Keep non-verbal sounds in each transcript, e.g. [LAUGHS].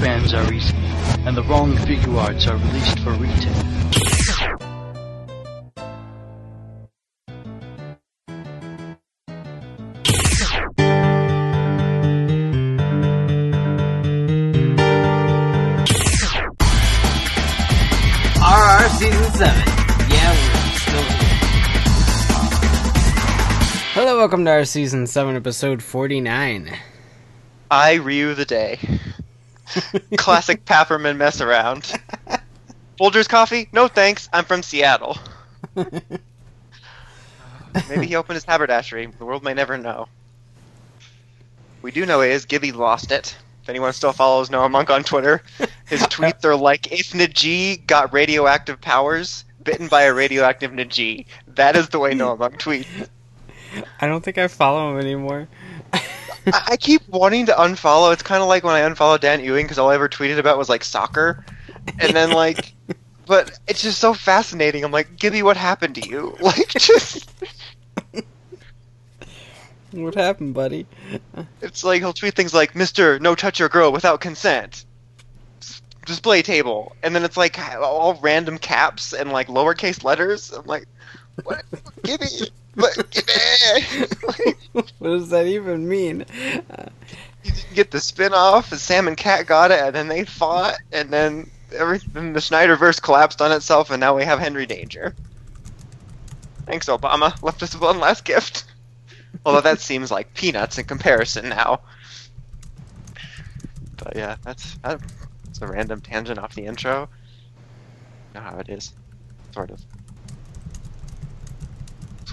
a world where toku fans are easy and the wrong Figuarts are released for retail. RR Season 7. Yeah, we're still here. Hello, welcome to our Season 7, Episode 49. I Ryu the Day. Classic Papperman mess around. Folgers coffee? No thanks. I'm from Seattle. [LAUGHS] Maybe he opened his haberdashery. The world may never know. We do know is Gibby lost it. If anyone still follows Noah Munck on Twitter, his tweets are like, if Najee got radioactive powers, bitten by a radioactive Najee. That is the way Noah Munck tweets. I don't think I follow him anymore. [LAUGHS] I, I keep wanting to unfollow. It's kind of like when I unfollowed Dan Ewing because all I ever tweeted about was like soccer, and then like, [LAUGHS] but it's just so fascinating. I'm like, Gibby, what happened to you? [LAUGHS] Like, just what happened, buddy? it's like he'll tweet things like, "Mister, no touch your girl without consent." Display table, and then it's like all random caps and like lowercase letters. I'm like, what, Gibby? But Gibby, like, what does that even mean? Uh, you didn't get the spin off, and Sam and Cat got it, and then they fought, and then everything the Schneiderverse collapsed on itself, and now we have Henry Danger. Thanks, Obama. Left us one last gift. Although that seems like peanuts in comparison now. But yeah, that's that's a random tangent off the intro. You know how it is, sort of.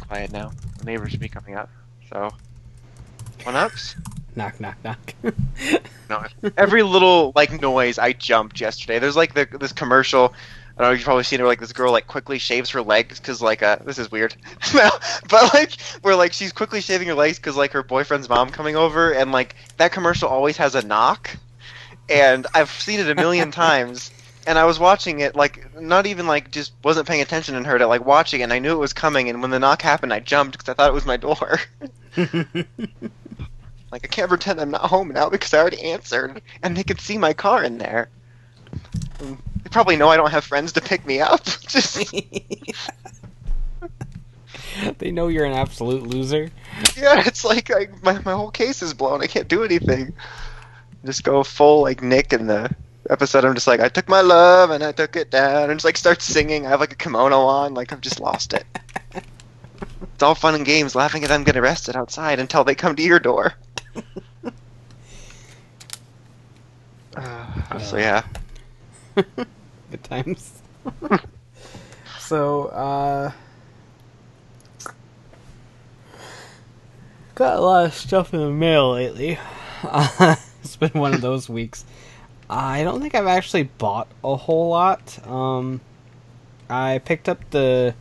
Quiet now. The neighbors should be coming up. So, one ups. knock, knock, knock. No, every little like noise, I jumped yesterday. There's like the, this commercial. I don't know. You've probably seen it. Where, like this girl like quickly shaves her legs because like uh this is weird, [LAUGHS] but like where like she's quickly shaving her legs because like her boyfriend's mom coming over and like that commercial always has a knock, and I've seen it a million [LAUGHS] times. And I was watching it like not even like just wasn't paying attention and heard it like watching it. and I knew it was coming. And when the knock happened, I jumped because I thought it was my door. [LAUGHS] Like I can't pretend I'm not home now because I already answered, and they could see my car in there. And They probably know I don't have friends to pick me up. [LAUGHS] Just [LAUGHS] they know you're an absolute loser. yeah, it's like I, my my whole case is blown. I can't do anything. Just go full like Nick in the episode. I'm just like I took my love and I took it down, and just like start singing. I have like a kimono on. Like I've just lost it. [LAUGHS] It's all fun and games, laughing at them get arrested outside until they come to your door. Uh, [LAUGHS] [SIGHS] so yeah, [LAUGHS] Good times. so, uh. Got a lot of stuff in the mail lately. It's been one of those weeks. I don't think I've actually bought a whole lot. Um, I picked up the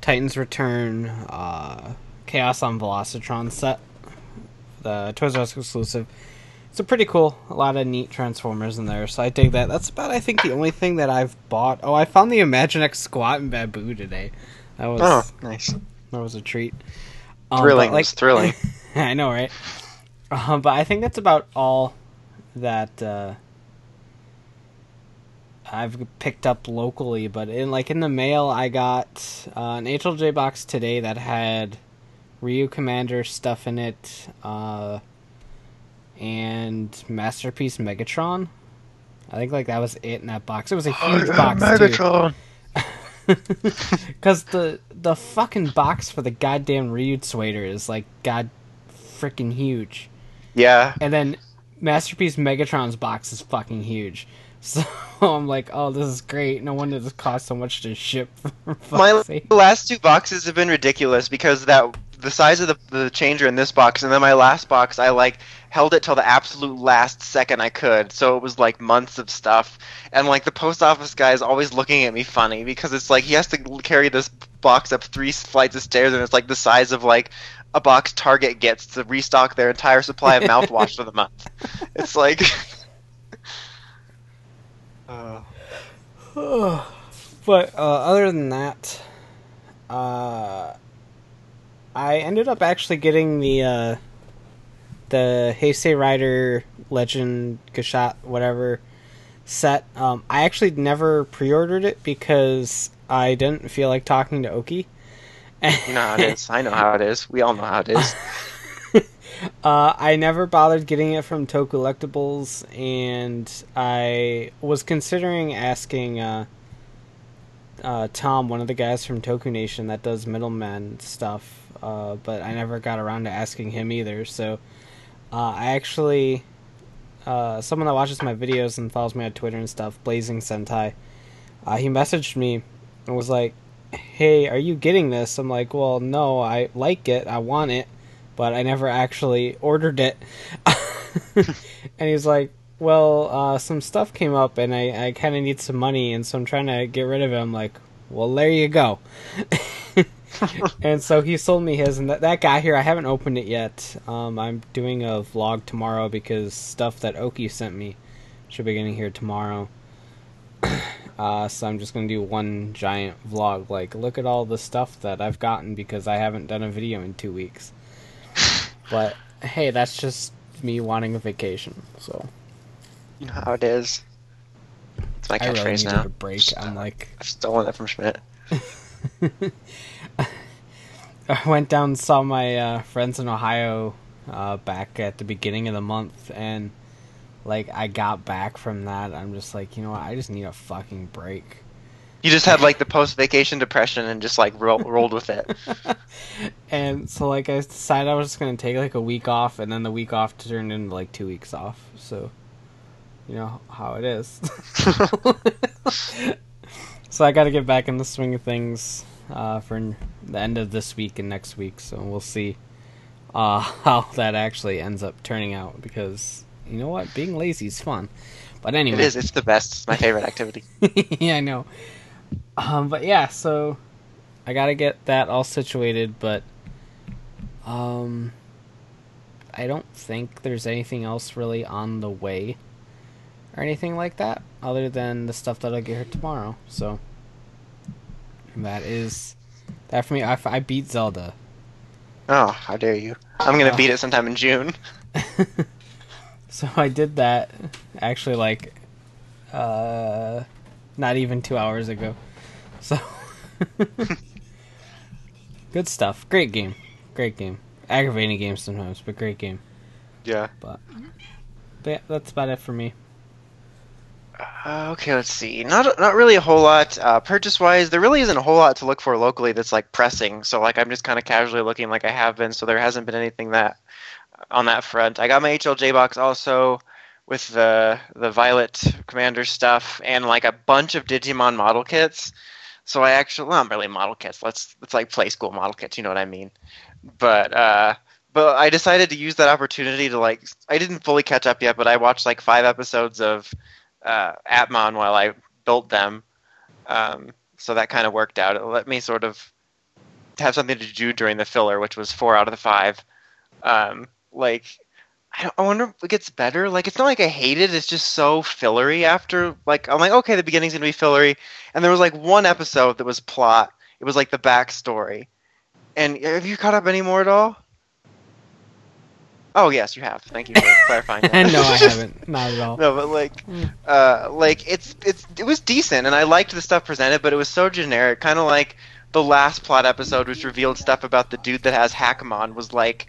Titans Return uh, Chaos on Velocitron set, the Toys R Us exclusive. It's a pretty cool. A lot of neat Transformers in there, so I dig that. That's about, I think, the only thing that I've bought. Oh, I found the Imaginext Squat and Babu today. That was oh nice, that was a treat. Um, thrilling, it's thrilling. [LAUGHS] I know, right? Um, but I think that's about all that uh, I've picked up locally. But in like in the mail, I got uh, an HLJ box today that had Ryu Commander stuff in it, uh, and Masterpiece Megatron. I think like that was it in that box. It was a huge box too. Because [LAUGHS] [LAUGHS] the the fucking box for the goddamn Ryu Swader is like god freaking huge, Yeah, and then Masterpiece Megatron's box is fucking huge. So [LAUGHS] I'm like, oh, this is great. No wonder this cost so much to ship. [LAUGHS] My sake. last two boxes have been ridiculous because that the size of the the changer in this box and then my last box I like held it till the absolute last second I could. So it was like months of stuff. And like the post office guy is always looking at me funny because it's like he has to carry this box up three flights of stairs and it's like the size of like a box Target gets to restock their entire supply of [LAUGHS] mouthwash for the month. It's like uh, [SIGHS] but uh, other than that, uh, I ended up actually getting the uh, the Heisei Rider Legend Gashat whatever set. Um, I actually never pre-ordered it because I didn't feel like talking to Oki. You know how it is. I know how it is. We all know how it is. [LAUGHS] Uh, I never bothered getting it from Toku Collectibles, and I was considering asking uh, uh, Tom, one of the guys from Toku Nation that does middleman stuff, uh, but I never got around to asking him either. So uh, I actually, uh, someone that watches my videos and follows me on Twitter and stuff, Blazing Sentai, he messaged me and was like, "Hey, are you getting this?" I'm like, "Well, no, I like it, I want it." But I never actually ordered it. [LAUGHS] and he's like, well, uh, some stuff came up and I, I kind of need some money, and so I'm trying to get rid of it. I'm like, well, there you go. [LAUGHS] and so he sold me his, and that, that got here. I haven't opened it yet. Um, I'm doing a vlog tomorrow because stuff that Oki sent me should be getting here tomorrow. [COUGHS] Uh, so I'm just gonna do one giant vlog. Like, look at all the stuff that I've gotten because I haven't done a video in two weeks. But hey, that's just me wanting a vacation. So You know how it is. It's my I really now. a break. I'm like, [LAUGHS] I've stolen that from Schmidt. [LAUGHS] I went down and saw my uh, friends in Ohio uh, back at the beginning of the month, and like I got back from that. I'm just like, you know what? I just need a fucking break. You just had like the post vacation depression and just like ro- rolled with it. [LAUGHS] And so like I decided I was just gonna take like a week off, and then the week off turned into like two weeks off. So, you know how it is. [LAUGHS] so I got to get back in the swing of things uh, for the end of this week and next week. So we'll see uh, [LAUGHS] how that actually ends up turning out. Because you know what, being lazy is fun. But anyway, It is. It's the best. It's my favorite activity. yeah, I know. Um, but yeah, so I gotta get that all situated, but um, I don't think there's anything else really on the way or anything like that, other than the stuff that'll get here tomorrow. So that is that for me. I, I beat Zelda. Oh, how dare you! I'm gonna Oh. beat it sometime in June. [LAUGHS] [LAUGHS] So I did that actually like uh not even 2 hours ago. So [LAUGHS] Good stuff. Great game. Great game. Aggravating game sometimes, but great game. Yeah. But, but yeah, that's about it for me. Uh, okay, let's see. Not not really a whole lot. Uh, purchase wise, there really isn't a whole lot to look for locally that's like pressing. So like I'm just kind of casually looking like I have been. So there hasn't been anything that on that front. I got my HLJ box also with the the Ryu Commander stuff and like a bunch of Digimon model kits. So I actually well, not really model kits. Let's it's like play school model kits. You know what I mean? But uh, but I decided to use that opportunity to like I didn't fully catch up yet, but I watched like five episodes of uh, Appmon while I built them. Um, so that kind of worked out. It let me sort of have something to do during the filler, which was four out of the five. Um, like, I, I wonder if it gets better. Like, it's not like I hate it. It's just so fillery after. Like, I'm like, okay, the beginning's gonna be fillery, and there was like one episode that was plot. It was like the backstory. And have you caught up any more at all? Oh yes, you have. Thank you for [LAUGHS] clarifying. That. [LAUGHS] no, I haven't. [LAUGHS] Not at all. No, but like, Mm. uh, like it's it's it was decent, and I liked the stuff presented, but it was so generic. Kind of like the last plot episode, which revealed stuff about the dude that has Hackmon, was like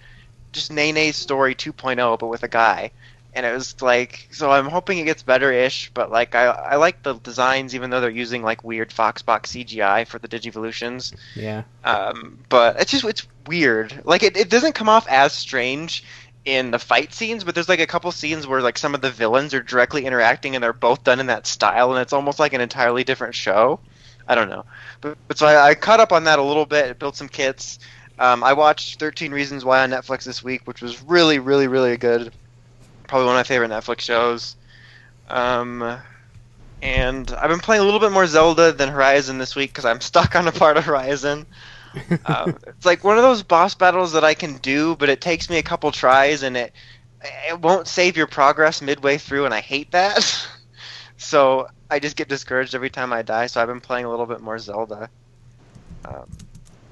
just Nene's story 2.0, but with a guy. And it was like, so I'm hoping it gets better-ish, but like I I like the designs, even though they're using like weird Foxbox CGI for the Digivolutions. Yeah. Um, but it's just it's weird. Like it, it doesn't come off as strange in the fight scenes, but there's like a couple scenes where like some of the villains are directly interacting and they're both done in that style, and it's almost like an entirely different show. I don't know, but, but so I, I caught up on that a little bit, built some kits. Um, I watched 13 Reasons Why on Netflix this week, which was really, really, really good. Probably one of my favorite Netflix shows. Um, and I've been playing a little bit more Zelda than Horizon this week because I'm [LAUGHS] stuck on a part of Horizon. [LAUGHS] um, it's like one of those boss battles that I can do, but it takes me a couple tries and it it won't save your progress midway through, and I hate that. [LAUGHS] so I just get discouraged every time I die. So I've been playing a little bit more Zelda. Um,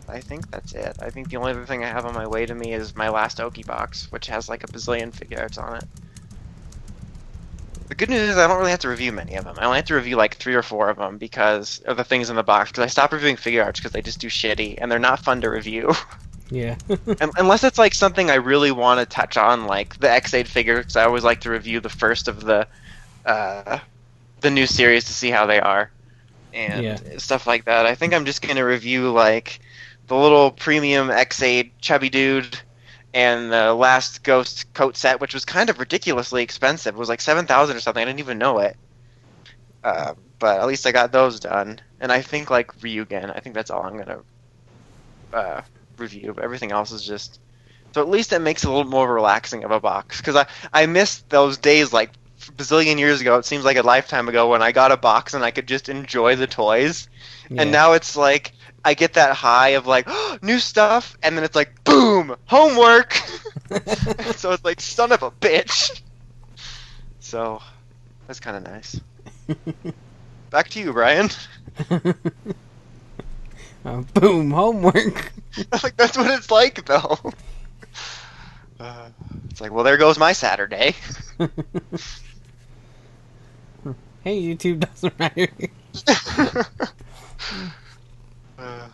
I think that's it. I think the only other thing I have on my way to me is my last Oki box, which has like a bazillion Figuarts on it. The good news is I don't really have to review many of them. I only have to review like three or four of them because of the things in the box. Because I stopped reviewing Figuarts because they just do shitty and they're not fun to review. [LAUGHS] Yeah. [LAUGHS] Un- Unless it's like something I really want to touch on, like the Ex-Aid figure, because I always like to review the first of the uh, the new series to see how they are and Yeah. stuff like that. I think I'm just gonna review like the little premium Ex-Aid chubby dude and the last Ghost coat set, which was kind of ridiculously expensive. It was like seven thousand or something. I didn't even know it. Uh, but at least I got those done, and I think like Ryugen. I think that's all I'm gonna uh, review. But everything else is just so at least it makes it a little more relaxing of a box because I I missed those days like a bazillion years ago. It seems like a lifetime ago when I got a box and I could just enjoy the toys. yeah. And now it's like I get that high of like [GASPS] new stuff, and then it's like boom, homework. [LAUGHS] [LAUGHS] so it's like son of a bitch. So that's kind of nice. Back to you, Brian. [LAUGHS] Uh, boom, homework. like that's what it's like though. Uh, it's like, well, there goes my Saturday. hey, YouTube doesn't matter. Uh,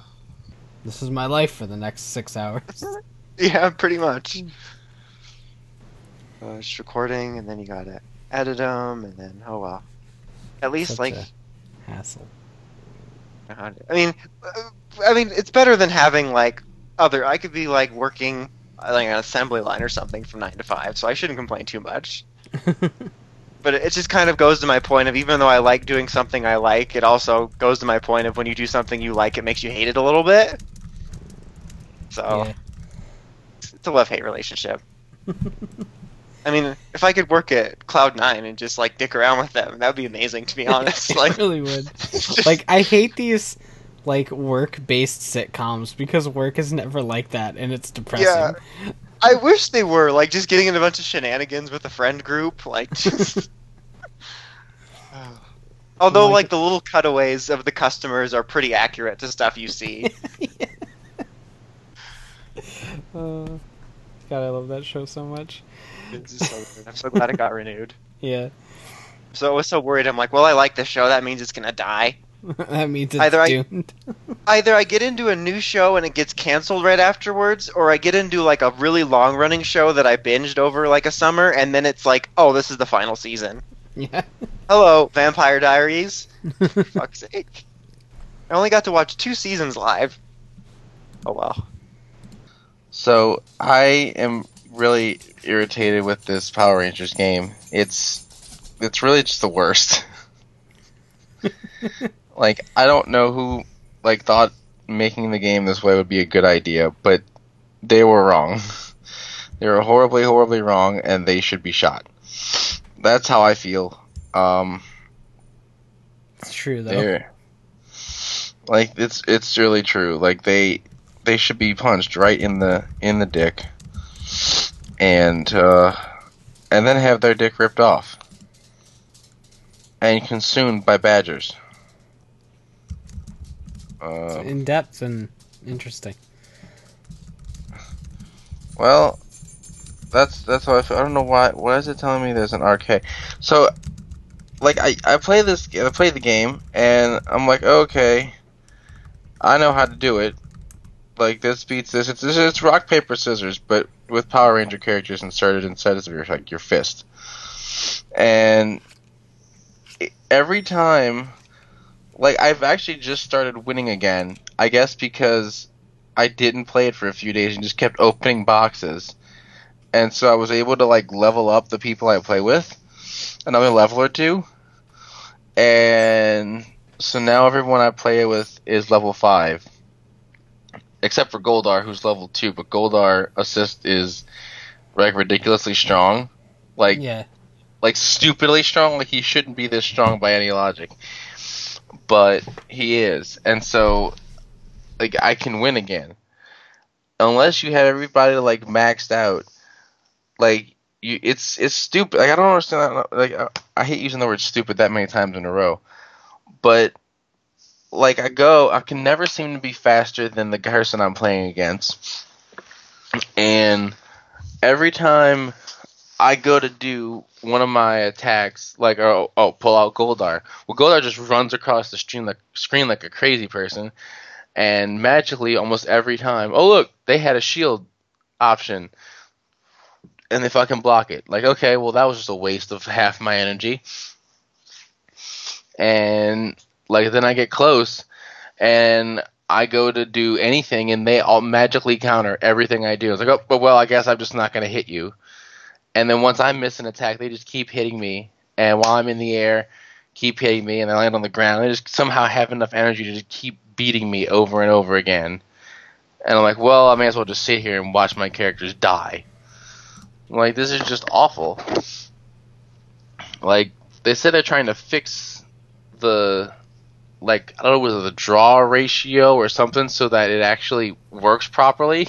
This is my life for the next six hours. [LAUGHS] yeah, pretty much. Uh, just recording, and then you gotta edit them, and then oh well. At least Such like hassle. I mean, uh, I mean, it's better than having like other. I could be like working uh, like an assembly line or something from nine to five, so I shouldn't complain too much. [LAUGHS] But it just kind of goes to my point of even though I like doing something I like, it also goes to my point of when you do something you like, it makes you hate it a little bit. So Yeah. it's a love hate relationship. [LAUGHS] I mean, if I could work at Cloud Nine and just like dick around with them, that would be amazing. To be [LAUGHS] honest, like, really would. just- [LAUGHS] Like I hate these like work-based sitcoms because work is never like that, and it's depressing. Yeah. I wish they were like just getting in a bunch of shenanigans with a friend group, like [LAUGHS] just. [SIGHS] Although, Like- like the little cutaways of the customers are pretty accurate to stuff you see. [LAUGHS] [LAUGHS] Uh, God, I love that show so much. It's so. I'm so glad it got renewed. Yeah, So I was so worried. I'm like, well, I like this show. That means it's gonna die. [LAUGHS] that means it's Either I- [LAUGHS] Either I get into a new show and it gets canceled right afterwards, or I get into like a really long running show that I binged over like a summer, and then it's like, oh, this is the final season. yeah. [LAUGHS] Hello, Vampire Diaries. Fuck's sake. I only got to watch two seasons live. Oh well. So I am really irritated with this Power Rangers game. It's it's really just the worst. Like I don't know who like thought making the game this way would be a good idea, but they were wrong. [LAUGHS] they were horribly, horribly wrong, and they should be shot. That's how I feel. Um, It's true though. like it's it's really true. Like they they should be punched right in the in the dick, and uh, and then have their dick ripped off and consumed by badgers. Uh, in depth and interesting. well, that's that's how I feel. I don't know why. Why is it telling me there's an arcade? So, like I I play this I play the game and I'm like okay, I know how to do it. Like this beats this. It's it's rock paper scissors, but with Power Ranger characters inserted inside of your like your fist. And every time, like I've actually just started winning again. I guess because I didn't play it for a few days and just kept opening boxes, and so I was able to like level up the people I play with, another level or two, and so now everyone I play with is level five, except for Goldar who's level two. But Goldar assist is like ridiculously strong, like yeah. like stupidly strong. Like he shouldn't be this strong by any logic, but he is, and so like I can win again, unless you have everybody like maxed out. Like you, it's it's stupid. Like I don't understand. That. Like I, I hate using the word stupid that many times in a row, but like I go, I can never seem to be faster than the person I'm playing against, and every time I go to do one of my attacks, like oh, oh pull out Goldar, well Goldar just runs across the screen like screen like a crazy person, and magically almost every time, oh look, they had a shield option. And they fucking block it. Like, okay, well, that was just a waste of half my energy. And like then I get close and I go to do anything and they all magically counter everything I do. It's like, oh, but well, I guess I'm just not to hit you. And then once I miss an attack, they just keep hitting me. And while I'm in the air, keep hitting me and I land on the ground. They just somehow have enough energy to just keep beating me over and over again. And I'm like, well, I may as well just sit here and watch my characters die. Like, this is just awful. Like, they said they're trying to fix the like I don't know was it the draw ratio or something so that it actually works properly.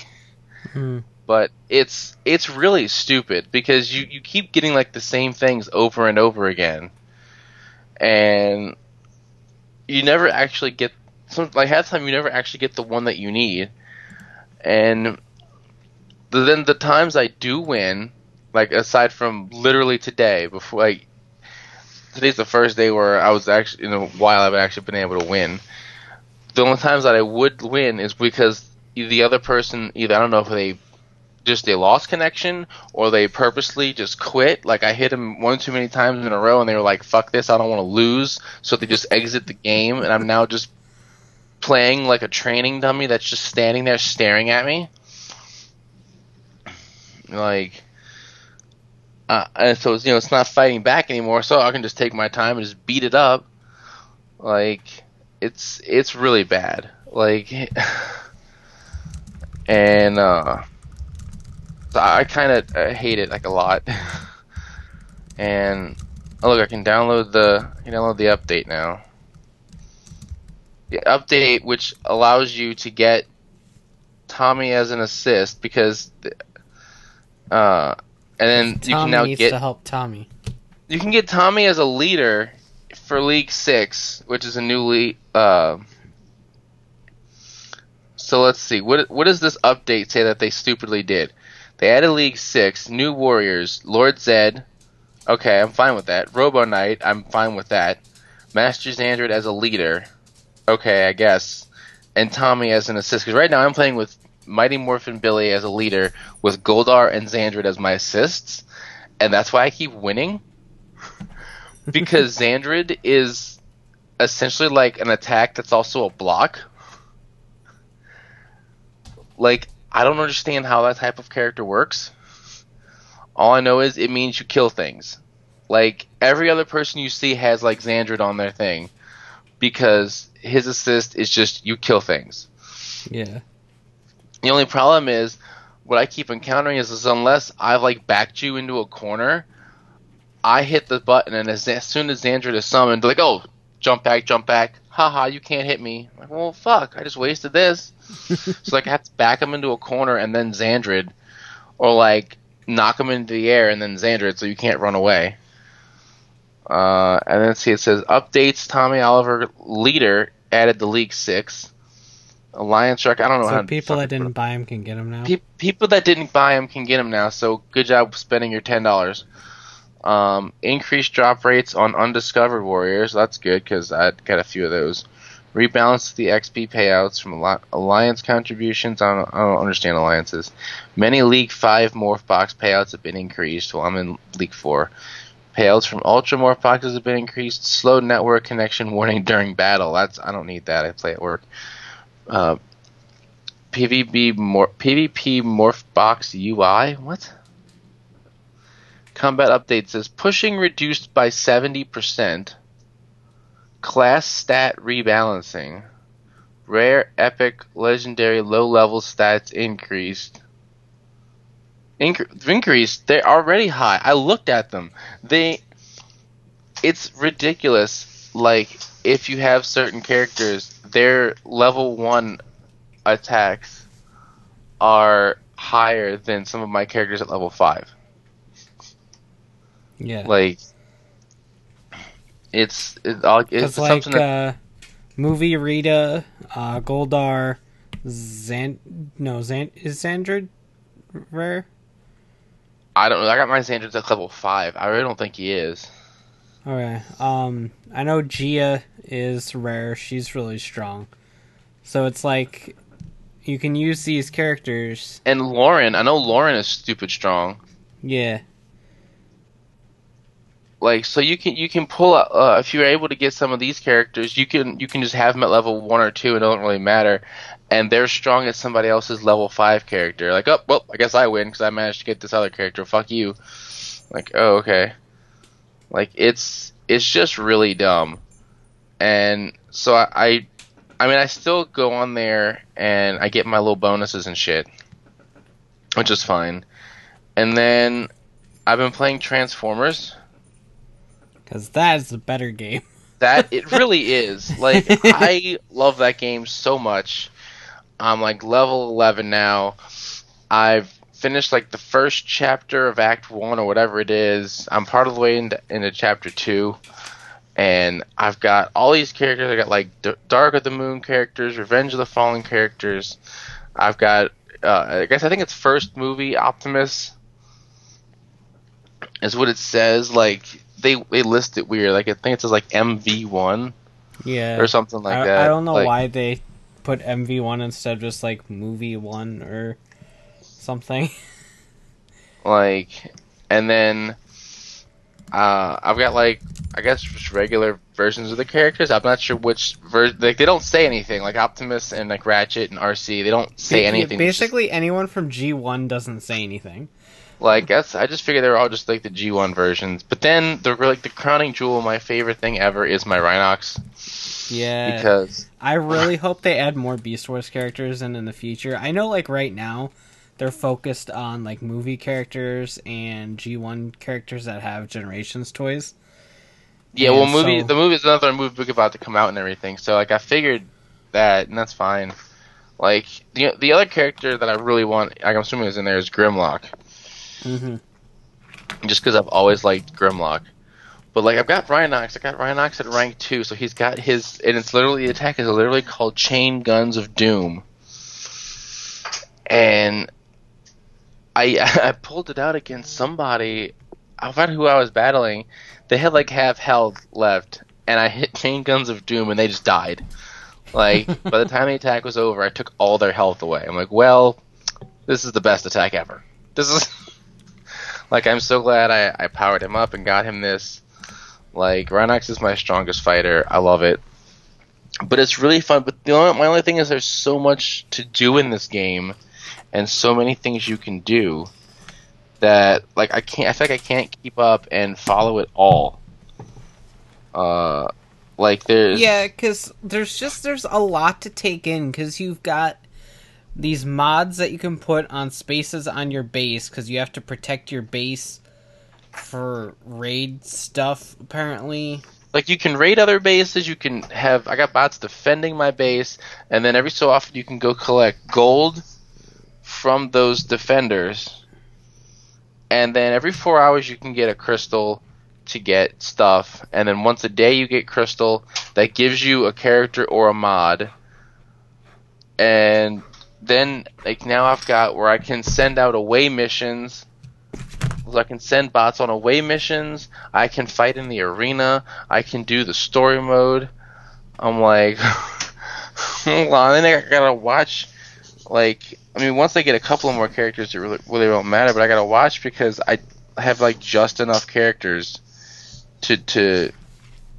Hmm. But it's it's really stupid because you, you keep getting like the same things over and over again. And you never actually get some like half the time you never actually get the one that you need. And then the times I do win, like aside from literally today, before like today's the first day where I was actually in a while I've actually been able to win. The only times that I would win is because the other person either I don't know if they just they lost connection or they purposely just quit. Like I hit them one too many times in a row and they were like, "Fuck this, I don't want to lose," so they just exit the game and I'm now just playing like a training dummy that's just standing there staring at me. Like uh, and so it's, you know it's not fighting back anymore, so I can just take my time and just beat it up. Like it's it's really bad. Like [SIGHS] and uh, so I kind of uh, hate it like a lot. [LAUGHS] and oh look, I can download the I can download the update now. The update which allows you to get Tommy as an assist because uh and then you can now needs get to help Tommy. you can get Tommy as a leader for League Six, which is a new league. Uh, so let's see what what does this update say that they stupidly did? They added League Six, new warriors, Lord Zedd. Okay, I'm fine with that. Robo Knight, I'm fine with that. Master Xandred as a leader. Okay, I guess. And Tommy as an assist. Because right now I'm playing with Mighty Morphin Billy as a leader, with Goldar and Xandred as my assists, and that's why I keep winning. [LAUGHS] because Xandred is essentially like an attack that's also a block. Like, I don't understand how that type of character works. All I know is it means you kill things. Like, every other person you see has, like, Xandred on their thing. Because his assist is just you kill things. Yeah. The only problem is what I keep encountering is, is unless I've like backed you into a corner, I hit the button and as, as soon as Xandred is summoned, like, oh, jump back, jump back, haha, you can't hit me. I'm like, well, fuck, I just wasted this. [LAUGHS] so like I have to back him into a corner and then Xandred, or like knock him into the air and then Xandred so you can't run away. Uh, and then see it says updates Tommy Oliver leader added the League Six. Alliance Shark. I don't know how So to people that didn't buy him can get him now. Pe- people that didn't buy them can get them now. So good job spending your ten dollars. Um, increased drop rates on undiscovered warriors. That's good because I got a few of those. Rebalance the XP payouts from alli- alliance contributions. I don't, I don't understand alliances. Many League Five Morph Box payouts have been increased. While I'm in League Four, payouts from Ultra Morph Boxes have been increased. Slow network connection warning during battle. That's I don't need that. I play at work. Uh, PvP PvP Morph Box UI. What? Combat update says pushing reduced by seventy percent. Class stat rebalancing. Rare, epic, legendary, low level stats increased. Incre- increased. They're already high. I looked at them. They. It's ridiculous. Like if you have certain characters, their level one attacks are higher than some of my characters at level five. Yeah. Like, it's it's, it's like that uh, Movie Rita, uh, Goldar, Zan. No, Zan is Xandred rare. I don't know. I got my Xandred's at level five. I really don't think he is. Okay. Um, I know Gia is rare. She's really strong. So it's like you can use these characters. And Lauren, I know Lauren is stupid strong. Yeah. Like so, you can you can pull out uh, if you're able to get some of these characters, you can you can just have them at level one or two, it don't really matter. And they're strong as somebody else's level five character. Like, oh well, I guess I win because I managed to get this other character. Fuck you. Like, oh okay. Like it's it's just really dumb. And so I, I I mean I still go on there and I get my little bonuses and shit. Which is fine. And then I've been playing Transformers. Because that is the better game. That it [LAUGHS] really is. Like I love that game so much. I'm like level 11 now. I've finished like the first chapter of Act One or whatever it is. I'm part of the way into, into Chapter Two, and I've got all these characters. I got like D- Dark of the Moon characters, Revenge of the Fallen characters. I've got, uh, I guess I think it's first movie Optimus is what it says. Like they they list it weird. Like I think it says like MV one Yeah. or something like I, that. I don't know Like, why they put MV1 instead of just like Movie 1 or something. [LAUGHS] like and then uh, I've got like I guess just regular versions of the characters. I'm not sure which ver- like they don't say anything. Like Optimus and like Ratchet and Arcee, they don't say anything. It's just, Basically, anyone from G1 doesn't say anything. Like that's I just figured they were all just like the G1 versions. But then the like the crowning jewel, my favorite thing ever is my Rhinox Yeah. because I really [LAUGHS] hope they add more Beast Wars characters in in the future. I know, like right now, they're focused on like movie characters and G1 characters that have Generations toys. yeah, well, movie so- the movie is another movie book about to come out and everything. So like I figured that, and that's fine. Like the the other character that I really want, like, I'm assuming is in there is Grimlock. Mm-hmm. just because I've always liked Grimlock. But like I've got Rhinox, I got Rhinox at rank two, so he's got his, and it's literally the attack is literally called Chain Guns of Doom. And I [LAUGHS] I pulled it out against somebody. I forgot who I was battling. They had like half health left, and I hit Chain Guns of Doom, and they just died. Like [LAUGHS] by the time the attack was over, I took all their health away. I'm like, well, this is the best attack ever. This is [LAUGHS] like I'm so glad I, I powered him up and got him this. Like Rhinox is my strongest fighter. I love it. But it's really fun. But the only, my only thing is there's so much to do in this game, and so many things you can do that like I can't. I feel like I can't keep up and follow it all. Uh, like there's Yeah, because there's just there's a lot to take in because you've got these mods that you can put on spaces on your base because you have to protect your base for raid stuff. Apparently, like you can raid other bases you can have i got bots defending my base and then every so often you can go collect gold from those defenders and then every four hours you can get a crystal to get stuff and then once a day you get crystal that gives you a character or a mod and then like now i've got where i can send out away missions I can send bots on away missions. I can fight in the arena. I can do the story mode. I'm like, [LAUGHS] hold on. Then I gotta watch. Like, I mean, once I get a couple more characters, it really, really won't matter. But I gotta watch because I have like just enough characters to to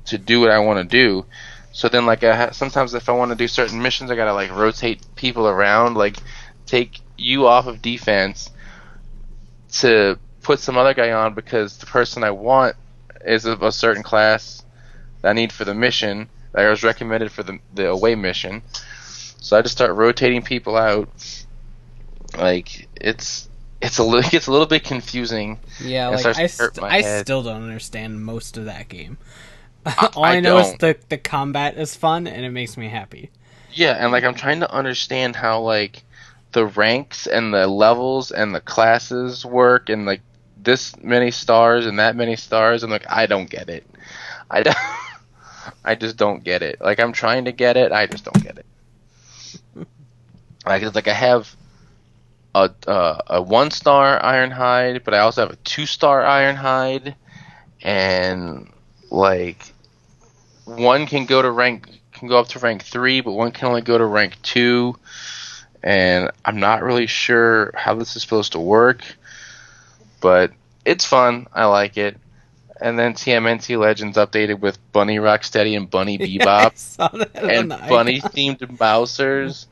to do what I want to do. So then, like, I ha- sometimes if I want to do certain missions, I gotta like rotate people around, like take you off of defense to put some other guy on because the person I want is of a certain class that I need for the mission that I was recommended for the the away mission. So I just start rotating people out. Like it's it's a little [LAUGHS] it gets a little bit confusing. yeah, like I, st- I head. still don't understand most of that game. [LAUGHS] All I, I know is don't. the the combat is fun and it makes me happy. Yeah, and like I'm trying to understand how like the ranks and the levels and the classes work and like this many stars and that many stars and like I don't get it. I don't [LAUGHS] I just don't get it. Like I'm trying to get it, I just don't get it. like it's like I have a uh, a one star Ironhide, but I also have a two star Ironhide, and like one can go to rank can go up to rank three, but one can only go to rank two, and I'm not really sure how this is supposed to work, but it's fun. I like it. And then TMNT Legends updated with Bunny Rocksteady and Bunny [LAUGHS] Yeah, Bebop that and the bunny themed Mousers,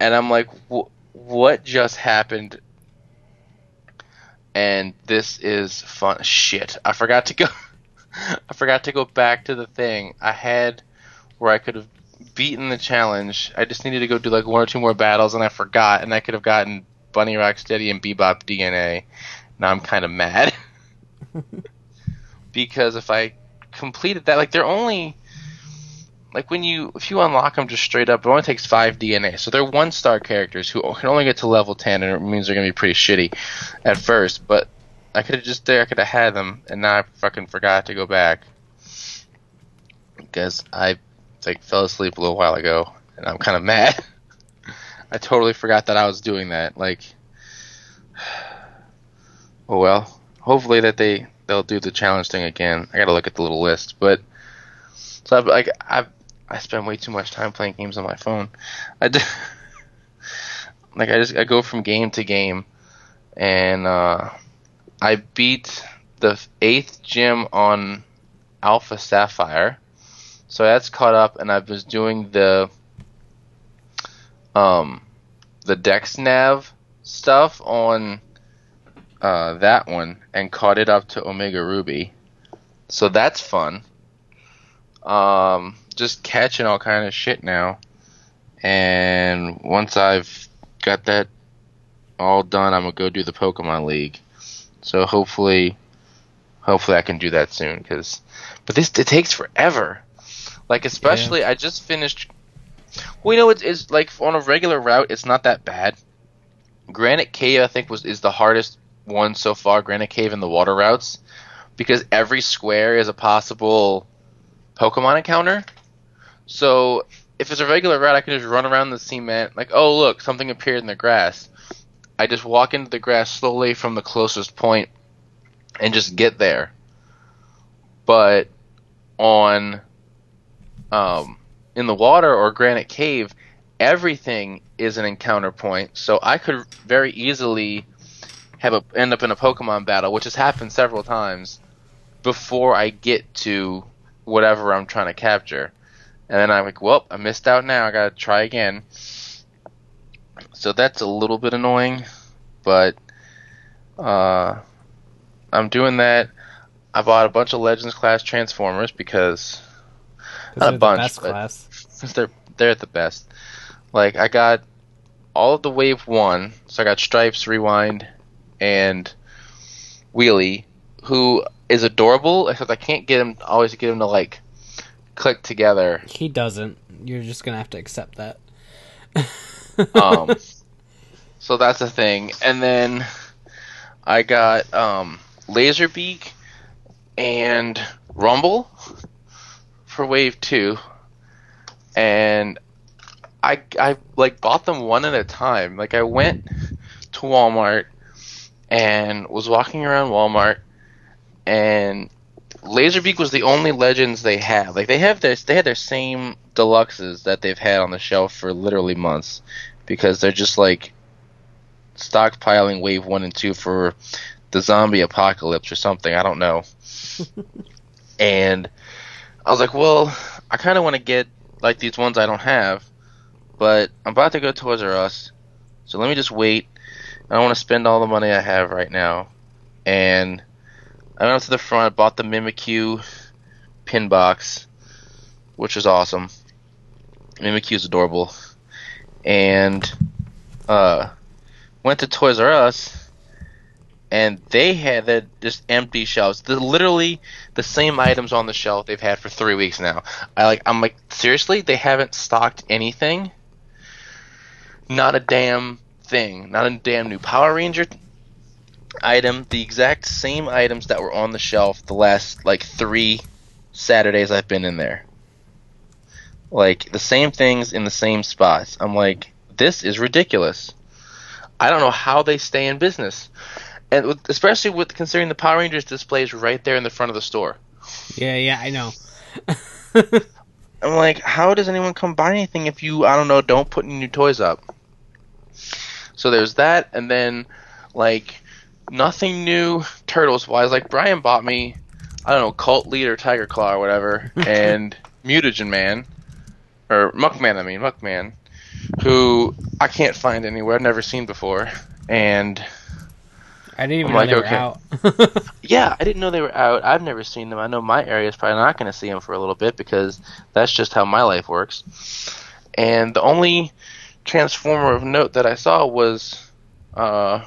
and I'm like, wh- what just happened? And this is fun. Shit, I forgot to go. I forgot to go back to the thing I had where I could have beaten the challenge. I just needed to go do like one or two more battles, and I forgot, and I could have gotten Bunny Rocksteady and Bebop DNA. Now I'm kind of mad [LAUGHS] because if I completed that, like they're only like when you if you unlock them just straight up, it only takes five DNA. So they're one star characters who can only get to level ten, and it means they're gonna be pretty shitty at first. But I could have just there, I could have had them, and now I fucking forgot to go back because I like fell asleep a little while ago, and I'm kind of mad. [LAUGHS] I totally forgot that I was doing that. Like, [SIGHS] oh well. Hopefully that they they'll do the challenge thing again. I gotta look at the little list, but so I've, like I've I spend way too much time playing games on my phone. I do, [LAUGHS] like I just I go from game to game, and uh, I beat the eighth gym on Alpha Sapphire, so that's caught up, and I was doing the um the Dex Nav stuff on uh, that one and caught it up to Omega Ruby, so that's fun. Um, just catching all kind of shit now. And once I've got that all done, I'm gonna go do the Pokemon League. So hopefully, hopefully I can do that soon. Cause, but this it takes forever. Like especially, I just finished. Well, you know, it's, it's like on a regular route, it's not that bad. Granite Cave, I think, was is the hardest one so far. Granite Cave and the water routes, because every square is a possible Pokemon encounter. So if it's a regular route, I can just run around the cement, like, oh look, something appeared in the grass. I just walk into the grass slowly from the closest point and just get there. But on um, in the water or Granite Cave, everything is an encounter point. So I could very easily have a end up in a Pokemon battle, which has happened several times before I get to whatever I'm trying to capture. And then I'm like, well, I missed out now. I gotta try again. So that's a little bit annoying, but uh, I'm doing that. I bought a bunch of Legends class Transformers because not a bunch, best but- class. since [LAUGHS] they're they're the best. Like I got all of the wave one, so I got Stripes, Rewind, and Wheelie, who is adorable. Except I can't get him always get him to like click together. He doesn't. You're just gonna have to accept that. [LAUGHS] Um, so that's the thing. And then I got um, Laserbeak and Rumble for Wave Two, and I I like bought them one at a time. Like I went to Walmart and was walking around Walmart, and Laserbeak was the only Legends they had. Like they have their they had their same deluxes that they've had on the shelf for literally months because they're just like stockpiling wave one and two for the zombie apocalypse or something. I don't know. [LAUGHS] and I was like, well, I kind of want to get like these ones I don't have, but I'm about to go to Toys R Us, so let me just wait. I don't want to spend all the money I have right now. And I went up to the front, bought the Mimikyu pin box, which is awesome. Mimikyu's adorable. And uh, went to Toys R Us, and they had the just empty shelves. They're literally the same items on the shelf they've had for three weeks now. I like. I'm like, seriously, they haven't stocked anything. Not a damn thing. Not a damn new Power Ranger item. The exact same items that were on the shelf the last like three Saturdays I've been in there. Like the same things in the same spots. I'm like, this is ridiculous. I don't know how they stay in business, and with, especially with considering the Power Rangers displays right there in the front of the store. Yeah, yeah, I know. [LAUGHS] I'm like, how does anyone come buy anything if you, I don't know, don't put any new toys up? So there's that, and then like nothing new turtles wise. Like Brian bought me, I don't know, Cult Leader Tiger Claw or whatever, [LAUGHS] and Mutagen Man, or Muckman. I mean Muckman, who I can't find anywhere. I've never seen before, and I didn't even I'm know like, they were out. [LAUGHS] yeah, I didn't know they were out. I've never seen them. I know my area is probably not going to see them for a little bit because that's just how my life works. And the only Transformer of note that I saw was uh,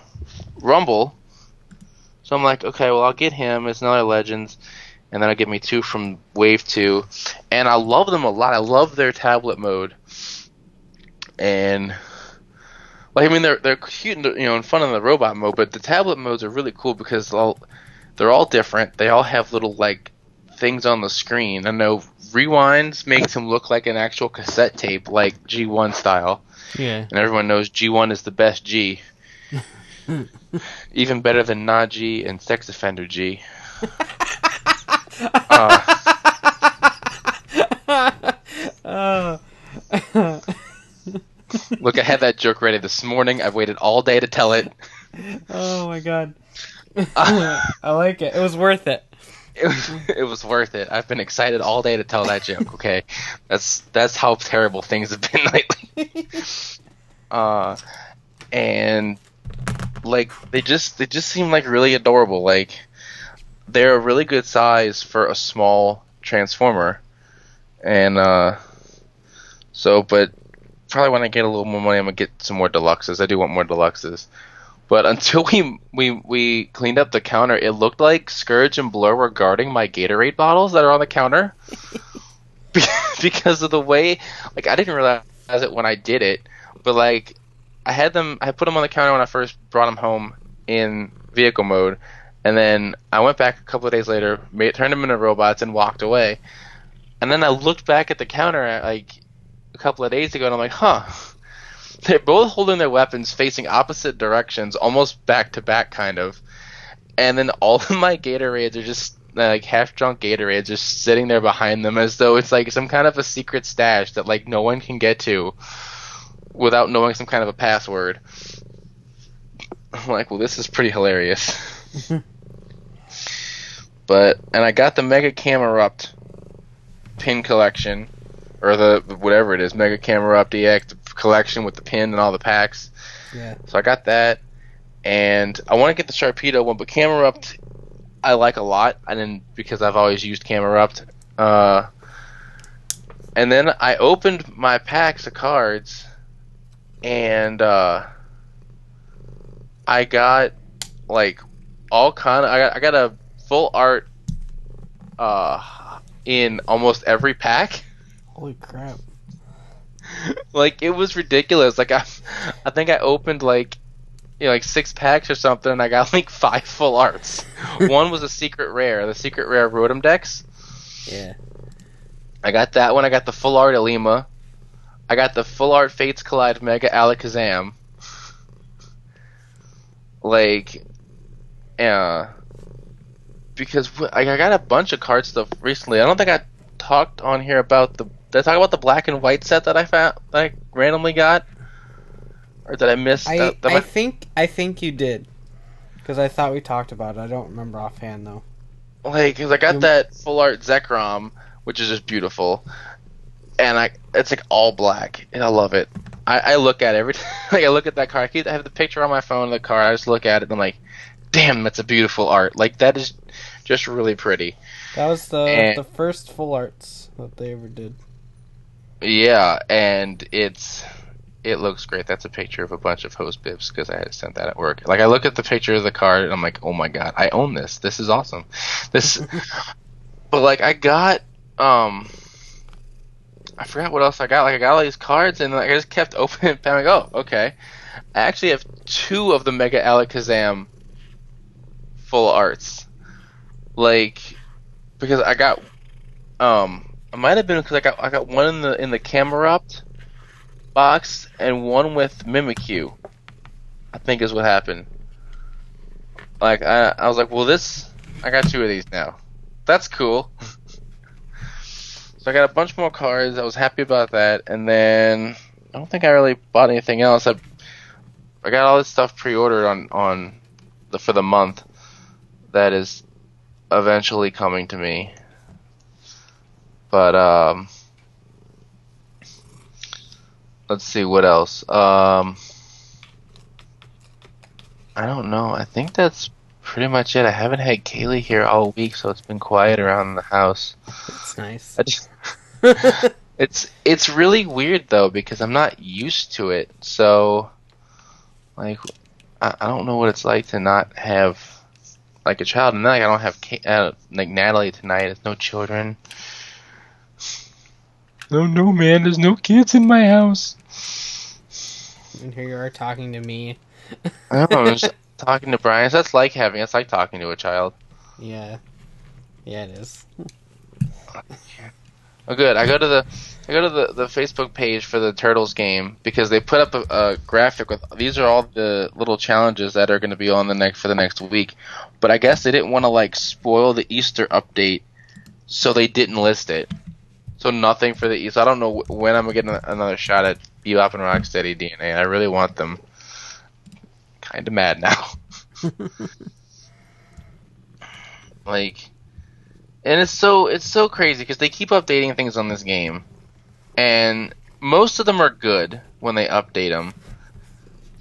Rumble. So I'm like, okay, well, I'll get him. It's another Legends. And then I'll get me two from Wave 2. And I love them a lot. I love their tablet mode. And like I mean, they're they're cute, and, you know, in fun in the robot mode, but the tablet modes are really cool because all they're all different. They all have little like things on the screen. I know rewinds makes them look like an actual cassette tape, like G1 style, yeah. and everyone knows G1 is the best G. Even better than Naji and Sex Offender G. uh, Oh. [LAUGHS] look, I had that joke ready this morning. I've waited all day to tell it. oh my god. [LAUGHS] I like it. It was worth it. it was, it was worth it. I've been excited all day to tell that joke. Okay, that's that's how terrible things have been [LAUGHS] lately. uh, and like they just they just seem like really adorable. Like they're a really good size for a small transformer, and uh, so but probably when I get a little more money, I'm gonna get some more deluxes. I do want more deluxes. But [LAUGHS] until we we we cleaned up the counter, it looked like Scourge and Blur were guarding my Gatorade bottles that are on the counter [LAUGHS] [LAUGHS] because of the way. Like I didn't realize it when I did it, but like I had them. I put them on the counter when I first brought them home in vehicle mode, and then I went back a couple of days later, made, turned them into robots, and walked away. And then I looked back at the counter at, like a couple of days ago, and I'm like, huh. [LAUGHS] They're both holding their weapons facing opposite directions, almost back to back, kind of. And then all of my Gatorades are just like half drunk Gatorades, just sitting there behind them, as though it's like some kind of a secret stash that like no one can get to without knowing some kind of a password. I'm like, well, this is pretty hilarious. [LAUGHS] but and I got the Mega Camerupt pin collection, or the whatever it is, Mega Camerupt EX collection with the pin and all the packs. Yeah. So I got that, and I want to get the Sharpedo one, but Camerupt I like a lot, and then because I've always used Camerupt. Uh, and then I opened my packs of cards, and uh, I got like all kind of I got I got a full art uh, in almost every pack. [LAUGHS] Holy crap. like it was ridiculous. Like I, I think I opened like you know, like six packs or something, and I got [LAUGHS] like five full arts. [LAUGHS] one was a secret rare, the secret rare Rotom Dex. Yeah. I got that one. I got the full art Alima. I got the full art Fates Collide Mega Alakazam. Like, uh, because I I got a bunch of card stuff recently. I don't think I talked on here about the. Did I talk about the black and white set that I found, that I randomly got, or did I miss? I that, that I think I think you did. Because I thought we talked about it. I don't remember offhand though. like, cause I got You- that full art Zekrom, which is just beautiful, and I it's like all black, and I love it. I, I look at it every [LAUGHS] like I look at that car. I, keep, I have the picture on my phone of the car. I just look at it and I'm like, damn, that's a beautiful art. Like that is just really pretty. That was the And- the first full arts that they ever did. Yeah, and it's it looks great. That's a picture of a bunch of host bibs because I had sent that at work. Like I look at the picture of the card and I'm like, oh my god, I own this. This is awesome. This, [LAUGHS] but like I got um. I forgot what else I got. Like I got all these cards, and like I just kept [LAUGHS] opening. And I'm like, oh, okay. I actually have two of the Mega Alakazam full arts. Like, because I got Um, it might have been because I got I got one in the in the Camerupt box and one with Mimikyu. I think is what happened. Like I I was like, well this I got two of these now. That's cool. [LAUGHS] so I got a bunch more cards. I was happy about that, and then I don't think I really bought anything else. I I got all this stuff pre-ordered on on the for the month that is eventually coming to me. But um let's see what else. Um I don't know. I think that's pretty much it. I haven't had Kaylee here all week, so it's been quiet around the house. That's nice. Just, [LAUGHS] it's it's really weird though because I'm not used to it. So like I, I don't know what it's like to not have like a child, and then like, I don't have Ka- uh, like Natalie tonight. There's no children. No, no, man. There's no kids in my house. and here you are talking to me. I don't know. [LAUGHS] Talking to Brian. So that's like having. It's like talking to a child. Yeah. Yeah, it is. Oh, good. I go to the I go to the, the Facebook page for the Turtles game because they put up a, a graphic with these are all the little challenges that are going to be on the next for the next week. But I guess they didn't want to like spoil the Easter update, so they didn't list it. So nothing for the Easter. I don't know when I'm gonna get another shot at Bebop and Rocksteady DNA. I really want them. Kind of mad now. [LAUGHS] like and it's so it's so crazy because they keep updating things on this game, and most of them are good when they update them.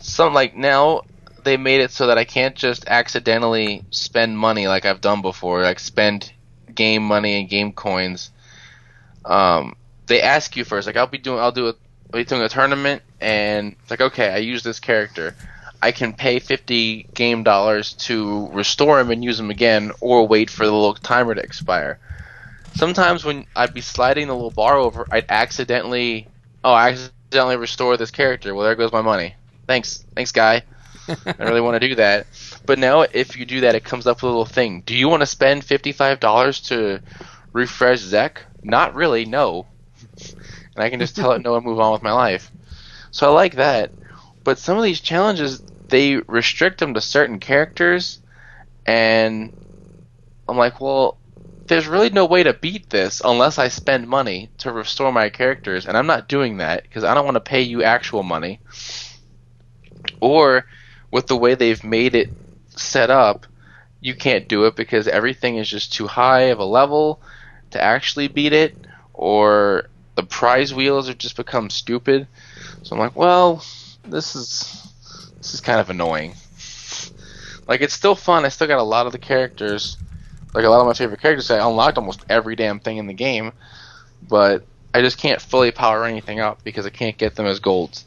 Some like now they made it so that I can't just accidentally spend money like I've done before, like spend game money and game coins. Um, they ask you first, like I'll be doing, I'll do a, I'll be doing a tournament, and it's like okay, I use this character. I can pay 50 game dollars to restore him and use him again, or wait for the little timer to expire. Sometimes when I'd be sliding the little bar over, I'd accidentally, oh, I accidentally restore this character. Well, there goes my money. Thanks, thanks, guy. I really want to do that. But now, if you do that, it comes up with a little thing. Do you want to spend fifty-five dollars to refresh Zek? Not really, no. And I can just tell it no and move on with my life. So I like that. But some of these challenges, they restrict them to certain characters, and I'm like, well, there's really no way to beat this unless I spend money to restore my characters, and I'm not doing that because I don't want to pay you actual money. Or with the way they've made it set up, you can't do it because everything is just too high of a level to actually beat it, or the prize wheels have just become stupid. So I'm like, well, this is this is kind of annoying. Like it's still fun. I still got a lot of the characters, like a lot of my favorite characters. I unlocked almost every damn thing in the game, but I just can't fully power anything up because I can't get them as golds.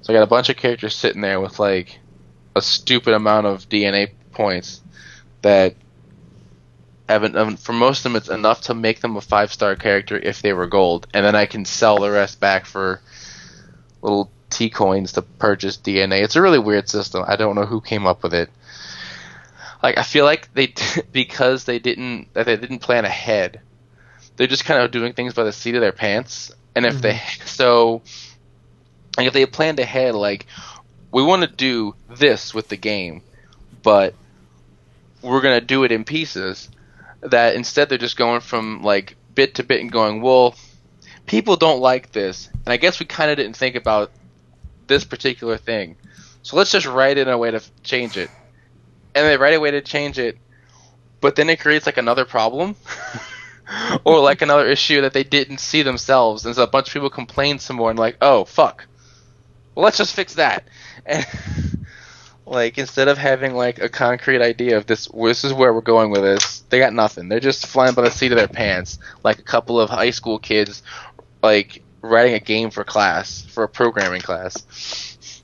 So I got a bunch of characters sitting there with like a stupid amount of DNA points that haven't. Um, for most of them, it's enough to make them a five star character if they were gold, and then I can sell the rest back for little T coins to purchase DNA. It's a really weird system. I don't know who came up with it. Like I feel like they [LAUGHS] because they didn't they didn't plan ahead. They're just kind of doing things by the seat of their pants. And if they mm-hmm. [LAUGHS] so like if they planned ahead like we want to do this with the game, but we're going to do it in pieces that instead they're just going from like bit to bit and going, "Well, people don't like this." And I guess we kind of didn't think about this particular thing. So let's just write in a way to change it. And they write a way to change it, but then it creates like another problem. [LAUGHS] or like another issue that they didn't see themselves. And so a bunch of people complain some more and like, oh fuck. Well let's just fix that. And [LAUGHS] like instead of having like a concrete idea of this this is where we're going with this, they got nothing. They're just flying by the seat of their pants, like a couple of high school kids like writing a game for class, for a programming class.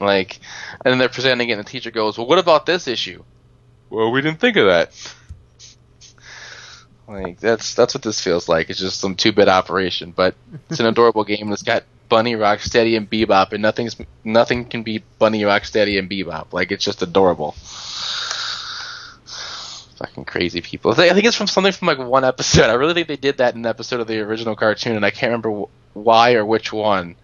Like, and then they're presenting it, and the teacher goes, "Well, what about this issue?" Well, we didn't think of that. Like that's that's what this feels like. It's just some two-bit operation, but it's an [LAUGHS] adorable game. It's got Bunny, Rocksteady, and Bebop, and nothing's nothing can beat Bunny, Rocksteady, and Bebop. Like it's just adorable. Fucking crazy people. I think it's from something from like one episode. I really think they did that in an episode of the original cartoon, and I can't remember wh- why or which one.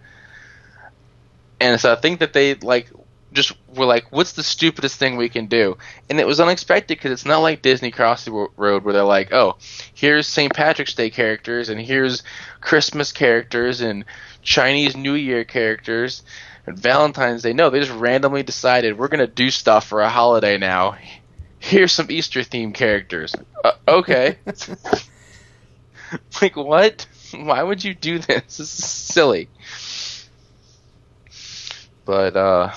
And so I think that they like just were like, "What's the stupidest thing we can do?" And it was unexpected because it's not like Disney Crossy Road where they're like, "Oh, here's St. Patrick's Day characters, and here's Christmas characters, and Chinese New Year characters, and Valentine's Day." No, they just randomly decided we're gonna do stuff for a holiday now. Here's some Easter themed characters. Uh, okay. [LAUGHS] like what? Why would you do this? This is silly. But uh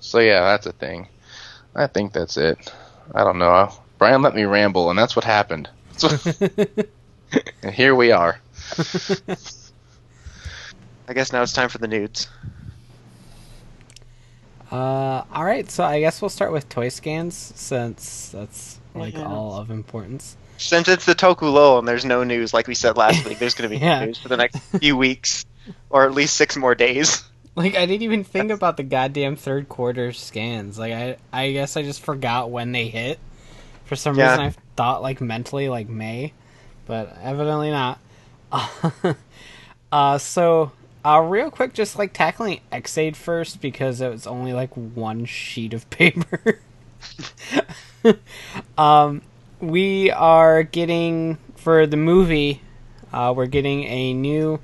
so yeah, that's a thing. I think that's it. I don't know. Brian let me ramble, and that's what happened. [LAUGHS] and here we are. I guess now it's time for the nudes. Uh, all right, so I guess we'll start with toy scans since that's like Yeah. all of importance. Since it's the Toku lull and there's no news, like we said last week, there's going to be [LAUGHS] Yeah. news for the next few weeks, or at least six more days. [LAUGHS] Like I didn't even think about the goddamn third quarter scans. Like I, I guess I just forgot when they hit. For some Yeah. reason, I thought like mentally like May, but evidently not. [LAUGHS] uh, so uh, real quick, just like tackling Ex-Aid first because it was only like one sheet of [LAUGHS] paper. [LAUGHS] um, we are getting for the movie. Uh, we're getting a new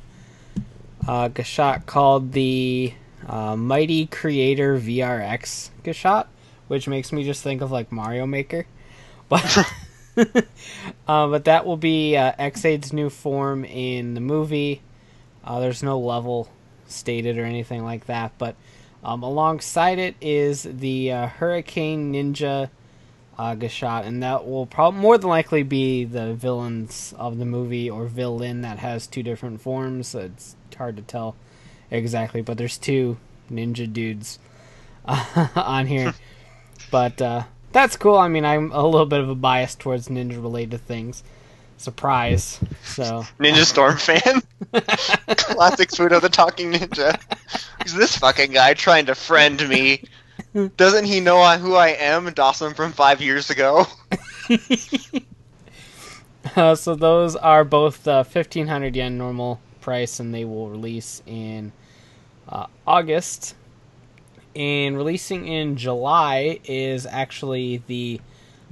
uh, Gashat called the uh, Mighty Creator VRX Gashat, which makes me just think of like Mario Maker. [LAUGHS] But uh, but that will be uh, Ex-Aid's new form in the movie. Uh, there's no level stated or anything like that, but um, alongside it is the uh, Hurricane Ninja uh, Gashat, and that will prob- more than likely be the villains of the movie or villain that has two different forms. It's hard to tell exactly, but there's two ninja dudes uh, [LAUGHS] on here. [LAUGHS] but uh, that's cool. I mean, I'm a little bit of a bias towards ninja related things. Surprise. So Ninja Storm fan. [LAUGHS] Classic Fudo the Talking Ninja. Who's this fucking guy trying to friend me? Doesn't he know who I am, Dawson from five years ago? [LAUGHS] Uh, so those are both uh, 1500 yen normal price, and they will release in uh, August. And releasing in July is actually the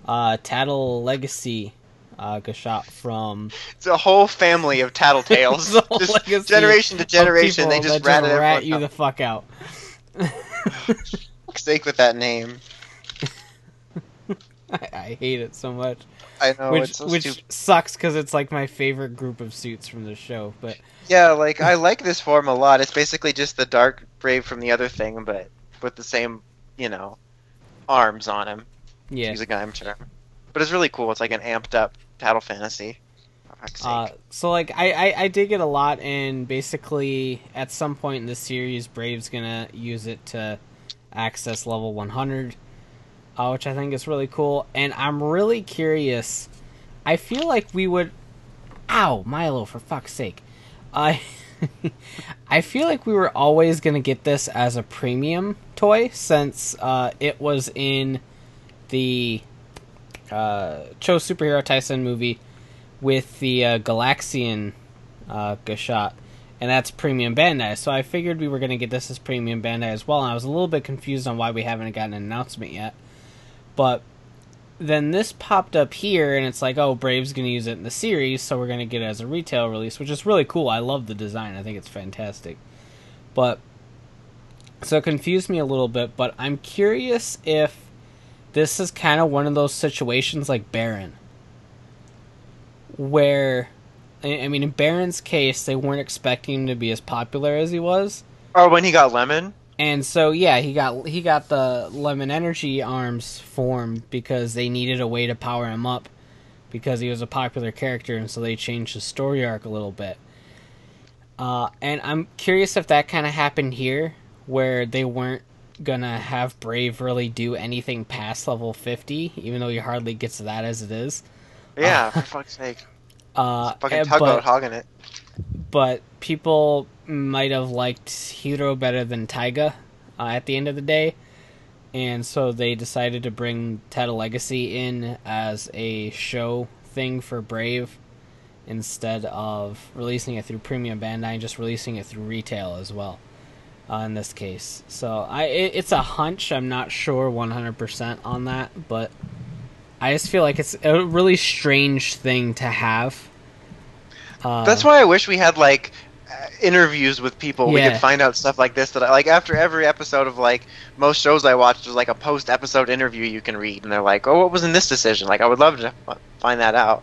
uh, Taddle Legacy uh, Gashat from It's a whole family of tattletales. [LAUGHS] Just generation to generation, they just that ratted rat you up. the fuck out. [LAUGHS] sake with that name. [LAUGHS] I, I hate it so much, I know which it's so which stupid. sucks because it's like my favorite group of suits from the show. But Yeah, like I like this form a lot. It's basically just the dark brave from the other thing, but with the same, you know, arms on him. yeah, he's a Gaim term. But it's really cool. It's like an amped up Taddle Fantasy. Uh, so like I, I I dig it a lot, and basically at some point in the series, Brave's gonna use it to access level 100, uh, which I think is really cool. And I'm really curious. I feel like we would. Ow, Milo! For fuck's sake, I. [LAUGHS] I feel like we were always gonna get this as a premium toy since uh, it was in the uh, Cho Superhero Taisen movie with the uh, Galaxian uh, Gashat, and that's premium Bandai. So I figured we were going to get this as premium Bandai as well, and I was a little bit confused on why we haven't gotten an announcement yet. But then this popped up here, and it's like, oh, Brave's going to use it in the series, so we're going to get it as a retail release, which is really cool. I love the design, I think it's fantastic. But so it confused me a little bit, but I'm curious if this is kind of one of those situations like Baron where I mean in Baron's case they weren't expecting him to be as popular as he was. Or when he got Lemon. And so yeah, he got he got the Lemon Energy arms formed because they needed a way to power him up because he was a popular character and so they changed his story arc a little bit. Uh, and I'm curious if that kind of happened here where they weren't gonna have Brave really do anything past level 50 even though he hardly gets to that as it is. Yeah, for fuck's sake. [LAUGHS] Uh, Fucking eh, tugboat hogging it. but people might have liked Hiiro better than Taiga uh, at the end of the day. and so they decided to bring Taddle Legacy in as a show thing for Brave instead of releasing it through Premium Bandai and just releasing it through retail as well. Uh, in this case, so I it, it's a hunch. I'm not sure 100% on that, but I just feel like it's a really strange thing to have. Uh, That's why I wish we had like uh, interviews with people. We could find out stuff like this. That I, like after every episode of like most shows I watch, there's like a post episode interview you can read, and they're like, "Oh, what was in this decision?" Like I would love to find that out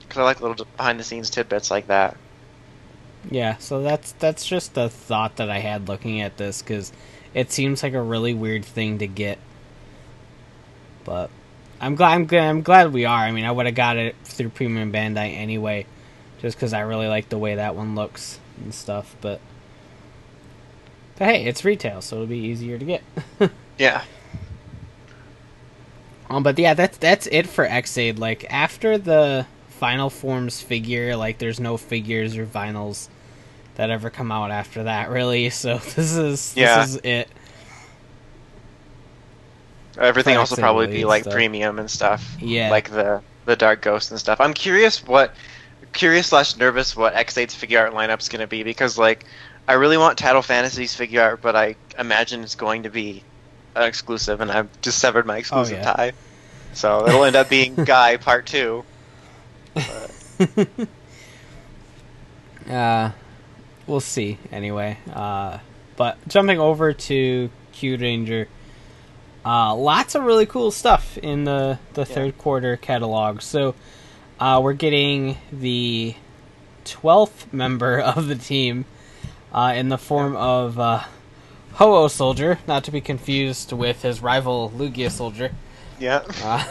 because I like little behind the scenes tidbits like that. Yeah, so that's that's just a thought that I had looking at this because it seems like a really weird thing to get. But I'm glad I'm glad, I'm glad we are. I mean, I would have got it through Premium Bandai anyway, just because I really like the way that one looks and stuff. But but hey, it's retail, so it'll be easier to get. [LAUGHS] Yeah. Um, but yeah, that's that's it for Ex-Aid. Like after the final forms figure, like there's no figures or vinyls that ever come out after that, really. [LAUGHS] So this is Yeah. this is it. Everything else will probably be like stuff. premium and stuff. Yeah. Like the the Dark Ghost and stuff. I'm curious what curious slash nervous what Ex-Aid's figure art lineup's gonna be because like I really want Taddle Fantasy's figure art, but I imagine it's going to be an exclusive, and I've just severed my exclusive Oh, yeah. tie. So it'll end up being [LAUGHS] Guy Part Two. [LAUGHS] Uh, we'll see. Anyway, uh, but jumping over to Kyuranger, uh, lots of really cool stuff in the the Yeah. third quarter catalog. So, uh, we're getting the twelfth member [LAUGHS] of the team, uh, in the form of uh, Ho-Oh Soldier, not to be confused with his rival Lugia Soldier. Yeah. Uh,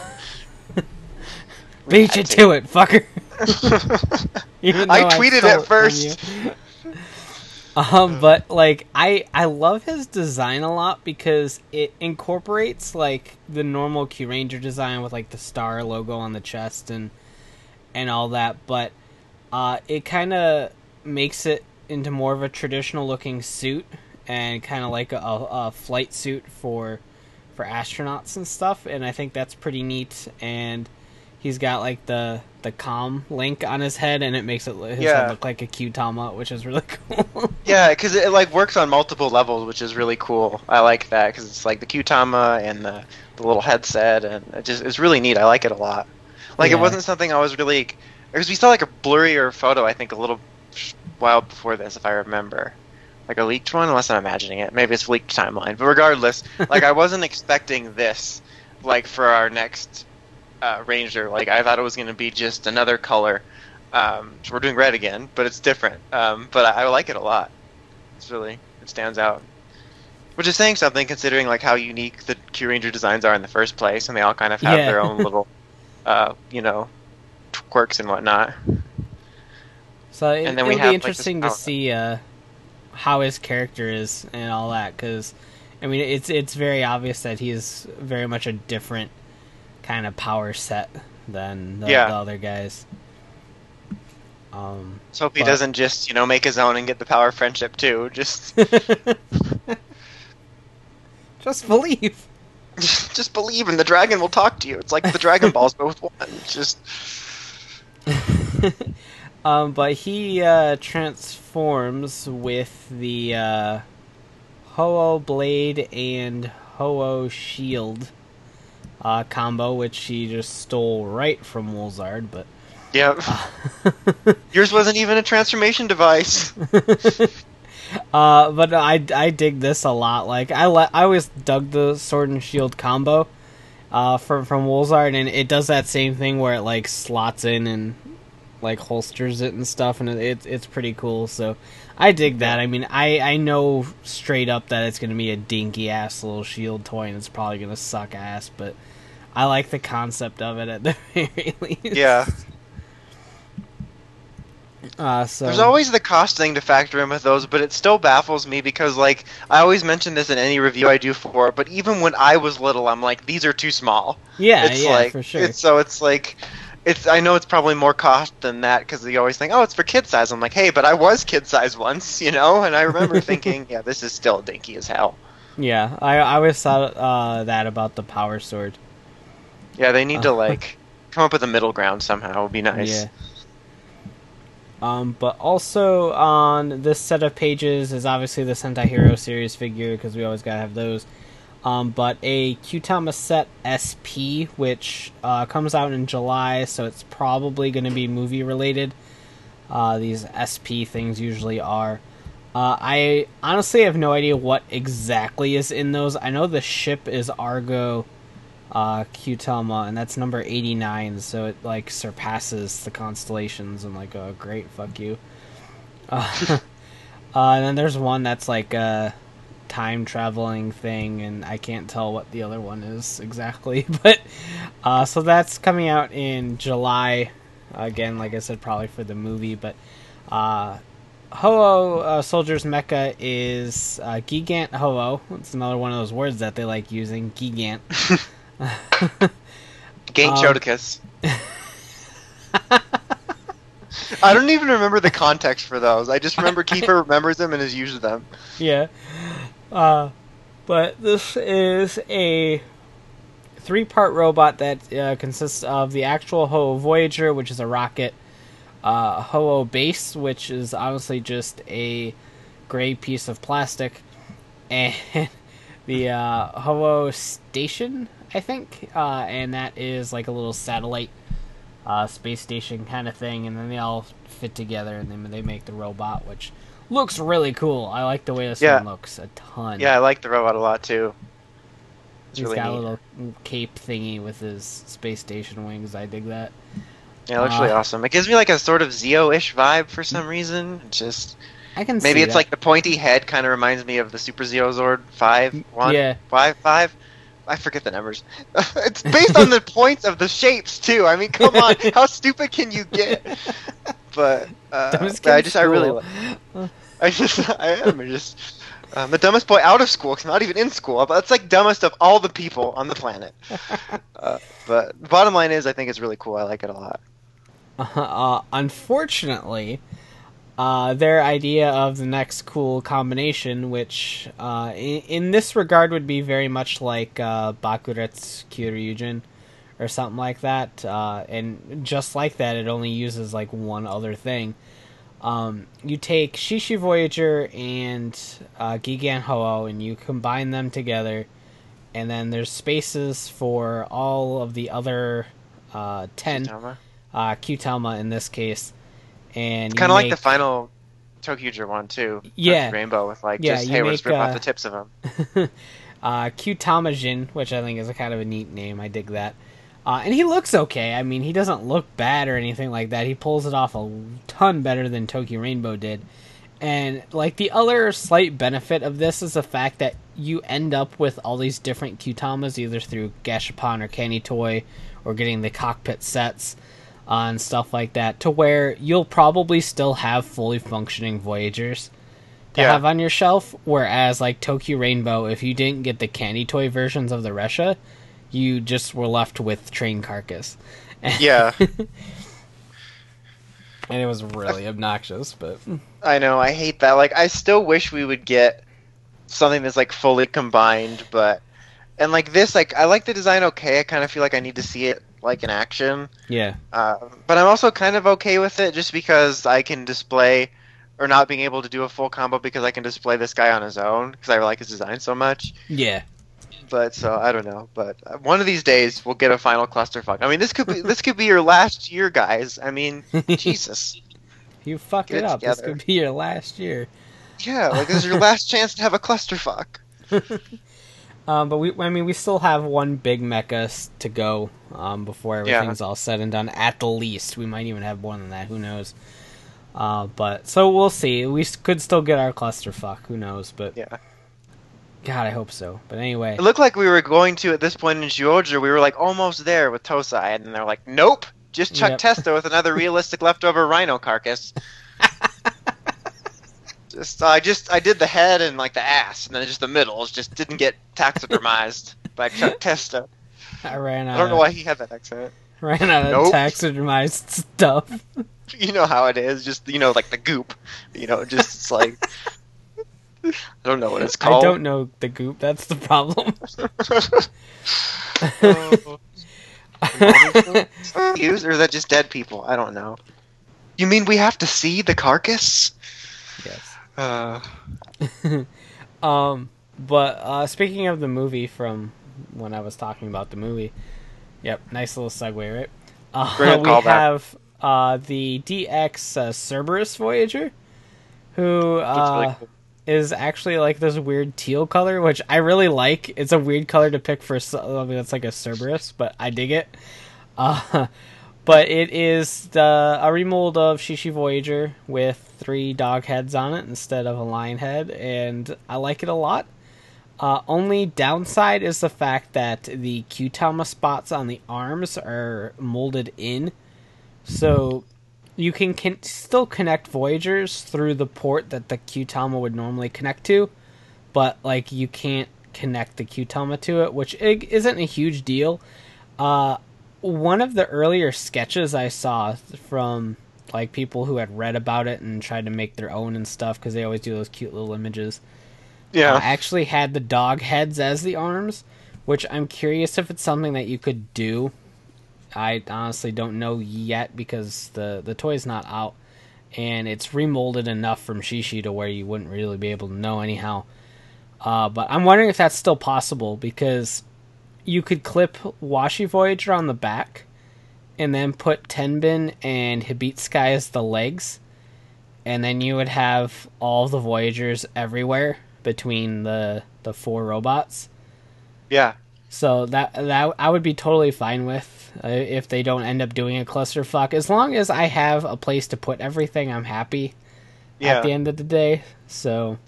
[LAUGHS] [LAUGHS] beat you to. it, fucker. I tweeted it first. Um, but like I I love his design a lot because it incorporates like the normal Kyuranger design with like the star logo on the chest and and all that, but uh, it kind of makes it into more of a traditional looking suit and kind of like a, a flight suit for for astronauts and stuff, and I think that's pretty neat. And he's got like the the com link on his head, and it makes it his Yeah. head look like a Kyutama, which is really [LAUGHS] cool. Yeah, because it like works on multiple levels, which is really cool. I like that because it's like the Kyutama and the, the little headset, and it just it's really neat. I like it a lot. Like Yeah. it wasn't something I was really because we saw like a blurrier photo. I think a little while before this, if I remember, like a leaked one, unless I'm imagining it. Maybe it's leaked timeline. But regardless, like I [LAUGHS] wasn't expecting this, like for our next uh, Ranger. Like I thought it was going to be just another color. Um, so we're doing red again, but it's different. Um, but I, I like it a lot. It's really it stands out, which is saying something considering like how unique the Kyuranger designs are in the first place, and they all kind of have Yeah. their own [LAUGHS] little, uh, you know, quirks and whatnot. So it, And then it'll have, be like, interesting to see uh, how his character is and all that, because I mean it's it's very obvious that he is very much a different kind of power set than the, Yeah. the other guys. Um, So hope he doesn't just you know make his own and get the power of friendship too. Just [LAUGHS] just believe. just believe and the dragon will talk to you. It's like the Dragon Balls [LAUGHS] both one. Just [LAUGHS] um, but he uh, transforms with the uh, Ho-Oh Blade and Ho-Oh Shield uh, combo, which he just stole right from Wolzard, but yeah. [LAUGHS] Yours wasn't even a transformation device. [LAUGHS] Uh, but I, I dig this a lot. Like I le- I always dug the sword and shield combo, uh, from from Wolzard, and it does that same thing where it like slots in and like holsters it and stuff, and it, it it's pretty cool. So I dig that. I mean, I I know straight up that it's gonna be a dinky ass little shield toy, and it's probably gonna suck ass, but I like the concept of it at the [LAUGHS] very least. yeah. Uh, so There's always the cost thing to factor in with those, but it still baffles me because, like, I always mention this in any review I do for it, but even when I was little, I'm like, these are too small. yeah, it's yeah, like, for sure. It's, so it's like, it's. I know it's probably more cost than that because you always think, oh, it's for kid size. I'm like, hey, but I was kid size once, [LAUGHS] you know, and I remember [LAUGHS] thinking, yeah, this is still dinky as hell. Yeah, I I always thought uh, that about the power sword. Yeah, they need to Uh. like come up with a middle ground somehow. It Would be nice. Yeah. Um, but also on this set of pages is obviously the Sentai Hero series figure because we always gotta have those. Um, but a Kyutama set SP, which uh, comes out in July, so it's probably going to be movie related. Uh, these SP things usually are. Uh, I honestly have no idea what exactly is in those. I know the ship is Argo uh, and that's number 89, so it, like, surpasses the constellations. I'm like, oh, great, fuck you. [LAUGHS] Uh, [LAUGHS] uh, and then there's one that's like a time traveling thing, and I can't tell what the other one is exactly. [LAUGHS] But, uh, so that's coming out in July. Again, like I said, probably for the movie, but, uh, Ho-Oh uh, Soldier's Mecha is uh, Gigant Ho-Oh. It's another one of those words that they like using, Gigant. [LAUGHS] Gain Um. I don't even remember the context for those. I just remember Keeper [LAUGHS] remembers them and has used them. yeah. Uh, but this is a three part robot that uh, consists of the actual Ho Voyager, which is a rocket, uh, Ho base, which is honestly just a gray piece of plastic, and [LAUGHS] the uh, Ho station, I think, uh, and that is like a little satellite uh, space station kind of thing, and then they all fit together and then they make the robot, which looks really cool. I like the way this Yeah. one looks a ton. Yeah, I like the robot a lot too. It's He's really got a little cape thingy with his space station wings. I dig that. Yeah, it looks really Uh, awesome. It gives me like a sort of Zeo-ish vibe for some reason. It's just I can maybe it's that. like the pointy head kind of reminds me of the Super Zeo Zord five one Yeah. five five. I forget the numbers. [LAUGHS] it's based on the [LAUGHS] points of the shapes too. I mean, come on, [LAUGHS] how stupid can you get? But uh, but I just I really, like, I just I am just um, the dumbest boy out of school. 'cause I'm not even in school, but it's like dumbest of all the people on the planet. uh, but bottom line is, I think it's really cool. I like it a lot. uh, unfortunately, uh, their idea of the next cool combination, which uh, in, in this regard would be very much like uh, Bakuretsu Kyoryujin or something like that, uh, and just like that, it only uses like one other thing. Um, you take Shishi Voyager and uh, Gigan Ho-Oh and you combine them together, and then there's spaces for all of the other uh, ten Tama. uh, Kyutama in this case, and Kind of like the final Tokyo one too. Yeah. Rainbow with like Yeah, just hey, make, rip off uh, the tips of them. [LAUGHS] uh, Kyutamajin, which I think is a kind of a neat name. I dig that. Uh, and he looks okay. I mean, he doesn't look bad or anything like that. He pulls it off a ton better than ToQ Rainbow did. And like the other slight benefit of this is the fact that you end up with all these different Kyutamas either through Gashapon or Candy Toy or getting the cockpit sets uh, and stuff like that to where you'll probably still have fully functioning Voyagers to Yeah. have on your shelf. Whereas like ToQ Rainbow, if you didn't get the Candy Toy versions of the Ressha, you just were left with train carcass. [LAUGHS] Yeah, and it was really obnoxious, but I know. I hate that. Like, I still wish we would get something that's like fully combined, but and like this, like I like the design. Okay, I kind of feel like I need to see it like an action. yeah, Uh, but I'm also kind of okay with it just because I can display, or not being able to do a full combo because I can display this guy on his own because I like his design so much. yeah, But so I don't know. But uh, one of these days we'll get a final clusterfuck. I mean, this could be this could be your last year, guys. I mean, [LAUGHS] Jesus. you fucked Get it up. This could be your last year. Yeah, like this is your last [LAUGHS] chance to have a clusterfuck. [LAUGHS] Um, but we, I mean, we still have one big mecha to go um, before Yeah. everything's all said and done. At the least, we might even have more than that. Who knows? Uh, but so we'll see. We could still get our clusterfuck. Who knows? But Yeah. God, I hope so. But anyway, It looked like we were going to at this point in Zyuohger, we were like almost there with Tosai, and they're like, nope, just chuck Yep. Testa with another realistic leftover rhino carcass. [LAUGHS] just I just I did the head and like the ass, and then just the middles just didn't get taxidermized [LAUGHS] by Chuck Testa. I ran out. I don't know of, why he had that accent. ran out of taxidermized stuff. [LAUGHS] You know how it is, just you know like the goop, you know, just it's like [LAUGHS] I don't know what it's called. I don't know the goop. That's the problem. Used or is that just dead people? I don't know. You mean we have to see the carcass? yes. Uh, [LAUGHS] Um, but uh, speaking of the movie from when I was talking about the movie, yep, nice little segue, right? Uh, Great [LAUGHS] we have uh, the DX uh, Cerberus Voyager, who uh, really cool. is actually like this weird teal color, which I really like. It's a weird color to pick for something that's like a Cerberus, but I dig it. Uh, [LAUGHS] but it is the, a remold of Shishi Voyager with three dog heads on it instead of a lion head, and I like it a lot. Uh, only downside is the fact that the Kyutama spots on the arms are molded in, so you can con- still connect Voyagers through the port that the Kyutama would normally connect to, but like you can't connect the Kyutama to it, which i- isn't a huge deal. Uh, one of the earlier sketches I saw from like people who had read about it and tried to make their own and stuff because they always do those cute little images. yeah. uh, actually had the dog heads as the arms, which I'm curious if it's something that you could do. I honestly don't know yet because the the toy's not out, and it's remolded enough from Shishi to where you wouldn't really be able to know anyhow. Uh, but I'm wondering if that's still possible because you could clip Washi Voyager on the back, and then put Tenbin and Hebitsukai as the legs, and then you would have all the Voyagers everywhere between the the four robots. yeah. So that that I would be totally fine with uh, if they don't end up doing a clusterfuck. As long as I have a place to put everything, I'm happy. Yeah. At the end of the day, so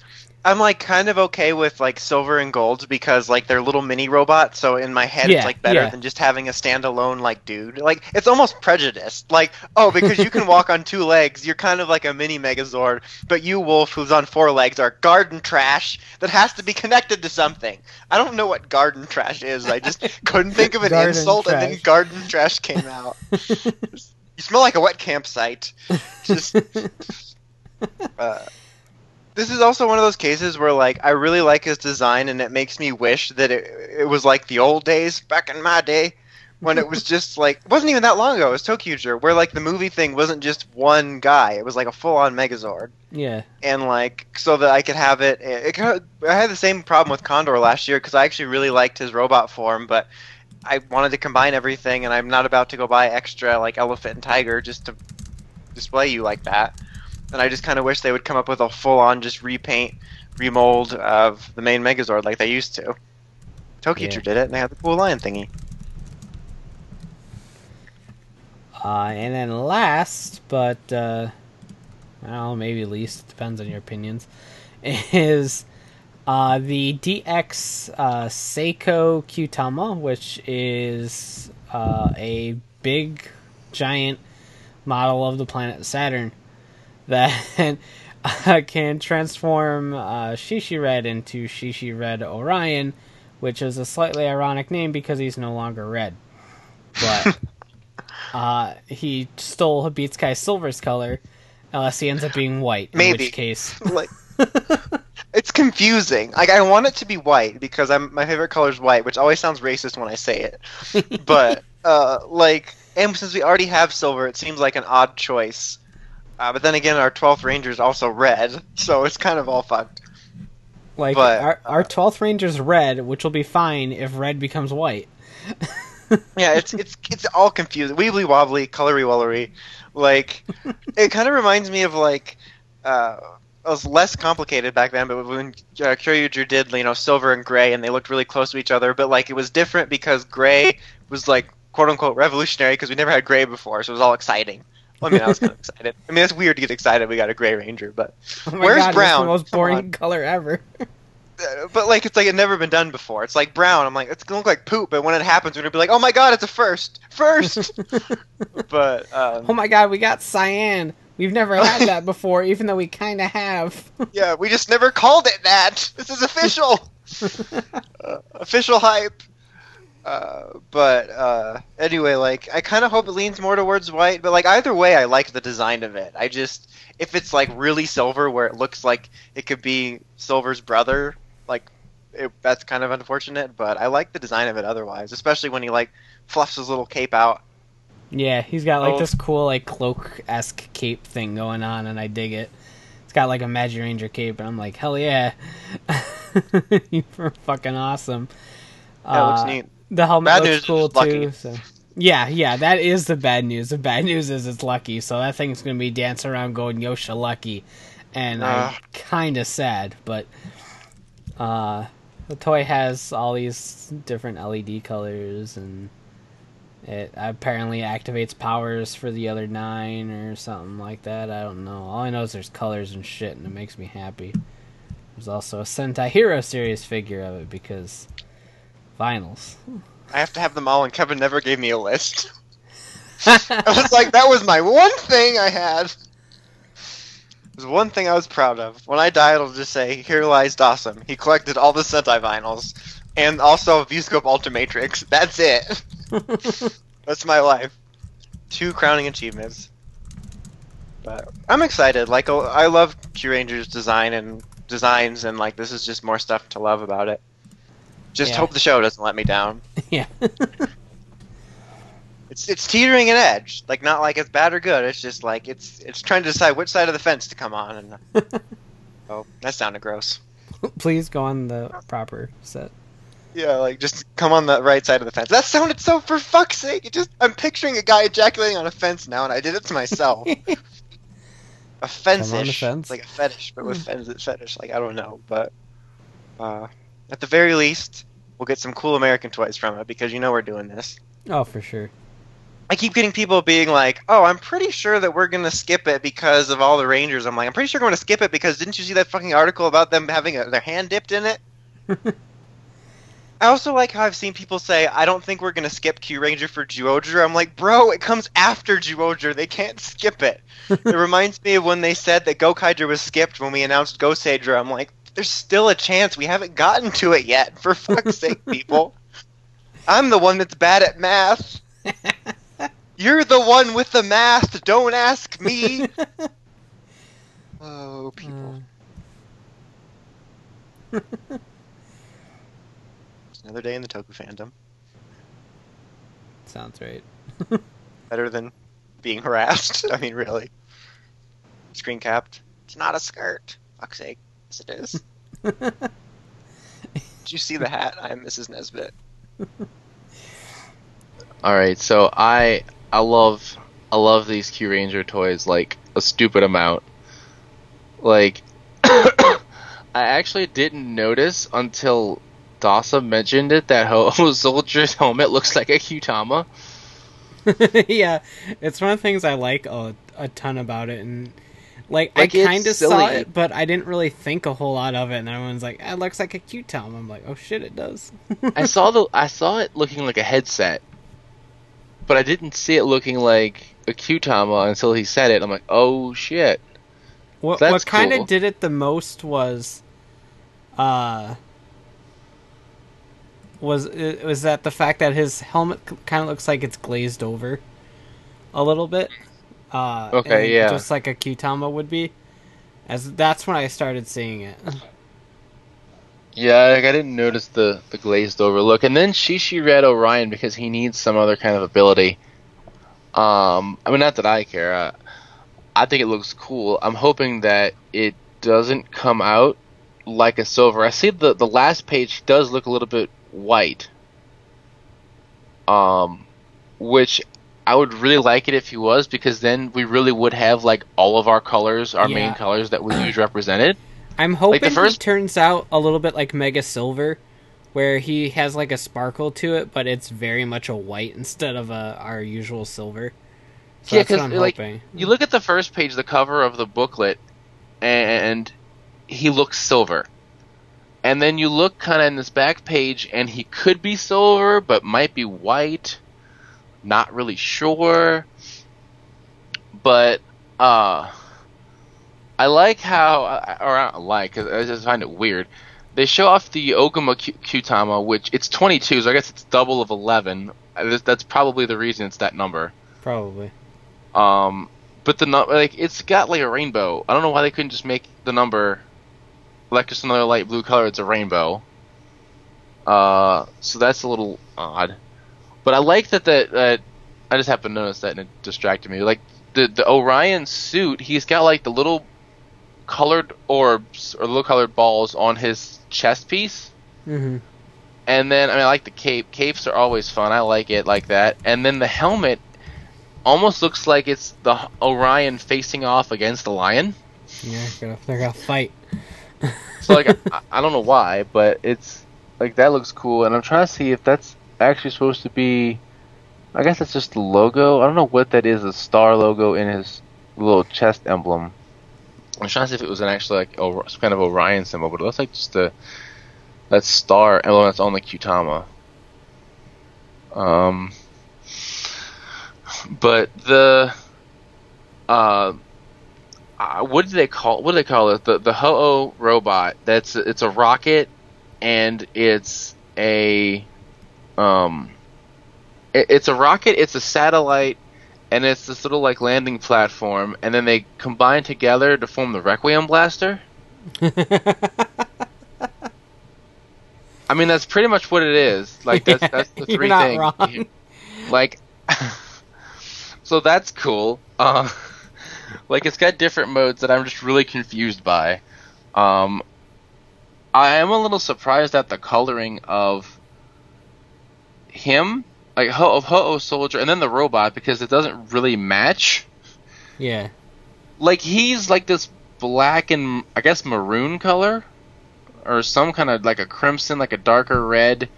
I'm like kind of okay with like silver and gold because like they're little mini robots. So in my head, Yeah, it's like better yeah. than just having a standalone like dude. Like it's almost prejudiced. Like oh, because you can [LAUGHS] walk on two legs, you're kind of like a mini Megazord. But you, Wolf, who's on four legs, are garden trash that has to be connected to something. I don't know what garden trash is. I just [LAUGHS] couldn't think of an Garden insult, and then garden trash came out. [LAUGHS] you smell like a wet campsite. Just. Uh, this is also one of those cases where like I really like his design and it makes me wish that it it was like the old days back in my day when it was [LAUGHS] just like it wasn't even that long ago. It was Tokyo where like the movie thing wasn't just one guy. It was like a full on Megazord yeah, and like so that I could have it. it of, I had the same problem with Condor last year because I actually really liked his robot form, but I wanted to combine everything, and I'm not about to go buy extra like elephant and tiger just to display you like that. And I just kind of wish they would come up with a full-on just repaint, remold of the main Megazord like they used to. Tokyo Yeah. did it, and they had the cool lion thingy. Uh, and then last, but uh, know, maybe least depends on your opinions, [LAUGHS] is uh, the DX uh, Saiko Kyutama, which is uh, a big, giant model of the planet Saturn that [LAUGHS] uh, can transform uh, Shishi Red into Shishi Red Orion, which is a slightly ironic name because he's no longer red. But [LAUGHS] uh, he stole Hebitsukai Silver's color, unless he ends up being white. In Maybe. which case, [LAUGHS] like it's confusing. Like I want it to be white because I'm my favorite color is white, which always sounds racist when I say it. but uh, like, and since we already have silver, it seems like an odd choice. Uh, but then again, our twelfth ranger is also red, [LAUGHS] so it's kind of all fucked. like but, our our twelfth ranger's red, which will be fine if red becomes white. [LAUGHS] Yeah, it's it's it's all confusing. Weebly wobbly, colory wallery. Like [LAUGHS] it kind of reminds me of like uh it was less complicated back then, but when uh, Kyoryuger did, you know, silver and gray, and they looked really close to each other, but like it was different because gray was like quote unquote revolutionary because we never had gray before, so it was all exciting. Well, I mean, I was kind of excited. I mean, it's weird to get excited. We got a gray ranger, but Oh my Where's God, brown? It's the most boring color ever. [LAUGHS] uh, but like it's like it never been done before. It's like brown. I'm like it's gonna look like poop, but when it happens, we're gonna be like, oh my god, it's a first, first. [LAUGHS] but um, oh my god, we got cyan. We've never [LAUGHS] had that before, even though we kind of have. Yeah, we just never called it that. This is official. uh, official hype. Uh, but uh, anyway, like I kind of hope it leans more towards white. But like either way, I like the design of it. I just if it's like really silver, where it looks like it could be Silver's brother, like it, that's kind of unfortunate. But I like the design of it otherwise, especially when he like fluffs his little cape out. Yeah, he's got like Oh. this cool like cloak esque cape thing going on, and I dig it. It's got like a Magic Ranger cape, and I'm like, hell yeah, [LAUGHS] you're fucking awesome. Yeah, it looks Uh, neat. The helmet Bad looks cool too. So. Yeah, yeah, that is the bad news. The bad news is it's lucky, so that thing's gonna be dancing around going Yosha lucky, and I'm Ah. kind of sad, but uh, the toy has all these different LED colors, and it apparently activates powers for the other nine or something like that. I don't know. All I know is there's colors and shit, and it makes me happy. There's also a Sentai Hero series figure of it because vinyls. I have to have them all, and Kevin never gave me a list. [LAUGHS] I was like, that was my one thing I had. It was one thing I was proud of. When I die, it'll just say, "Here lies Dawson." He collected all the Sentai vinyls, and also V-Scope Ultimatrix. That's it. [LAUGHS] That's my life. Two crowning achievements. But I'm excited. Like oh, I love Kyuranger's design and designs, and like this is just more stuff to love about it. Just Yeah. hope the show doesn't let me down. [LAUGHS] yeah. [LAUGHS] It's it's teetering an edge. Like not like it's bad or good. It's just like it's it's trying to decide which side of the fence to come on. And [LAUGHS] oh, that sounded gross. Please go on the proper set. Yeah, like just come on the right side of the fence. That sounded so for fuck's sake. It just I'm picturing a guy ejaculating on a fence now, and I did it to myself. a fence Come on the fence. like a fetish, but with fence fetish. Like I don't know, but uh, at the very least, we'll get some cool American toys from it because you know we're doing this. Oh, for sure. I keep getting people being like, "Oh, I'm pretty sure that we're gonna skip it because of all the Rangers." I'm like, "I'm pretty sure we're gonna skip it because didn't you see that fucking article about them having a, their hand dipped in it?" [LAUGHS] I also like how I've seen people say, "I don't think we're gonna skip Kyuranger for Geodra." I'm like, "Bro, it comes after Geodra. They can't skip it." [LAUGHS] it reminds me of when they said that Gokaiger was skipped when we announced Goseiger. I'm like, "There's still a chance. We haven't gotten to it yet. For fuck's sake, people." I'm the one that's bad at math. [LAUGHS] You're the one with the math. Don't ask me. [LAUGHS] oh, people. [LAUGHS] Another day in the Toku fandom. Sounds right. Better than being harassed. I mean, really. Screen capped. It's not a skirt. Fuck's sake. Yes, it is. [LAUGHS] Did you see the hat? I'm Mrs. Nesbit. All right, so I I love I love these Q Ranger toys like a stupid amount. Like [COUGHS] I actually didn't notice until Dasa mentioned it that Ho [LAUGHS] Soldier's helmet looks like a Kyutama. [LAUGHS] yeah, it's one of the things I like a, a ton about it, and like, Like, I kind of saw it, but I didn't really think a whole lot of it. And everyone's like, "It looks like a Kyutama." I'm like, "Oh shit, it does." I saw the I saw it looking like a headset, but I didn't see it looking like a Kyutama until he said it. I'm like, oh shit. What That's what kind of cool. did it the most was, uh, was uh, was that the fact that his helmet kind of looks like it's glazed over, a little bit. Uh, Okay, yeah. just like a Kyutama would be. As that's when I started seeing it. Yeah, like I didn't notice the the glazed over look, and then Shishi Red Orion because he needs some other kind of ability. Um, I mean, not that I care. Uh, I think it looks cool. I'm hoping that it doesn't come out like a silver. I see the the last page does look a little bit white. Um, which I would really like it if he was because then we really would have like all of our colors, our main colors that we [CLEARS THROAT] use represented. I'm hoping the first- he turns out a little bit like Mega Silver, where he has like a sparkle to it, but it's very much a white instead of a our usual silver. So Yeah, that's what 'cause, I'm like, hoping. You look at the first page, the cover of the booklet, and he looks silver. And then you look kind of in this back page, and he could be silver, but might be white. Not really sure. But, uh, I like how, or I don't like, I just find it weird, they show off the Ogama Kyutama, which it's 22, so I guess it's double of 11. Uh, that's- probably the reason it's that number. Probably. Um, but the nu- like it's got like a rainbow. I don't know why they couldn't just make the number like just another light blue color. It's a rainbow. Uh, so that's a little odd. But I like that that that I just happened to notice that and it distracted me. Like the the Orion suit, he's got like the little colored orbs or little colored balls on his chest piece. Mm-hmm. And then I mean I like the cape. Capes are always fun. I like it like that. And then the helmet almost looks like it's the Orion facing off against the lion. Yeah, they're gonna, they're gonna fight. So like [LAUGHS] I, I don't know why, but it's like that looks cool. And I'm trying to see if that's actually supposed to be. I guess it's just the logo. I don't know what that is. A star logo in his little chest emblem. I'm trying to see if it was an actually like some kind of Orion symbol, but it looks like just a that star emblem that's on the Kyutama. Um, but the uh, uh, what do they call what do they call it? The the Ho-Oh robot. That's it's a rocket, and it's a um, it, it's a rocket. It's a satellite, and it's this little like landing platform, and then they combine together to form the Requiem blaster. [LAUGHS] I mean, that's pretty much what it is. Like that's Yeah, that's the [LAUGHS] you're three not things. wrong. [LAUGHS] Like, so that's cool. Uh, like it's got different modes that I'm just really confused by. Um, I am a little surprised at the coloring of him, like Ho of Ho-Oh Soldier, and then the robot because it doesn't really match. yeah. Like he's like this black and I guess maroon color, or some kind of like a crimson, like a darker red.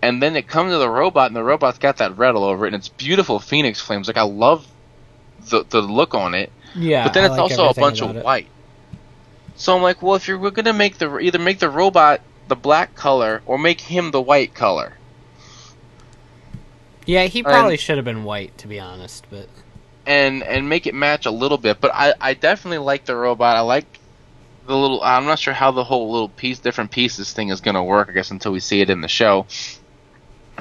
And then it comes to the robot, and the robot's got that red all over it, and it's beautiful phoenix flames. Like I love the the look on it. Yeah. But then it's like also a bunch of it. white. So I'm like, well, if you're gonna make the either make the robot the black color or make him the white color. Yeah, he probably should have been white, to be honest. But and and make it match a little bit. But I, I definitely like the robot. I like the little. I'm not sure how the whole little piece, different pieces thing is gonna work. I guess until we see it in the show.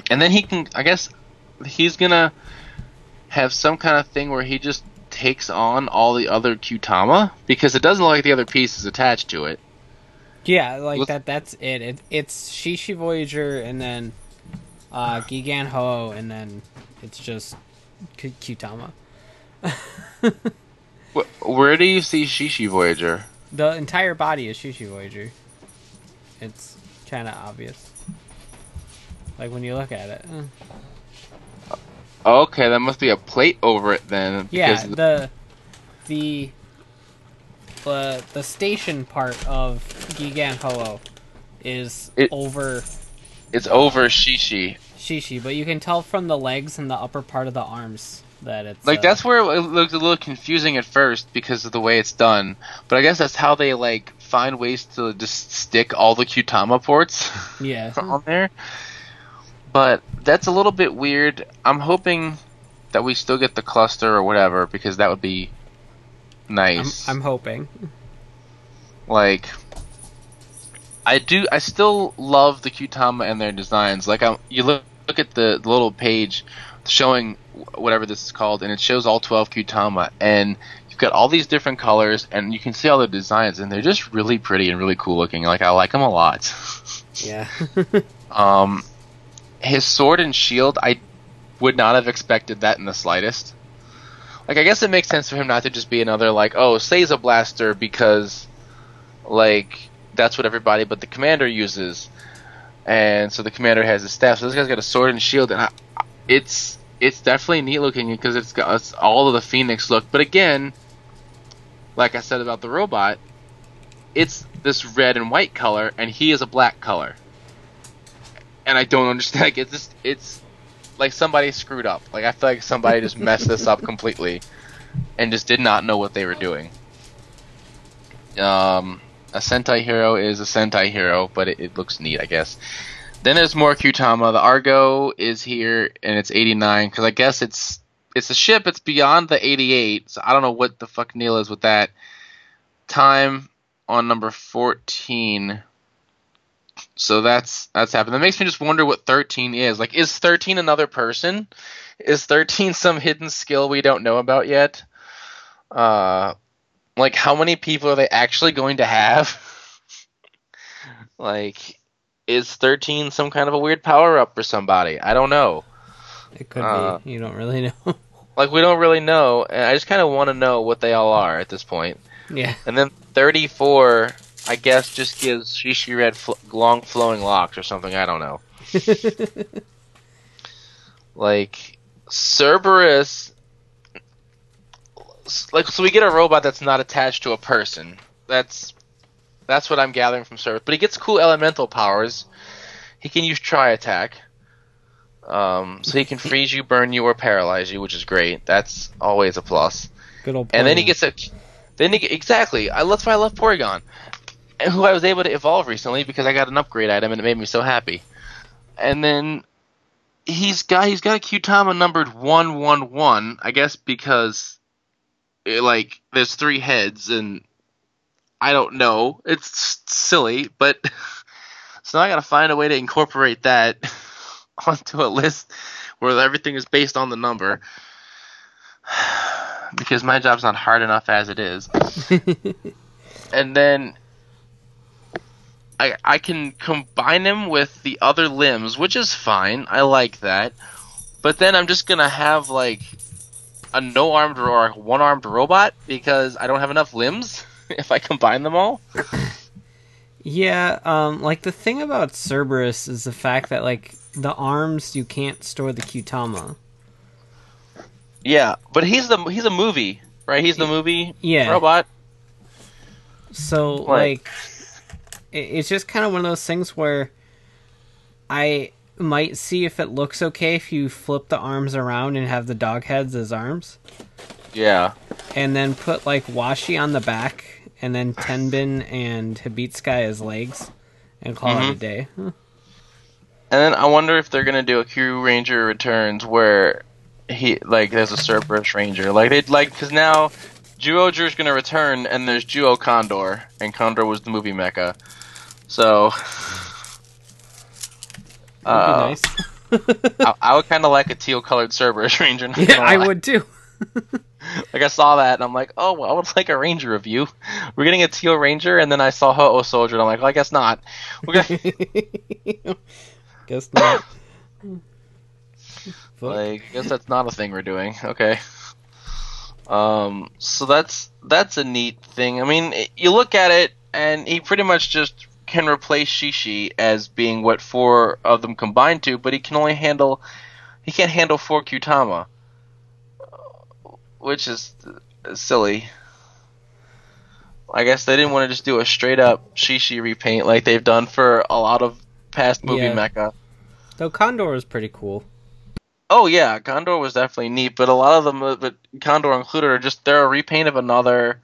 And then he can. I guess he's gonna have some kind of thing where he just takes on all the other Kyutama because it doesn't look like the other piece is attached to it. yeah, like Let's- that. That's it. it it's Shishi Voyager, and then uh, Gigan Ho, and then it's just Kyutama. [LAUGHS] Wh- Where do you see Shishi Voyager? The entire body is Shishi Voyager. It's kind of obvious. Like when you look at it. Uh. Okay, that must be a plate over it then. Yeah, because the the the the station part of Gigan Ho is It- over it's over Shishi. Shishi, but you can tell from the legs and the upper part of the arms that it's Like uh, that's where it looked a little confusing at first because of the way it's done. But I guess that's how they like find ways to just stick all the Kyutama ports [LAUGHS] yeah. on there. But that's a little bit weird. I'm hoping that we still get the cluster or whatever because that would be I'm, nice. I'm hoping. like I do I still love the Kyutama and their designs. Like I you look look at the, the little page showing whatever this is called and it shows all 12 Kyutama and you've got all these different colors and you can see all the designs and they're just really pretty and really cool looking. Like I like them a lot. [LAUGHS] Yeah. [LAUGHS] um his sword and shield I would not have expected that in the slightest. Like I guess it makes sense for him not to just be another like oh Seiza blaster because like that's what everybody but the commander uses, and so the commander has his staff. So this guy's got a sword and shield, and I, it's it's definitely neat looking because it's got it's all of the phoenix look. But again, like I said about the robot, it's this red and white color, and he is a black color, and I don't [LAUGHS] understand. Like, it's just it's like somebody screwed up. Like I feel like somebody just messed this up completely, and just did not know what they were doing. Um, a Sentai hero is a Sentai hero, but it, it looks neat, I guess. Then there's more Kyutama. The Argo is here, and it's 89 because I guess it's it's a ship. It's beyond the 88, so I don't know what the fuck Neil is with that. Time on number 14 so that's that's happened. That makes me just wonder what 13 is. Like, is 13 another person? Is 13 [LAUGHS] some hidden skill we don't know about yet? Uh, like, how many people are they actually going to have? [LAUGHS] like, is 13 some kind of a weird power up for somebody? I don't know. It could Uh, be. You don't really know. [LAUGHS] Like, we don't really know, and I just kind of want to know what they all are at this point. yeah. And then 34, I guess, just gives Shishi Red fl- long flowing locks or something. I don't know. [LAUGHS] Like Cerberus, like so we get a robot that's not attached to a person. That's that's what I'm gathering from Cerberus. But he gets cool elemental powers. He can use Tri Attack. Um, so he can freeze you, burn you, or paralyze you, which is great. That's always a plus. Good old. And then he gets a, then he exactly. I that's why I love Porygon, who I was able to evolve recently because I got an upgrade item and it made me so happy. And then he's got he's got a Qtama numbered one one one. I guess because like there's three heads and I don't know. It's silly, but [LAUGHS] so now I got to find a way to incorporate that [LAUGHS] onto a list where everything is based on the number [SIGHS] because my job's not hard enough as it is. [LAUGHS] and then I I can combine them with the other limbs, which is fine. I like that. But then I'm just gonna have like a no armed or one armed robot because I don't have enough limbs [LAUGHS] if I combine them all. Yeah, um, like the thing about Cerberus is the fact that like the arms you can't store the Kyutama. Yeah, but he's the he's a movie, right? He's the movie Yeah. robot. So Like- like, it, it's just kind of one of those things where I might see if it looks okay if you flip the arms around and have the dog heads as arms, Yeah. and then put like Washi on the back, and then Tenbin and Hebitsukai as legs, and call it a Mhm. day. Huh. And then I wonder if they're gonna do a Kyuranger Returns where he like there's a Cerberus Ranger like they'd like because now Zyuohger's gonna return and there's Zyuoh Condor and Condor was the movie mecha, so uh, nice. [LAUGHS] I, I would kind of like a teal colored Cerberus Ranger. yeah, I would too. [LAUGHS] Like I saw that and I'm like, oh, well, I would like a Ranger review. We're getting a teal Ranger and then I saw Ho-Oh Soldier and I'm like, well, I guess not. We're gonna [LAUGHS] Guess not. Like, I guess that's not a thing we're doing. Okay. Um, so that's that's a neat thing. I mean, it- you look at it, and he pretty much just can replace Shishi as being what four of them combined to, but he can only handle he can't handle four Kyutama, which is silly. I guess they didn't want to just do a straight up Shishi repaint like they've done for a lot of past movie Yeah. mecha. Though Condor is pretty cool. Oh yeah, Condor was definitely neat, but a lot of them, but Condor included, are just they're a repaint of another,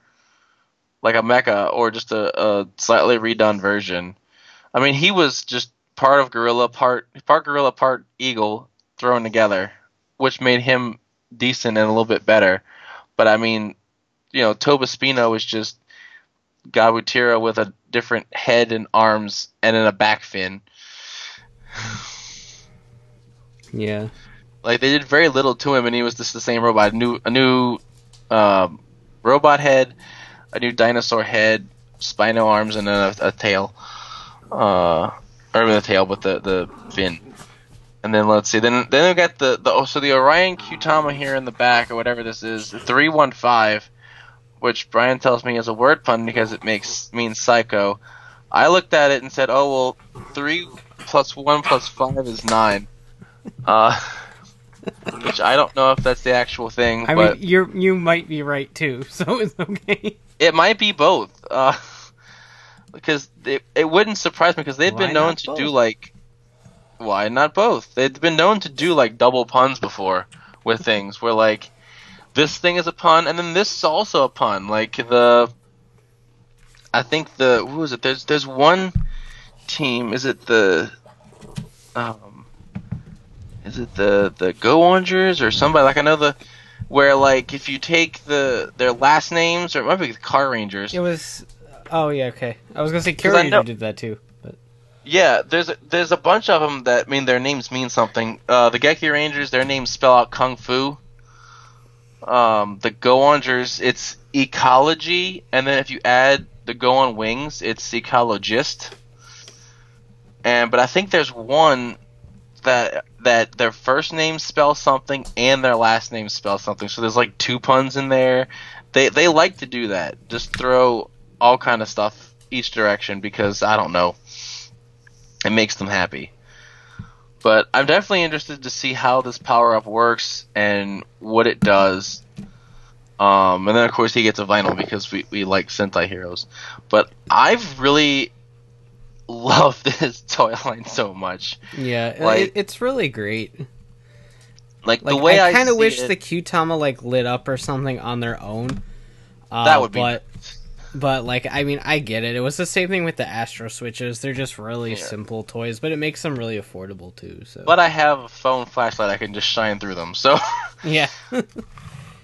like a mecha or just a, a slightly redone version. I mean, he was just part of Gorilla, part part Gorilla, part Eagle thrown together, which made him decent and a little bit better. But I mean, you know, Toba Spino is just Gabutyra with a different head and arms and then a back fin. Yeah. Like they did very little to him, and he was just the same robot. A new, a new um, robot head, a new dinosaur head, spino arms, and then a, a tail. Uh, or the tail, but the the fin. And then let's see. Then then we got the the oh, so the Orion Kyutama here in the back or whatever this is, three one five, which Brian tells me is a word pun because it makes means psycho. I looked at it and said, oh well, three plus one plus five is nine. Uh, which I don't know if that's the actual thing, I but mean, you're you might be right too, [LAUGHS] so it's okay. It might be both. Uh, [LAUGHS] because it, it wouldn't surprise me because they've Why been known to both? do like why not both? They've been known to do like double puns before with [LAUGHS] things where like this thing is a pun and then this is also a pun. Like the I think the who is it? There's there's one team. Is it the um is it the the Go Orangers or somebody like I know the where like if you take the their last names or it might be the Car Rangers. It was. Oh yeah, okay. I was gonna say I Curator did that too, but Yeah, there's a, there's a bunch of them that mean their names mean something. Uh, the Geki Rangers, their names spell out kung fu. Um, the Go-ongers, it's ecology, and then if you add the Go on Wings, it's ecologist. And but I think there's one that that their first name spells something and their last name spells something. So there's like two puns in there. They they like to do that. Just throw all kind of stuff each direction because I don't know. It makes them happy. But I'm definitely interested to see how this power up works and what it does. Um, and then of course he gets a vinyl because we, we like Sentai heroes. But I've really loved [LAUGHS] this toy line so much. Yeah, Like- it, it's really great. Like, Like the way I, I kind of wish it- the Kyutama like lit up or something on their own. Uh, that would be But but like I mean I get it. It was the same thing with the Astro Switches. They're just really Yeah. simple toys, but it makes them really affordable too. So But I have a phone flashlight I can just shine through them. So [LAUGHS] yeah,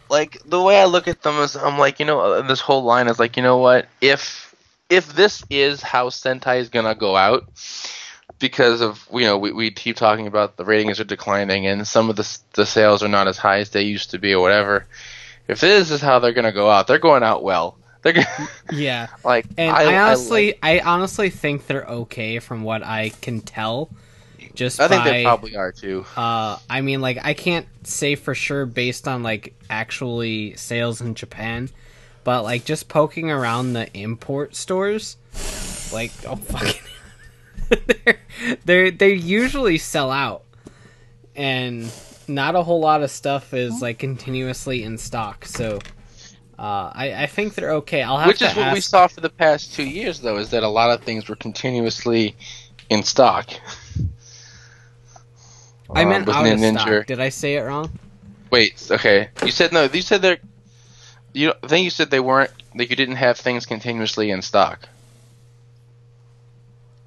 like the way I look at them is I'm like, you know, uh, this whole line is like, you know what? If if this is how Sentai is gonna go out, because of you know we, we keep talking about the ratings are declining and some of the the sales are not as high as they used to be or whatever. If this is how they're gonna go out, they're going out well. [LAUGHS] They're gonna, yeah. [LAUGHS] like And I, I honestly, like- I, honestly think they're okay from what I can tell. Just I think by, they probably are too. Uh, I mean, like I can't say for sure based on like actually sales in Japan, but like just poking around the import stores, like oh [LAUGHS] fucking, [LAUGHS] they're they're they usually sell out, and not a whole lot of stuff is like continuously in stock. So, uh, I I think they're okay. I'll have Which is what we saw for the past two years, though, is that a lot of things were continuously in stock. I Um, meant out of stock. Did I say it wrong? Wait, okay. You said no. You said they're. You I think you said they weren't. That you didn't have things continuously in stock.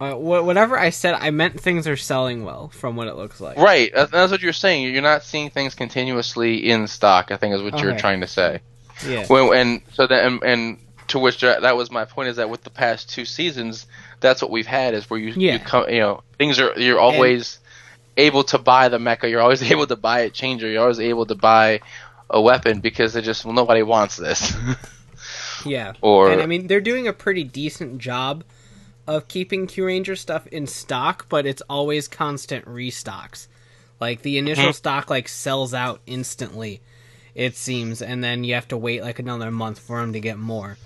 Uh, wh- whatever I said, I meant things are selling well from what it looks like. Right. That's, what you're saying. You're not seeing things continuously in stock. I think is what you're trying to say. Yeah. When and so that and, and to which that was my point is that with the past two seasons, that's what we've had is where you Yeah. you come you know things are you're always able to buy the mecha. You're always [LAUGHS] able to buy a changer. You're always able to buy a weapon because they just well nobody wants this. [LAUGHS] Yeah. or and I mean, they're doing a pretty decent job of keeping Kyuranger stuff in stock, but it's always constant restocks. Like the initial Mhm. stock like sells out instantly, it seems, and then you have to wait like another month for them to get more.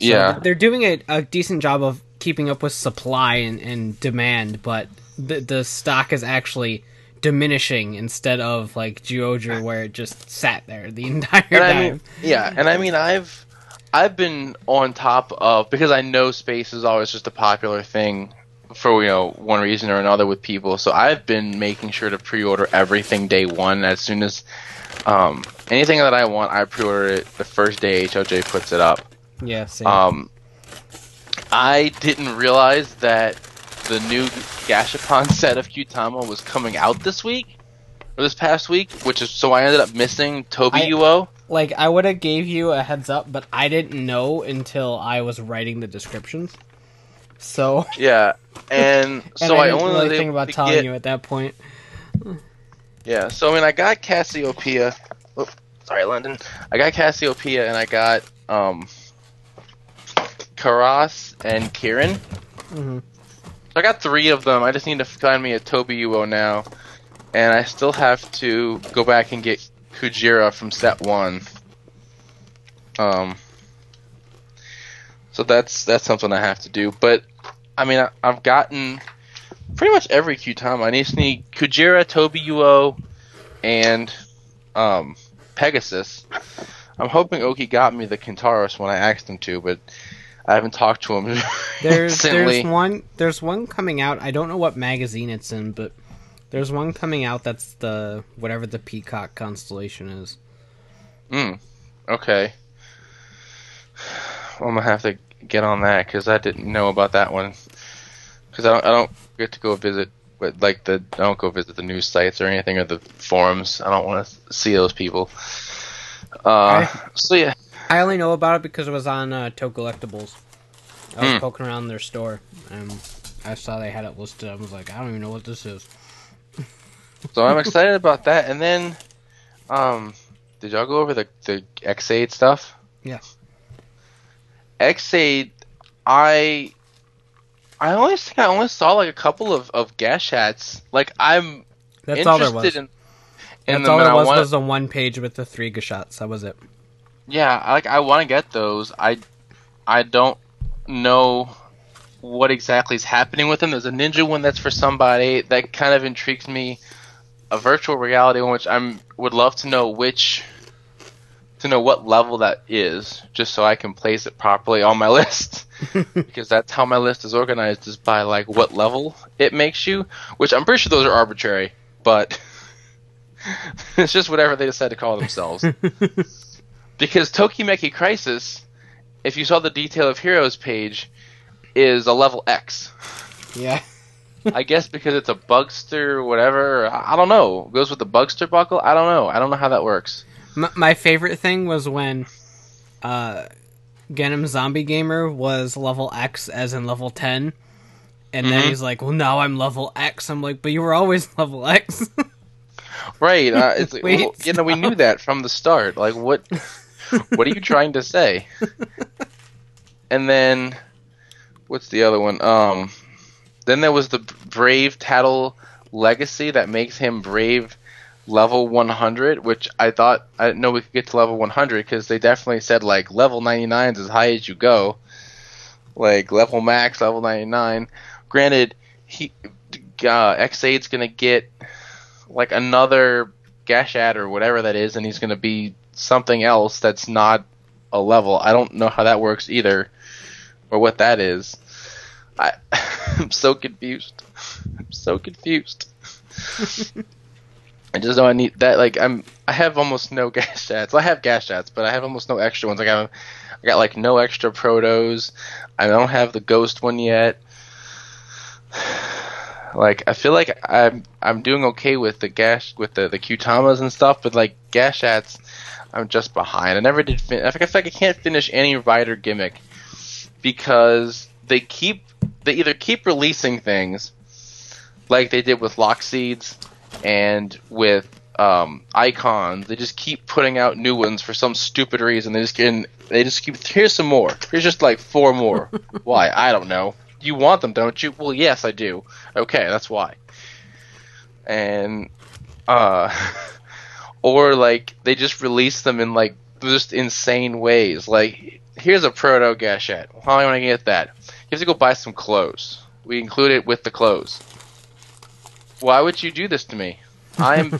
So yeah. they're doing a, a decent job of keeping up with supply and, and demand, but the the stock is actually diminishing instead of like Zyuohger where it just sat there the [LAUGHS] entire and time. I mean, yeah, and I mean, I've I've been on top of because I know space is always just a popular thing for you know one reason or another with people. So I've been making sure to pre-order everything day one as soon as um, anything that I want, I pre-order it the first day HLJ puts it up. yeah, same. Um, I didn't realize that the new Gashapon [LAUGHS] set of Kyutama was coming out this week or this past week, which is so I ended up missing Toby I- Uo. like I would have gave you a heads up, but I didn't know until I was writing the descriptions. So, [LAUGHS] Yeah, and and so I I, only really think about telling get- you at that point. Yeah, so I mean, I got Cassiopeia. Oh, sorry, London. I got Cassiopeia, and I got um, Karas and Kieran. Mhm. I got three of them. I just need to find me a Tobiuo now, and I still have to go back and get Kujira from set one. Um, so that's that's something I have to do. But I mean, I, I've gotten pretty much every Kyutama. I just need Kujira, Toby Uo, and um, Pegasus. I'm hoping Oki got me the Kintaros when I asked him to, but I haven't talked to him [LAUGHS] There's there's one there's one coming out. I don't know what magazine it's in, but there's one coming out that's the whatever the Peacock constellation is. Mm, okay. Well, I'm gonna have to get on that because I didn't know about that one. Because I don't, I don't get to go visit, but like the I don't go visit the news sites or anything or the forums. I don't want to see those people. Uh, so yeah, I only know about it because it was on uh, Toe Collectibles. I was Hmm. poking around their store. and I saw they had it listed. I was like, I don't even know what this is. [LAUGHS] So I'm excited about that. And then, um, did y'all go over the the Ex-Aid stuff? Yeah. Ex-Aid, I, I only think I only saw like a couple of of Gashats. Like I'm That's all there was. in. in That's them, all there was wanna- was the one page with the three shots. That was it. Yeah, I- like I want to get those. I I don't know what exactly is happening with them. There's a ninja one that's for somebody that kind of intrigues me. A virtual reality one, which I'm would love to know which to know what level that is, just so I can place it properly on my [LAUGHS] list. [LAUGHS] because that's how my list is organized is by like what level it makes you, which I'm pretty sure those are arbitrary, but [LAUGHS] it's just whatever they decide to call themselves. Because Tokimeki Crisis, if you saw the Detail of Heroes page, is a level X. Yeah. I guess because it's a Bugster, whatever. I don't know. It Goes with the Bugster buckle. I don't know. I don't know how that works. My, my favorite thing was when uh, Genm Zombie Gamer was level X, as in level 10. And then Mhm. he's like, well, now I'm level X. I'm like, but you were always [LAUGHS] level X. Right. Uh, it's like, [LAUGHS] Wait, well, you know, we knew that from the start. Like, what? What are you trying to say? [LAUGHS] And then, what's the other one? Um, then there was the Brave Taddle Legacy that makes him Brave level 100, which I thought I didn't know we could get to level 100 because they definitely said like level 99 is as high as you go, like level max, level 99. Granted, he uh, Ex-Aid's gonna get like another Gashat or whatever that is, and he's gonna be something else that's not a level. I don't know how that works either, or what that is. I, [LAUGHS] I'm so confused. I'm so confused. [LAUGHS] I just know I need that. Like I'm, I have almost no [LAUGHS] Gashats. I have Gashats, but I have almost no extra ones. Like I, I got like no extra protos. I don't have the ghost one yet. [SIGHS] Like I feel like I'm I'm doing okay with the gas with the the Kyutamas and stuff, but like Gashats, I'm just behind. I never did. Fin- I feel like I can't finish any rider gimmick because they keep they either keep releasing things like they did with lock seeds and with um, icons. They just keep putting out new ones for some stupid reason. They just get they just keep here's some more. Here's just like four more. [LAUGHS] why? I don't know. You want them, don't you? Well, yes, I do. Okay, that's why. And uh [LAUGHS] or like they just release them in like just insane ways. Like here's a proto Gashat. How am I going to get that? You have to go buy some clothes. We include it with the clothes. Why would you do this to me? I'm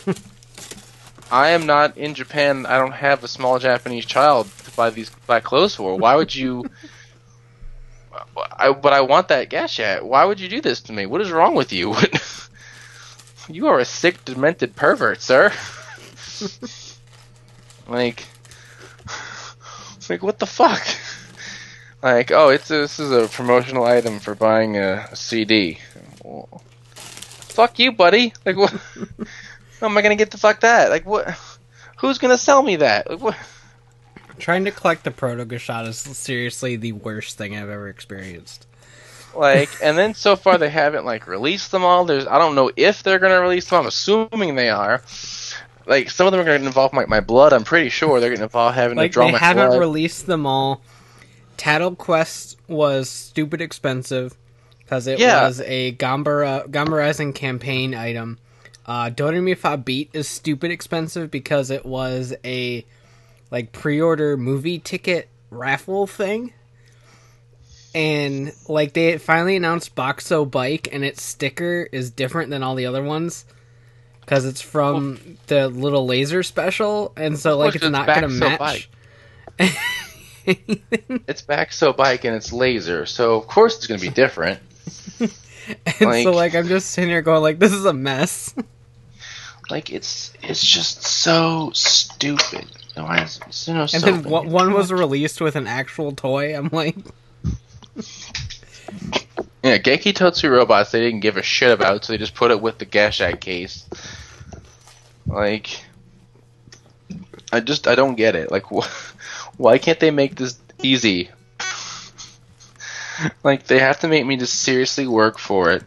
[LAUGHS] I am not in Japan. I don't have a small Japanese child to buy these buy clothes for. Why would you? [LAUGHS] I, but I want that Gashat. Why would you do this to me? What is wrong with you? [LAUGHS] you are a sick, demented pervert, sir. [LAUGHS] like, [LAUGHS] like what the fuck? Like, oh, it's a, this is a promotional item for buying a, a CD. Well, fuck you, buddy. Like, what? [LAUGHS] How am I gonna get the fuck that? Like, what? Who's gonna sell me that? Like, what? Trying to collect the Proto Gashat is seriously the worst thing I've ever experienced. Like, and then so far they haven't like released them all. There's, I don't know if they're gonna release them. I'm assuming they are. Like, some of them are gonna involve my, my blood. I'm pretty sure they're gonna involve having Like to draw they my haven't blood. released them all. Taddle Quest was stupid expensive because it Yeah. was a Gambara Gambarazing campaign item. Uh, Doremi Fa Beat is stupid expensive because it was a like pre-order movie ticket raffle thing. And like they finally announced Bakusou Bike and its sticker is different than all the other ones because it's from the little laser special and so like it's not gonna so match. [LAUGHS] It's back so bike and it's laser, so of course it's gonna be different. [LAUGHS] And Like- so like I'm just sitting here going like this is a mess. [LAUGHS] Like it's it's just so stupid. It's, you know, And so then one was released with an actual toy. I'm like, Yeah, Gekitotsu robots they didn't give a shit about, so they just put it with the Gashat case. Like, I just I don't get it. Like, wh- [LAUGHS] why can't they make this easy? [LAUGHS] like they have to make me just seriously work for it.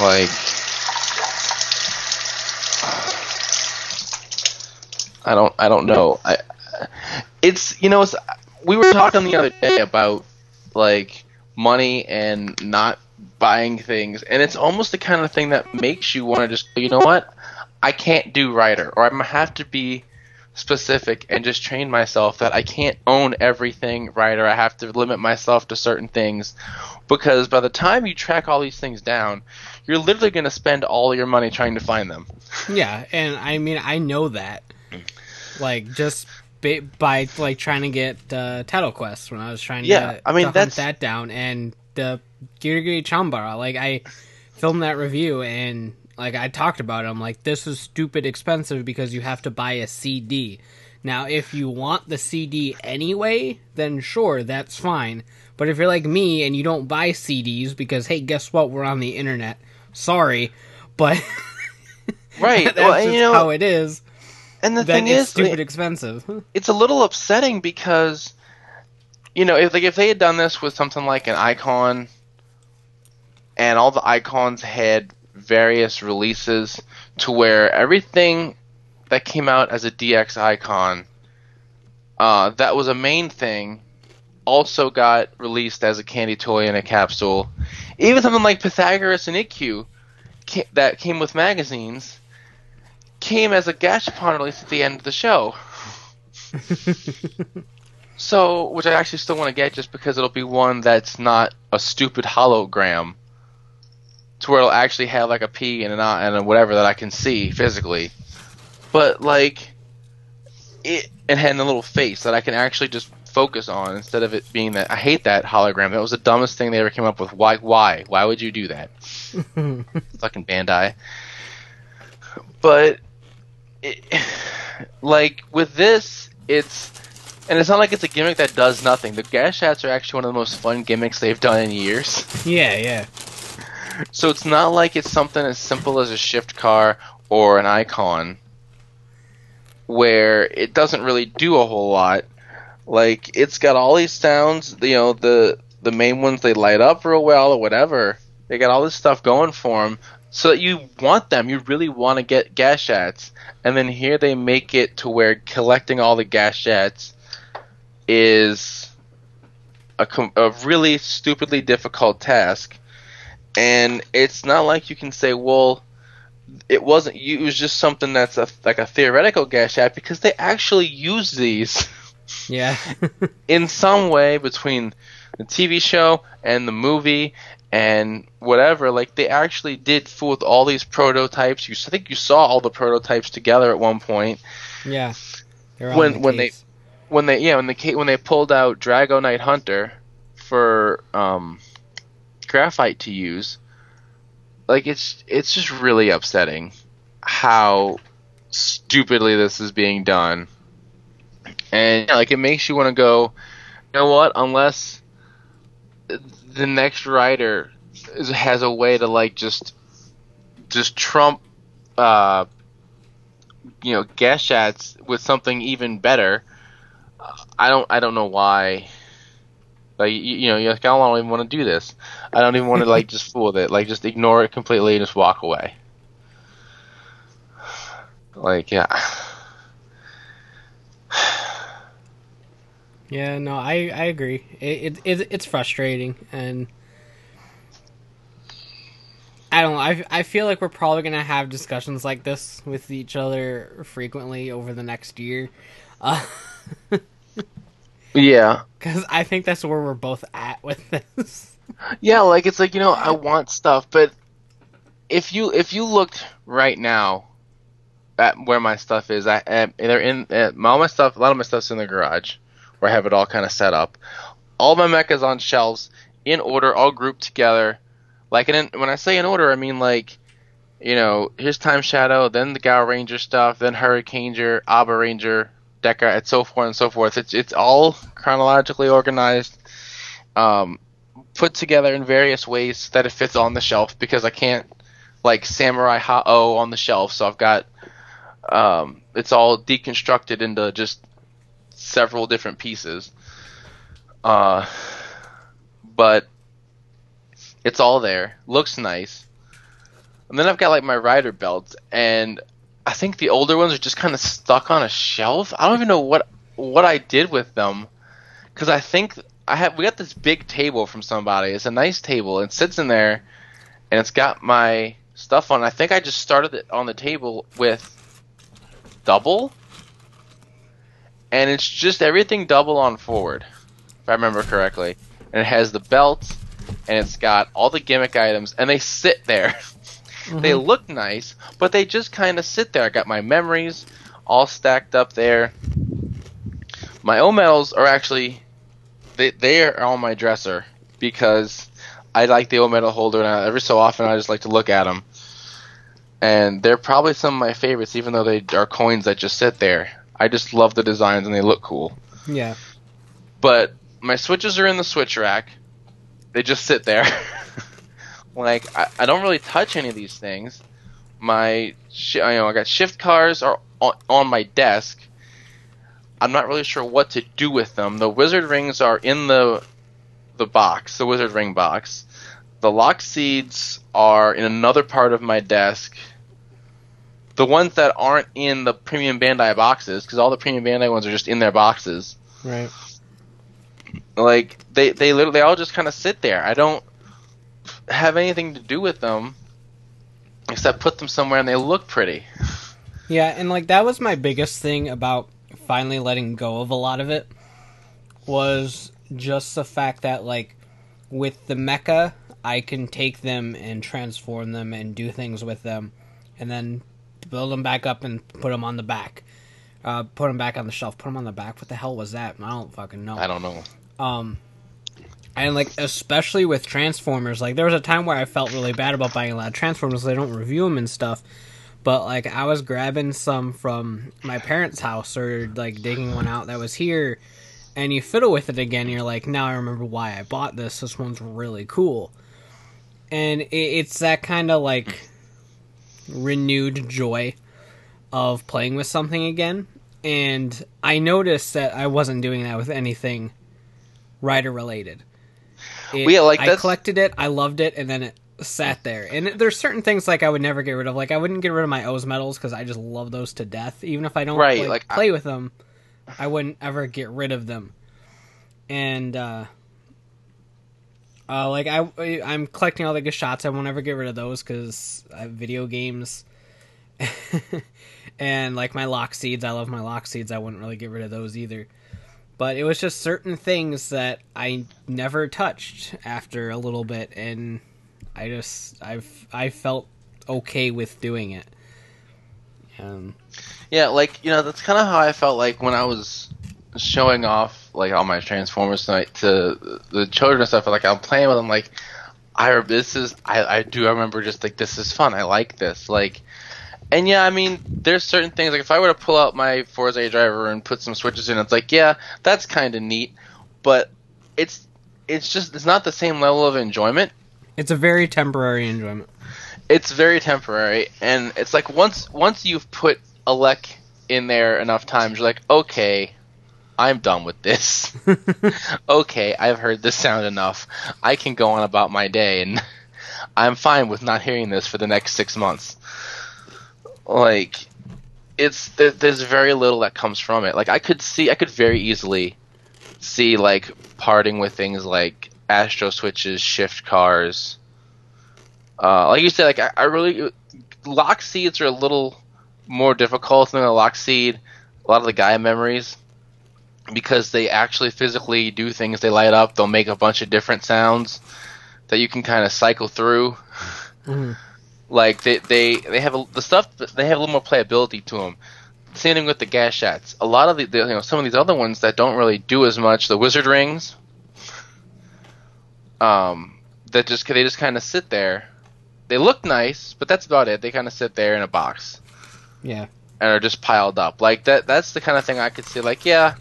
Like I don't I don't know. I it's you know it's, we were talking the other day about like money and not buying things and it's almost the kind of thing that makes you want to just you know what I can't do writer or I'm gonna have to be specific and just train myself that I can't own everything or I have to limit myself to certain things because by the time you track all these things down, you're literally going to spend all your money trying to find them. Yeah, and I mean I know that. Like just ba- by like trying to get uh, Taddle Quest when I was trying Yeah, to, I mean, to that's- that down and the Girigiri Chambara. Like I filmed that review and like I talked about it. I'm like, this is stupid expensive because you have to buy a CD. Now, if you want the CD anyway, then sure, that's fine. But if you're like me and you don't buy CDs because hey, guess what? We're on the internet. Sorry, but [LAUGHS] Right. [LAUGHS] that's well, just you know, how it is. And the thing is, stupid expensive. [LAUGHS] it's a little upsetting because you know if like if they had done this with something like an icon and all the icons had various releases to where everything that came out as a DX icon uh, that was a main thing also got released as a candy toy in a capsule even something like Pythagoras and IQ ca- that came with magazines came as a gashapon release at the end of the show [LAUGHS] so, which I actually still want to get just because it'll be one that's not a stupid hologram, to where it'll actually have like a P and an I and a whatever that I can see physically, but like it and had a little face that I can actually just focus on instead of it being that I hate that hologram. That was the dumbest thing they ever came up with. Why? Why? Why would you do that? [LAUGHS] Fucking Bandai. But it, [SIGHS] like with this, it's and it's not like it's a gimmick that does nothing. The Gashats are actually one of the most fun gimmicks they've done in years. yeah, yeah. So it's not like it's something as simple as a shift car or an icon where it doesn't really do a whole lot. Like it's got all these sounds, you know, the the main ones they light up real well or whatever. They got all this stuff going for them so that you want them. You really want to get Gashats. And then here they make it to where collecting all the Gashats is a, com- a really stupidly difficult task and it's not like you can say, well, it wasn't. It was just something that's a, like a theoretical Gashat because they actually use these [LAUGHS] Yeah. [LAUGHS] in some way between the TV show and the movie and whatever. Like they actually did fool with all these prototypes. You, I think you saw all the prototypes together at one point yeah. When- the when they- when they yeah when they when they pulled out Drago Knight Hunter for um, graphite to use, like it's it's just really upsetting how stupidly this is being done, and yeah, like it makes you want to go, you know what? Unless the next writer is, has a way to like just just trump. Uh, you know, Gashats with something even better. I don't I don't know why. Like you, you know, you're like, I don't even want to do this. I don't even want to like [LAUGHS] just fool with it. Like just ignore it completely and just walk away. Like yeah. Yeah, no, I I agree. It, it, it it's frustrating, and I don't know. I I feel like we're probably gonna have discussions like this with each other frequently over the next year, because uh, [LAUGHS] Yeah. Because I think that's where we're both at with this. Yeah, like it's like, you know, I want stuff, but if you if you looked right now at where my stuff is, I at, they're in at, all my stuff. A lot of my stuff's in the garage, where I have it all kind of set up. All my mechas on shelves in order, all grouped together. Like, in, when I say in order, I mean like, you know, here's Time Shadow, then the Gao Ranger stuff, then Hurricaneger, Abba Ranger, Deka, and so forth and so forth. It's it's all chronologically organized. Um, put together in various ways that it fits on the shelf because I can't like Samurai Ha-Oh on the shelf, so I've got um, it's all deconstructed into just several different pieces. Uh, but it's all there. Looks nice. And then I've got like my rider belts, and I think the older ones are just kind of stuck on a shelf. I don't even know what what I did with them, because I think I have we got this big table from somebody. It's a nice table. It sits in there, and it's got my stuff on. I think I just started it on the table with double, and it's just everything double on forward, if I remember correctly. And it has the belt, and it's got all the gimmick items, and they sit there. [LAUGHS] They mm-hmm. look nice, but they just kind of sit there. I got my memories all stacked up there. My O medals are actually they they are on my dresser because I like the O medal holder, and I, every so often I just like to look at them. And they're probably some of my favorites, even though they are coins that just sit there. I just love the designs and they look cool. Yeah. But my switches are in the switch rack. They just sit there. [LAUGHS] like I, I don't really touch any of these things. My sh- you know I got shift cars are on, on my desk. I'm not really sure what to do with them. The wizard rings are in the the box, the wizard ring box. The lock seeds are in another part of my desk. The ones that aren't in the premium Bandai boxes, because all the premium Bandai ones are just in their boxes. Right. Like they they literally they all just kind of sit there. I don't have anything to do with them except put them somewhere and they look pretty. Yeah, and like that was my biggest thing about finally letting go of a lot of it was just the fact that like with the mecha I can take them and transform them and do things with them and then build them back up and put them on the back. Uh, put them back on the shelf. Put them on the back. What the hell was that? I don't fucking know. I don't know. Um, and like especially with Transformers, like there was a time where I felt really bad about buying a lot of Transformers. They don't review them and stuff. But like I was grabbing some from my parents' house or like digging one out that was here, and you fiddle with it again. You're like, now I remember why I bought this. This one's really cool, and it, it's that kind of like renewed joy of playing with something again. And I noticed that I wasn't doing that with anything rider related. It- Well, yeah, like, I collected it, I loved it, and then it sat there. And there's certain things like I would never get rid of. Like I wouldn't get rid of my O's medals because I just love those to death. Even if I don't Right, like, like, I- play with them, I wouldn't ever get rid of them. And uh, uh, like I, I'm collecting all the Gashats. I won't ever get rid of those because I have video games. [LAUGHS] and like my lock seeds, I love my lock seeds. I wouldn't really get rid of those either. But it was just certain things that I never touched after a little bit, and I just I've I felt okay with doing it. Um, Yeah, like you know, that's kind of how I felt like when I was showing off like all my Transformers tonight to the children and stuff. Like I'm playing with them, like I this is I I do remember just like this is fun. I like this. Like, and yeah, I mean, there's certain things like if I were to pull out my Fourze driver and put some switches in, it's like yeah, that's kind of neat, but it's it's just it's not the same level of enjoyment it's a very temporary enjoyment. it's very temporary and it's like once once you've put a lek in there enough times you're like okay i'm done with this. [LAUGHS] Okay i've heard this sound enough. I can go on about my day and [LAUGHS] i'm fine with not hearing this for the next six months. Like it's there, there's very little that comes from it. Like i could see i could very easily see like parting with things like astro switches shift cars. Uh, like you said, like I, I really lock seeds are a little more difficult than a lock seed. A lot of the Gaia memories because they actually physically do things. They light up. They'll make a bunch of different sounds that you can kind of cycle through. Mhm. Like they they they have a, the stuff. They have a little more playability to them. Same thing with the Gashats. A lot of the, the you know some of these other ones that don't really do as much. The Wizard Rings. Um, that just they just kind of sit there they look nice, but that's about it. They kind of sit there in a box Yeah. and are just piled up. Like that. That's the kind of thing I could see. Like, yeah,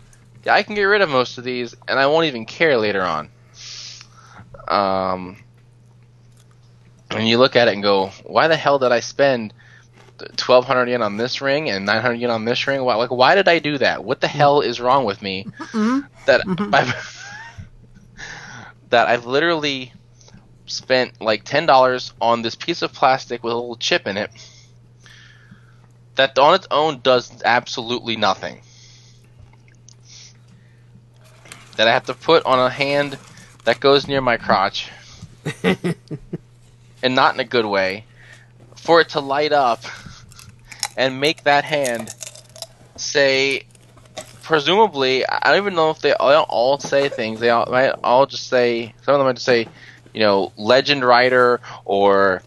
I can get rid of most of these, and I won't even care later on. Um, and you look at it and go, why the hell did I spend twelve hundred yen on this ring and nine hundred yen on this ring? Why, like, why did I do that? What the mm-hmm. hell is wrong with me? Mm-hmm. That mm-hmm. I, [LAUGHS] that I've literally spent like ten dollars on this piece of plastic with a little chip in it that on its own does absolutely nothing. That I have to put on a hand that goes near my crotch, [LAUGHS] and not in a good way, for it to light up and make that hand say presumably I don't even know if they all, all say things. They all might all just say some of them might just say, you know, Legend Rider or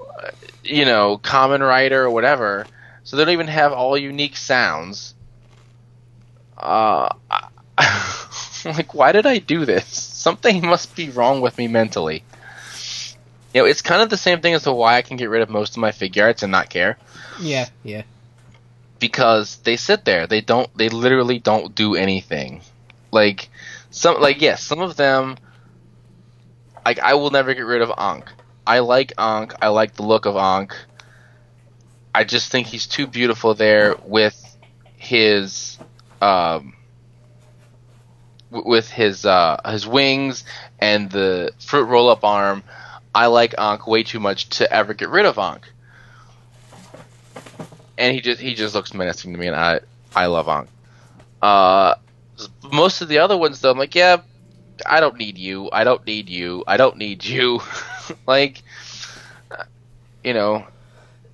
uh, you know, Kamen Rider or whatever. So they don't even have all unique sounds. Uh, [LAUGHS] [LAUGHS] like why did I do this? Something [LAUGHS] must be wrong with me mentally. You know, it's kind of the same thing as to why I can get rid of most of my Figuarts and not care Yeah, yeah. because they sit there. They don't. They literally don't do anything. Like some. Like yes, some of them. Like I will never get rid of Ankh. I like Ankh. I like the look of Ankh. I just think he's too beautiful there with his um with his uh his wings and the fruit roll up arm. I like Ankh way too much to ever get rid of Ankh and he just he just looks menacing to me, and I I love Ankh. Uh, most of the other ones though, I'm like, yeah, I don't need you. I don't need you. I don't need you. [LAUGHS] like, you know,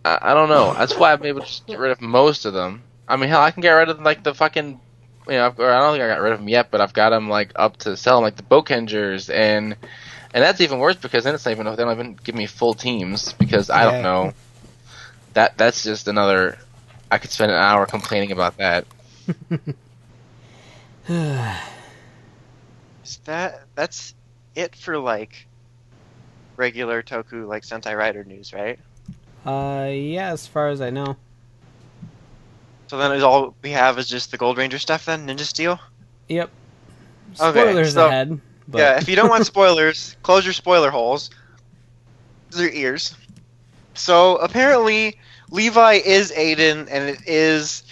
I, I don't know. That's why I'm able to get rid of most of them. I mean, hell, I can get rid of like the fucking. You know, or I don't think I got rid of them yet, but I've got them like up to sell, like the Boukengers, and and that's even worse because then it's not even they don't even give me full teams because I Yeah. don't know. That that's just another. I could spend an hour complaining about that. [LAUGHS] Is that that's it for like regular Toku like Sentai Rider news, right? uh, yeah, as far as I know. So then is all we have is just the Gold Ranger stuff then, Ninja Steel? Yep. Okay, Spoilers so- ahead. But Yeah, if you don't want [LAUGHS] spoilers, close your spoiler holes. Your ears. So apparently Levi is Aiden and it is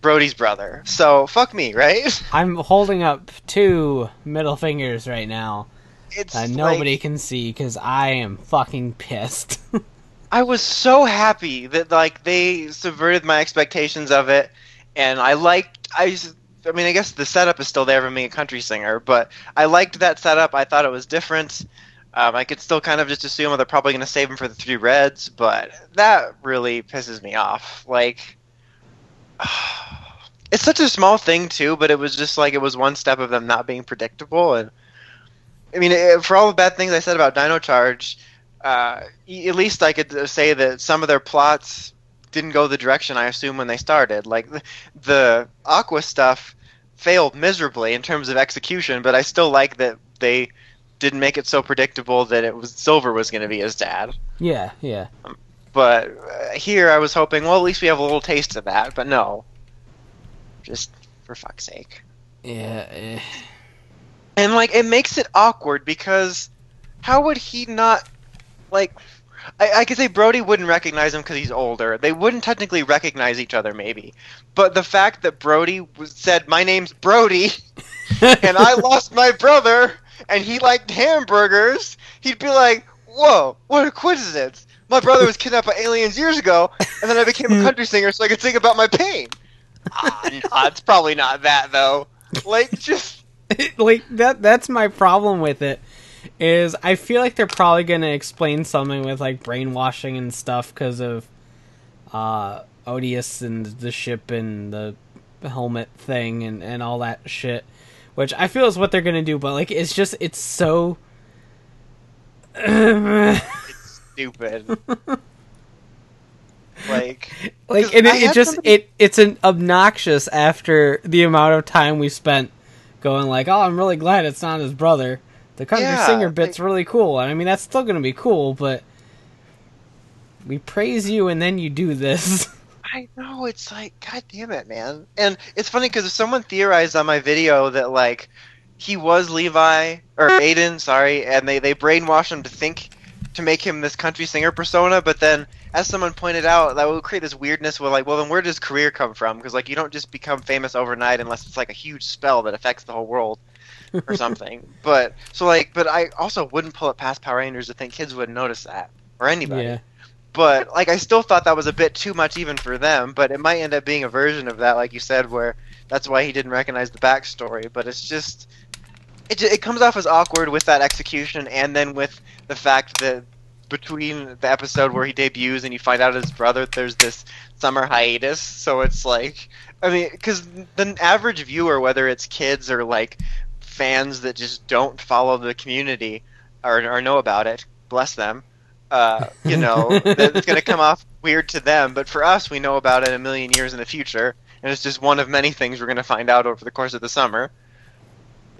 Brody's brother. So fuck me, right? [LAUGHS] I'm holding up two middle fingers right now It's that like- nobody can see because I am fucking pissed. [LAUGHS] I was so happy that like they subverted my expectations of it, and I liked. I, I mean, I guess the setup is still there for being a country singer, but I liked that setup. I thought it was different. Um, I could still kind of just assume they're probably going to save him for the three reds, but that really pisses me off. Like, [SIGHS] it's such a small thing too, but it was just like it was one step of them not being predictable, and I mean, eh, for all the bad things I said about Dino Charge, uh, at least I could say that some of their plots didn't go the direction I assumed when they started. Like the, the Aqua stuff failed miserably in terms of execution, but I still like that they didn't make it so predictable that it was Silver was going to be his dad. yeah, yeah. But uh, here I was hoping, well, at least we have a little taste of that. But no, just for fuck's sake. Yeah. eh. And like it makes it awkward because how would he not like I, I could say Brody wouldn't recognize him because he's older. They wouldn't technically recognize each other, maybe. But the fact that Brody was, said, "My name's Brody," [LAUGHS] and I lost my brother, and he liked hamburgers, he'd be like, "Whoa, what a coincidence! My brother was kidnapped by aliens years ago, and then I became a [LAUGHS] country singer so I could sing about my pain." ah, no, it's probably not that though. Like, just [LAUGHS] like that that's my problem with it is I feel like they're probably going to explain something with like brainwashing and stuff cuz of uh Odius and the ship and the helmet thing and and all that shit which I feel is what they're going to do but like it's just it's so stupid. [LAUGHS] like, like and it, it just somebody- it it's an obnoxious after the amount of time we spent going like oh i'm really glad it's not his brother the country Yeah, singer bit's really cool and i mean that's still gonna be cool but we praise you and then you do this [LAUGHS] I know it's like, god damn it, man. And it's funny because if someone theorized on my video that like he was Levi or Aiden, sorry, and they they brainwashed him to think to make him this country singer persona. But then, as someone pointed out, that would create this weirdness where like, well, then where does career come from? Because like you don't just become famous overnight unless it's like a huge spell that affects the whole world. Or something. but so like, but I also wouldn't pull it past Power Rangers to think kids would notice that or anybody. Yeah. But like, I still thought that was a bit too much even for them. But it might end up being a version of that, like you said, where that's why he didn't recognize the backstory. But it's just, it it comes off as awkward with that execution, and then with the fact that between the episode where he debuts and you find out his brother, there's this summer hiatus. So it's like, I mean, because the average viewer, whether it's kids or like fans that just don't follow the community or, or know about it, bless them. Uh, you know, [LAUGHS] it's going to come off weird to them, but for us, we know about it a million years in the future, and it's just one of many things we're going to find out over the course of the summer.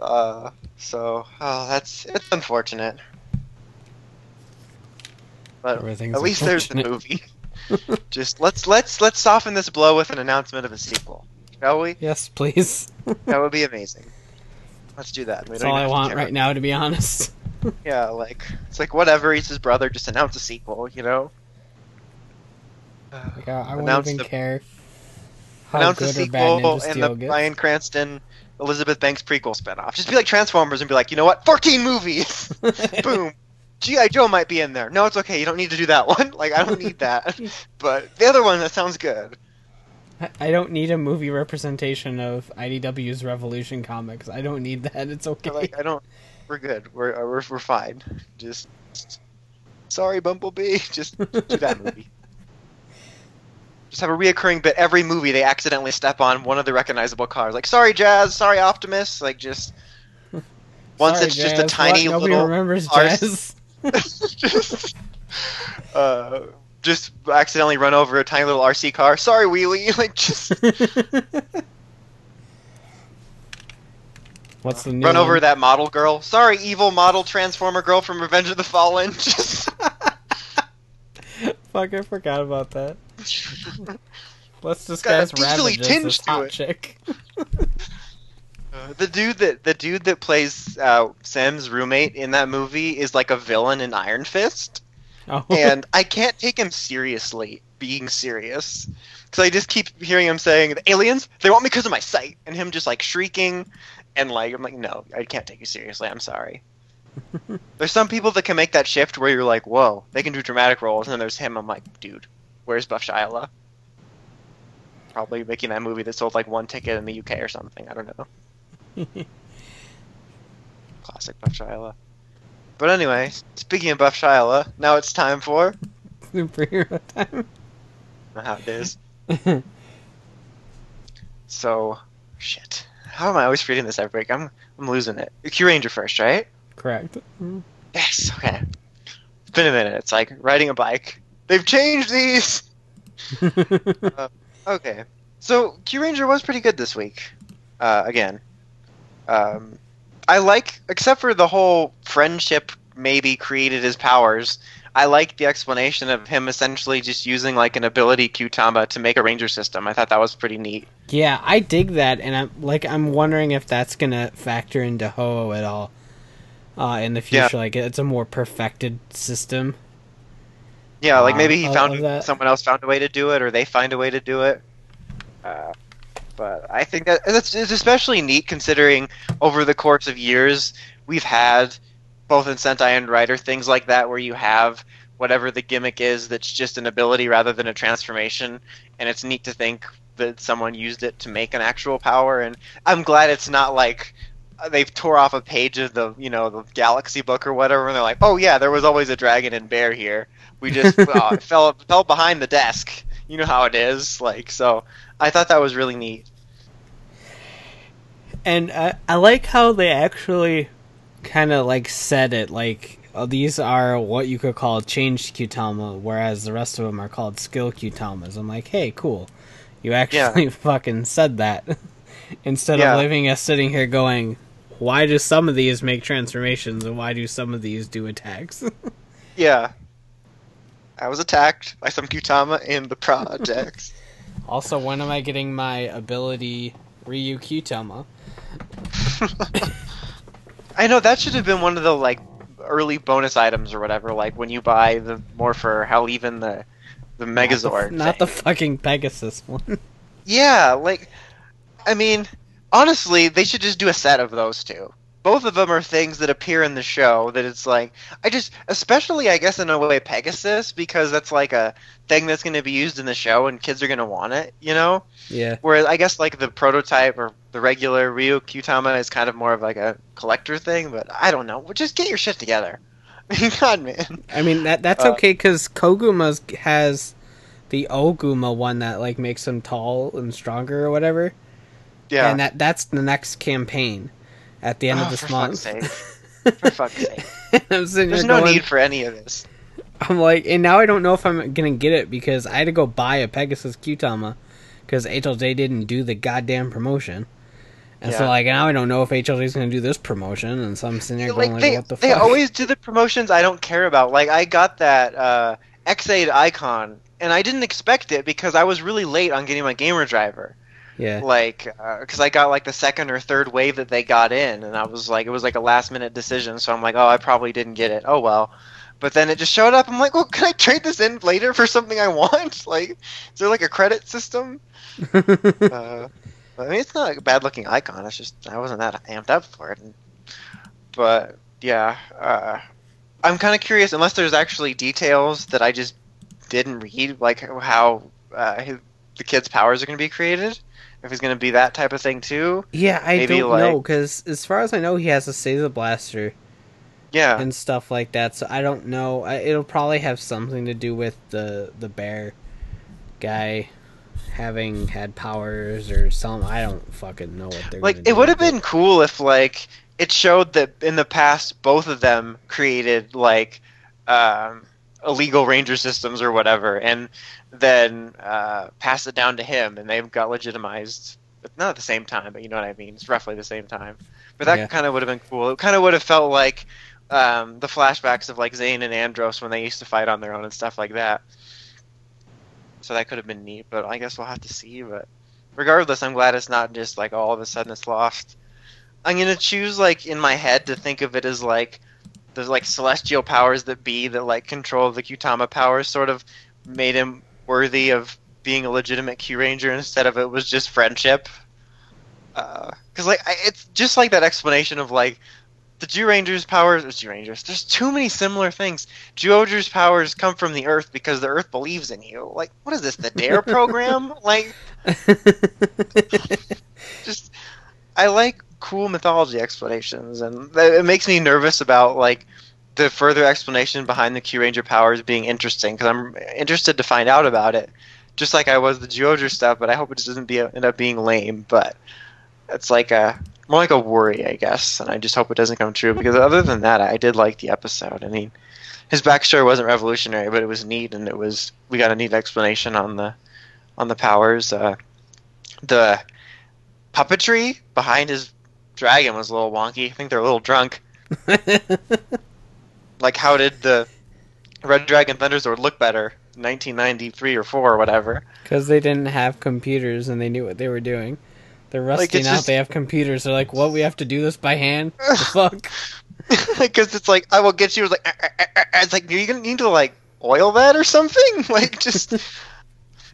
Uh, so, oh, that's it's unfortunate. But at least there's the movie. [LAUGHS] Just let's let's let's soften this blow with an announcement of a sequel, shall we? Yes, please. [LAUGHS] That would be amazing. Let's do that. We That's all I want care right now, to be honest. [LAUGHS] Yeah, like it's like whatever. He's his brother. Just announce a sequel. You know. Like, I, I won't Announce even the- care how announce good the or sequel and the gets. Bryan Cranston, Elizabeth Banks prequel spinoff. Just be like Transformers and be like, you know what? Fourteen movies. [LAUGHS] [LAUGHS] Boom. GI Joe might be in there. No, it's okay. You don't need to do that one. Like I don't need that. but the other one that sounds good. I- don't need a movie representation of IDW's Revolution comics. I don't need that. It's okay. Like I don't. We're good. We're uh, we're we're fine. Just. Sorry, Bumblebee. [LAUGHS] Just do that movie. [LAUGHS] Just have a reoccurring bit every movie they accidentally step on one of the recognizable cars. Like, sorry, Jazz. Sorry, Optimus. Like, just [LAUGHS] once Sorry, it's just a tiny what? Nobody little remembers arse- Jazz. just, uh, just accidentally run over a tiny little RC car. Sorry, Wheelie. [LAUGHS] Like, just [LAUGHS] What's the new run over one? that model girl. Sorry, evil model transformer girl from Revenge of the Fallen. [LAUGHS] Just. Fuck, I forgot about that. Let's discuss Ravages, this to hot chick. Uh, the dude that the dude that plays uh, Sam's roommate in that movie is like a villain in Iron Fist, Oh. and I can't take him seriously being serious because I just keep hearing him saying the aliens they want me because of my sight, and him just like shrieking, and like I'm like no, I can't take you seriously. I'm sorry. [LAUGHS] there's some people that can make that shift where you're like, whoa, they can do dramatic roles, and then there's him. I'm like, dude, where's Buff Shia? Probably making that movie that sold like one ticket in the UK or something. I don't know. [LAUGHS] Classic Buff Shia. But anyway, speaking of Buff Shia, now it's time for [LAUGHS] Superhero time. Know how it is. [LAUGHS] So, shit. How am I always forgetting this every week? I'm I'm losing it. Kyuranger first, right? Correct. Yes. Okay. It's been a minute. It's like riding a bike. They've changed these. [LAUGHS] Okay. So Kyuranger was pretty good this week. Uh, again, um, I like, except for the whole friendship maybe created his powers. I like the explanation of him essentially just using like an ability Kyutama to make a ranger system. I thought that was pretty neat. yeah, I dig that, and I'm like, I'm wondering if that's gonna factor into Ho at all uh, in the Yeah. future. Like, it's a more perfected system. Yeah, like Uh, maybe he I found someone else found a way to do it, or they find a way to do it. Uh, but I think that it's, it's especially neat considering over the course of years we've had both in Sentai and Rider things like that where you have whatever the gimmick is that's just an ability rather than a transformation, and it's neat to think that someone used it to make an actual power. And I'm glad it's not like uh, they've tore off a page of the you know the Galaxy book or whatever, and they're like, oh yeah, there was always a dragon and bear here. We just [LAUGHS] uh, fell fell behind the desk. You know how it is. Like so, I thought that was really neat. And I, I like how they actually kind of like said it like oh, these are what you could call changed Kyutama, whereas the rest of them are called skill Kyutamas. I'm like, hey, cool. You actually [LAUGHS] fucking said that [LAUGHS] instead Yeah. of leaving us sitting here going, why do some of these make transformations and why do some of these do attacks? [LAUGHS] Yeah. I was attacked by some Kyutama in the projects. also, when am I getting my ability Ryu Kyutama? [LAUGHS] I know that should have been one of the like early bonus items or whatever. Like when you buy the Morpher, how even the the Megazord. Not the, thing. fucking Pegasus one. Yeah, like I mean, honestly, they should just do a set of those two. Both of them are things that appear in the show that it's like I just especially I guess in a way Pegasus because that's like a thing that's going to be used in the show and kids are going to want it, you know? Yeah. Whereas I guess like the prototype or the regular Ryu Kyutama is kind of more of like a collector thing, but I don't know. Just get your shit together. [LAUGHS] God, man. I mean that that's Uh, okay because Koguma has the Oguma one that like makes him tall and stronger or whatever, Yeah. and that that's the next campaign at the end Oh, of this for month. fuck's sake. [LAUGHS] For fuck's sake. There's no going, need for any of this. I'm like, and now I don't know if I'm gonna get it because I had to go buy a Pegasus Kyutama because HLJ didn't do the goddamn promotion. And so, like, now I don't know if HLJ is going to do this promotion, and so I'm sitting there going, like they, what the they fuck? always do the promotions I don't care about. Like I got that uh, Ex-Aid icon, and I didn't expect it because I was really late on getting my gamer driver. Yeah, Like, because I got like the second or third wave that they got in, and I was like, it was like a last minute decision. So I'm like, oh, I probably didn't get it. Oh well. But then it just showed up. I'm like, well, can I trade this in later for something I want? [LAUGHS] Like, is there like a credit system? [LAUGHS] uh, I mean, it's not a bad looking icon. It's just I wasn't that amped up for it. But yeah, uh, I'm kind of curious. Unless there's actually details that I just didn't read, like how uh, the kid's powers are going to be created. If he's going to be that type of thing too. yeah, I maybe, don't like- know because as far as I know, he has a Seiza blaster Yeah. and stuff like that. So I don't know. I, it'll probably have something to do with the the bear guy having had powers or some. I don't fucking know what they're like it would have been cool if like it showed that in the past both of them created like um, illegal ranger systems or whatever and then uh, passed it down to him and they've got legitimized not at the same time but you know what i mean it's roughly the same time but that Yeah. kind of would have been cool it kind of would have felt like um, the flashbacks of like Zhane and Andros when they used to fight on their own and stuff like that so that could have been neat but i guess we'll have to see but regardless, I'm glad it's not just like all of a sudden it's lost. I'm gonna choose like in my head to think of it as like there's like celestial powers that be that like control the Kyutama powers sort of made him worthy of being a legitimate Kyuranger instead of it was just friendship. Uh, because like I, it's just like that explanation of like the Jew Rangers' powers. Or Jew Rangers. There's too many similar things. Zyuohger's powers come from the Earth because the Earth believes in you. Like what is this? The Dare program? [LAUGHS] Like [LAUGHS] just I like cool mythology explanations, and it makes me nervous about like the further explanation behind the Kyuranger powers being interesting because I'm interested to find out about it, just like I was the Zyuohger stuff. But I hope it just doesn't be end up being lame. But it's like a more like a worry, I guess, and I just hope it doesn't come true because other than that, I did like the episode. I mean, his backstory wasn't revolutionary, but it was neat, and it was we got a neat explanation on the on the powers. Uh, the puppetry behind his dragon was a little wonky. I think they're a little drunk. [LAUGHS] Like, how did the Red Dragon Thunderzord look better? 1993 or 4 or whatever. Because they didn't have computers and they knew what they were doing. They're rusting it's out. just- They have computers. They're like, "What? We have to do this by hand? [LAUGHS] the fuck?" [LAUGHS] Because it's like, I will get you. It's like, "Ah, ah, ah, ah." it's like, you're gonna need to like oil that or something. Like, just,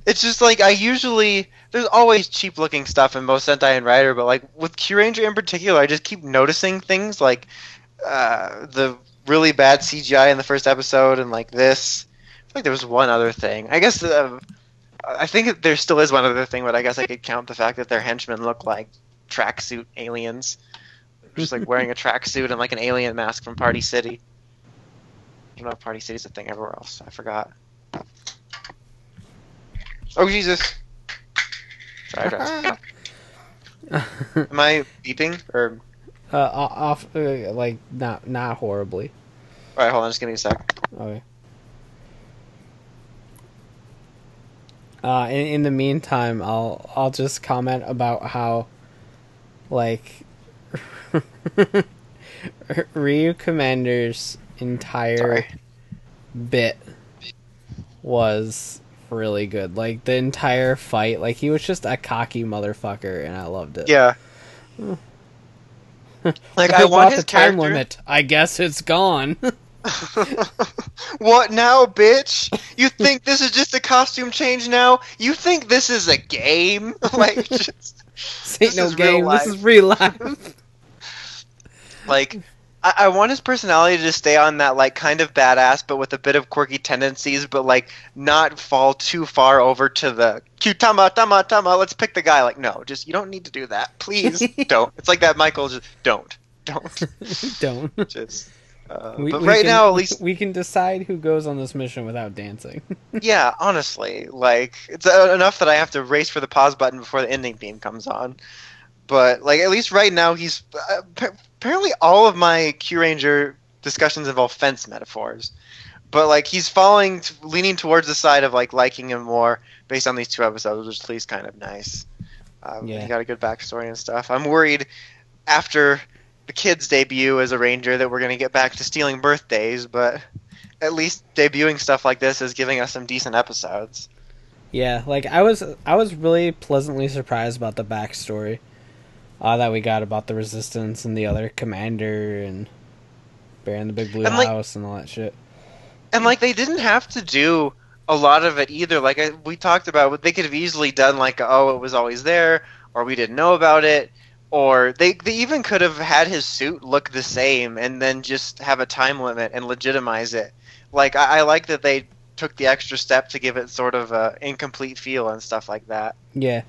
it's just like I usually. There's always cheap looking stuff in both Sentai and Rider, but like with Kyuranger in particular, I just keep noticing things like uh, the really bad CGI in the first episode, and like this. I feel like there was one other thing. I guess uh, I think there still is one other thing, but I guess I could count the fact that their henchmen look like tracksuit aliens, just like wearing a [LAUGHS] tracksuit and like an alien mask from Party City. I don't know if Party City's a thing everywhere else. I forgot. Oh Jesus! [LAUGHS] Am I beeping or? Uh, off, uh, like not not horribly. All right, hold on. Just give me a sec. Okay. Uh, in, in the meantime, I'll I'll just comment about how, like, [LAUGHS] Ryu Commander's entire Sorry. bit was really good. Like the entire fight, like he was just a cocky motherfucker, and I loved it. Yeah. [LAUGHS] like I want his the time character. limit. I guess it's gone. [LAUGHS] [LAUGHS] what now, bitch? You think this is just a costume change now? You think this is a game? like, just, this ain't This no game. This is real life. Like, I, I want his personality to stay on that like kind of badass, but with a bit of quirky tendencies, but like not fall too far over to the cute tama tama tama. Let's pick the guy. Like, no, just you don't need to do that. Please [LAUGHS] don't. It's like that. Michael, just don't, don't, [LAUGHS] Don't. [LAUGHS] just. Uh, We- but we right can- now, at least, we can decide who goes on this mission without dancing. yeah. Honestly, like it's uh, enough that I have to race for the pause button before the ending theme comes on. But like at least right now, he's uh, apparently all of my Kyuranger discussions involve fence metaphors. But like he's falling, t- leaning towards the side of like liking him more based on these two episodes, which is at least kind of nice. Um, Yeah. He got a good backstory and stuff. I'm worried after the kid's debut as a ranger that we're gonna get back to stealing birthdays, but at least debuting stuff like this is giving us some decent episodes. Yeah, like I was I was really pleasantly surprised about the backstory uh, that we got about the resistance and the other commander and Bear in the Big Blue And, like- House and all that shit. And like they didn't have to do a lot of it either. Like I, we talked about, they could have easily done like, oh, it was always there, or we didn't know about it, or they they even could have had his suit look the same and then just have a time limit and legitimize it. Like I, I like that they took the extra step to give it sort of a incomplete feel and stuff like that. Yeah,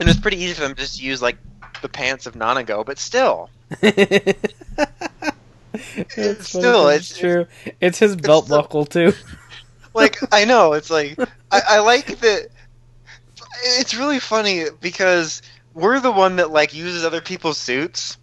And it's pretty easy for them to just use like the pants of Nanago, but still, [LAUGHS] it's still, funny, it's- true. It's his belt buckle too. [LAUGHS] like I know it's like I, I [LAUGHS] like that. It's really funny because we're the one that like uses other people's suits,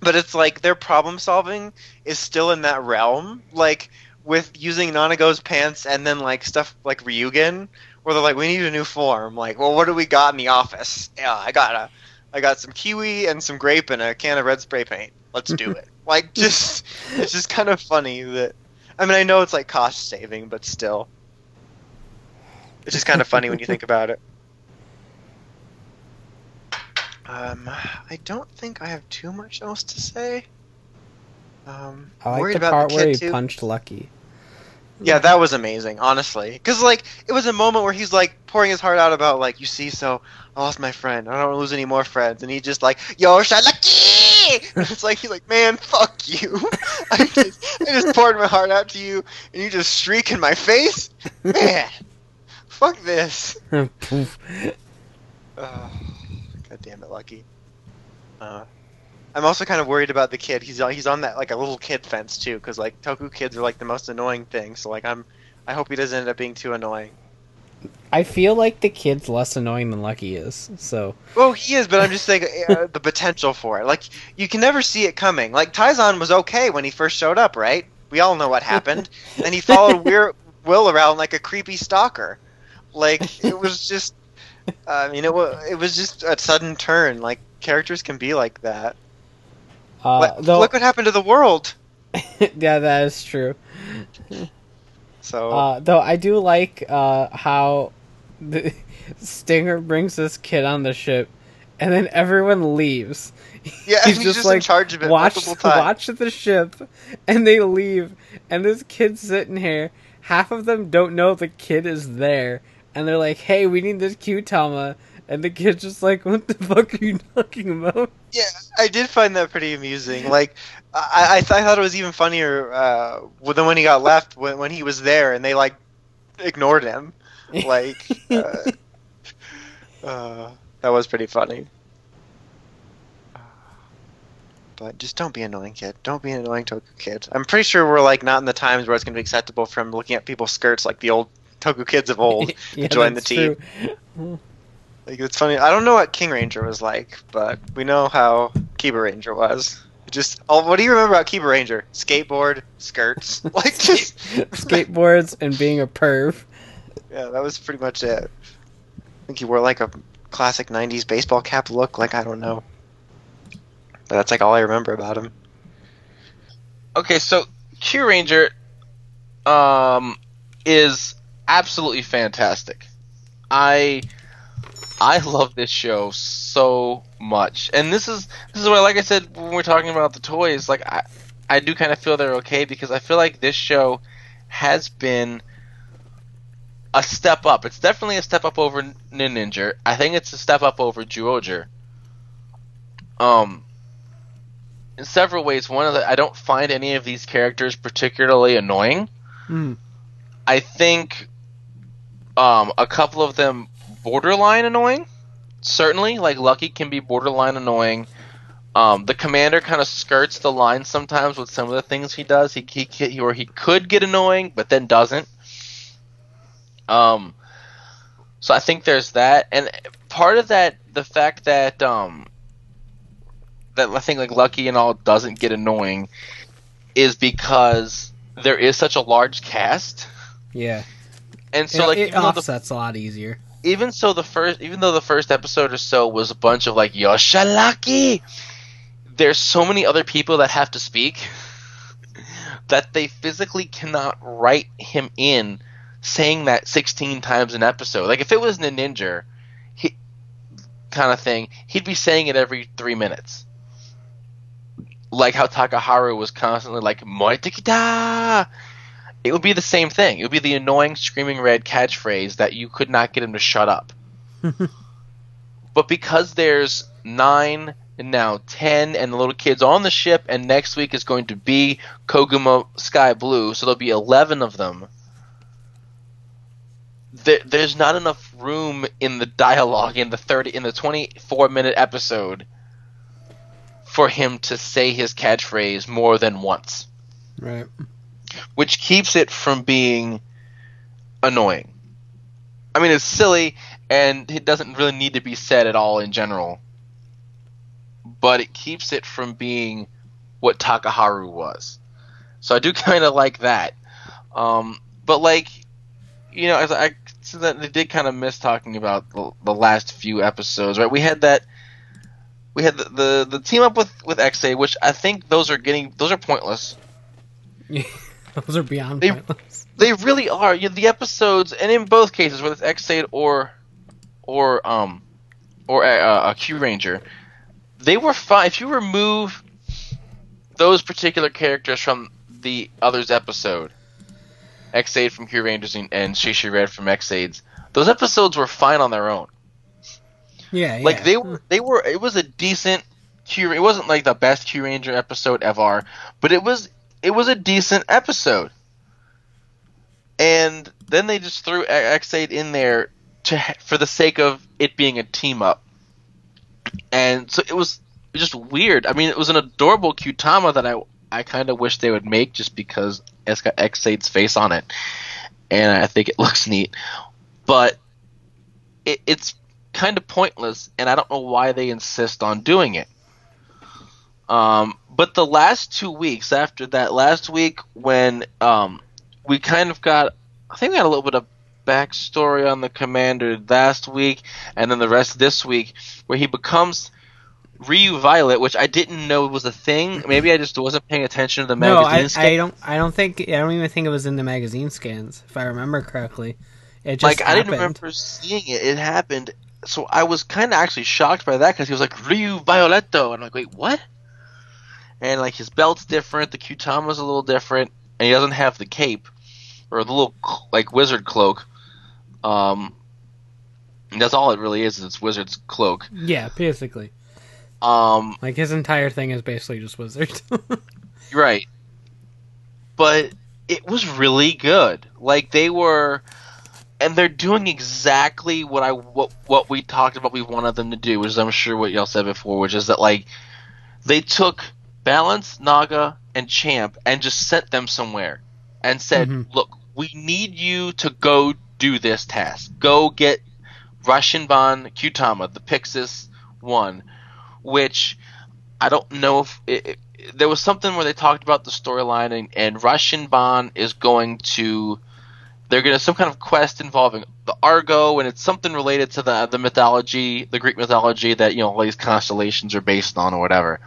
but it's like their problem solving is still in that realm. Like with using Nanago's pants and then like stuff like Ryugen, where they're like, we need a new form. Like, well, what do we got in the office? Yeah, I got a, I got some kiwi and some grape and a can of red spray paint. Let's do it. [LAUGHS] like, just it's just kind of funny that. I mean, I know it's like cost saving, but still, it's just kind of funny when you think about it. Um, I don't think I have too much else to say. Um, I like the about part the where he too. punched Lucky. Yeah, that was amazing, honestly. Because, like, it was a moment where he's, like, pouring his heart out about, like, you see, so I lost my friend. I don't want to lose any more friends. And he just, like, yo, Shalaki! And it's like, he's like, man, fuck you. [LAUGHS] I just, I just poured my heart out to you, and you just shriek in my face? Man, fuck this. [LAUGHS] Uh, God damn it, Lucky. Uh, I'm also kind of worried about the kid. He's on, he's on that like a little kid fence too, because like Toku kids are like the most annoying thing. So like I'm, I hope he doesn't end up being too annoying. I feel like the kid's less annoying than Lucky is. So Well, he is, but I'm just saying uh, [LAUGHS] the potential for it. Like you can never see it coming. Like Taizan was okay when he first showed up, right? We all know what happened, [LAUGHS] and he followed Weir- Will around like a creepy stalker. Like it was just, I mean, it was it was just a sudden turn. Like characters can be like that. Uh, Look- though, look what happened to the world. [LAUGHS] yeah, that is true. So Uh, though I do like uh, how the [LAUGHS] Stinger brings this kid on the ship, and then everyone leaves. yeah, he's he's, just, just, like, in charge of it watch multiple [LAUGHS] times. watch the ship, and they leave, and this kid's sitting here. Half of them don't know the kid is there, and they're like, "Hey, we need this Kyutama," and the kid's just like, "What the fuck are you talking about?" Yeah, I did find that pretty amusing. Like, I I, th- I thought it was even funnier uh, than when he got left when when he was there and they like ignored him. [LAUGHS] Like, uh, uh, that was pretty funny. But just don't be annoying, kid. Don't be an annoying Toku kid. I'm pretty sure we're like not in the times where it's going to be acceptable from looking at people's skirts like the old Toku kids of old. [LAUGHS] yeah, join the team. [LAUGHS] true. Like it's funny. I don't know what King Ranger was like, but we know how Kiba Ranger was. Just oh, what do you remember about Kiba Ranger? Skateboard, skirts, [LAUGHS] like just Skateboards and being a perv. yeah, that was pretty much it. I think he wore like a classic '90s baseball cap look. Like I don't know, but that's like all I remember about him. Okay, so Kyuranger um is absolutely fantastic. I I love this show so much. And this is this is why like I said when we're talking about the toys, like I I do kind of feel they're okay because I feel like this show has been a step up. It's definitely a step up over Ninja. I think it's a step up over Zyuohger. Um in several ways. One of the I don't find any of these characters particularly annoying. Mm. I think um, a couple of them borderline annoying. Certainly, like Lucky can be borderline annoying. Um, the commander kind of skirts the line sometimes with some of the things he does. He, he, he or he could get annoying, but then doesn't. Um, so I think there's that, and part of that, the fact that um, that I think like Lucky and all doesn't get annoying, is because there is such a large cast, Yeah. and so it, like it though the offsets a lot easier. Even so the first even though the first episode or so was a bunch of like Yoshalaki! There's so many other people that have to speak that they physically cannot write him in saying that 16 times an episode. Like if it was Ninja he kind of thing he'd be saying it every 3 minutes. Like how Takaharu was constantly like Moitekita it would be the same thing. It would be the annoying screaming red catchphrase that you could not get him to shut up. [LAUGHS] but because there's nine and now ten and the little kids on the ship, and next week is going to be Koguma Sky Blue, so there'll be eleven of them. There, there's not enough room in the dialogue in the thirty in the twenty four minute episode for him to say his catchphrase more than once Right. Which keeps it from being annoying. I mean, it's silly and it doesn't really need to be said at all in general, but it keeps it from being what Takaharu was. So I do [LAUGHS] kind of like that. Um, but like, you know, as I so that they did kind of miss talking about the, the last few episodes, right? We had that. We had the, the, the team up with with Ex-Aid, which I think those are getting those are pointless. [LAUGHS] [LAUGHS] Those are beyond They- pointless. They really are. You know, the episodes, and in both cases, whether it's Ex-Aid or or um or a, a Kyuranger, they were fine. If you remove those particular characters from the others episode, Ex-Aid from Kyurangers and, and Shishi Red from Ex-Aid's, those episodes were fine on their own. Yeah, yeah. Like they were, they were. It was a decent Q. It wasn't like the best Kyuranger episode ever, but it was. It was a decent episode. And then they just threw Ex-Aid in there to for the sake of it being a team up. And so it was just weird. I mean, it was an adorable Kyutama that I I kind of wish they would make just because it's got Ex-Aid's face on it, and I think it [LAUGHS] looks neat. But it, it's kind of pointless, and I don't know why they insist on doing it. Um, but the last two weeks after that, last week when um, we kind of got, I think we got a little bit of backstory on the commander last week, and then the rest this week, where he becomes Ryu Violet, which I didn't know was a thing. Maybe I just wasn't paying attention to the no, magazine. I, scan- I don't. I don't think. I don't even think it was in the magazine scans, if I remember correctly. It just like I didn't remember seeing it. It happened, so I was kind of actually shocked by that because he was like Ryu Violetto, and I'm like, wait, what? And like his belt's different, the Kyutama's a little different, and he doesn't have the cape or the little like wizard cloak. Um, and that's all it really is. is It's wizard's cloak. Yeah, basically. Um, Like his entire thing is basically just wizard. [LAUGHS] Right. But it was really good. Like they were and they're doing exactly what I what what we talked about we wanted them to do, which is I'm sure what y'all said before, which is that like they took Balance, Naga, and Champ and just sent them somewhere and said, Mhm. Look, we need you to go do this task. Go get Rashinban Kyutama, the Pyxis one, which I don't know if it, it, there was something where they talked about the storyline and, and Rashinban is going to they're going to some kind of quest involving the Argo and it's something related to the the mythology, the Greek mythology that you know all these constellations are based on or whatever.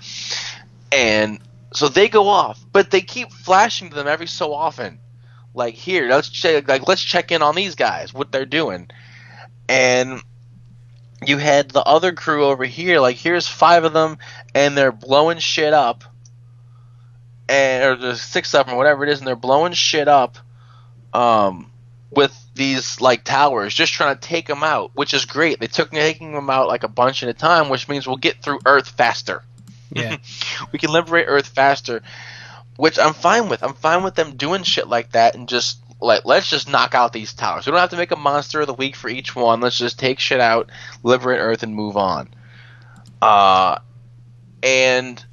And so they go off, but they keep flashing them every so often. Like here, let's check like let's check in on these guys, what they're doing. And you had the other crew over here, like here's five of them and they're blowing shit up. And or there's six of them, or whatever it is, and they're blowing shit up um with these like towers, just trying to take them out, which is great. They took taking them out like a bunch at a time, which means we'll get through Earth faster. Yeah. [LAUGHS] we can liberate Earth faster, which I'm fine with. I'm fine with them doing shit like that and just like let's just knock out these towers. We don't have to make a monster of the week for each one. Let's just take shit out, liberate Earth, and move on. Uh, and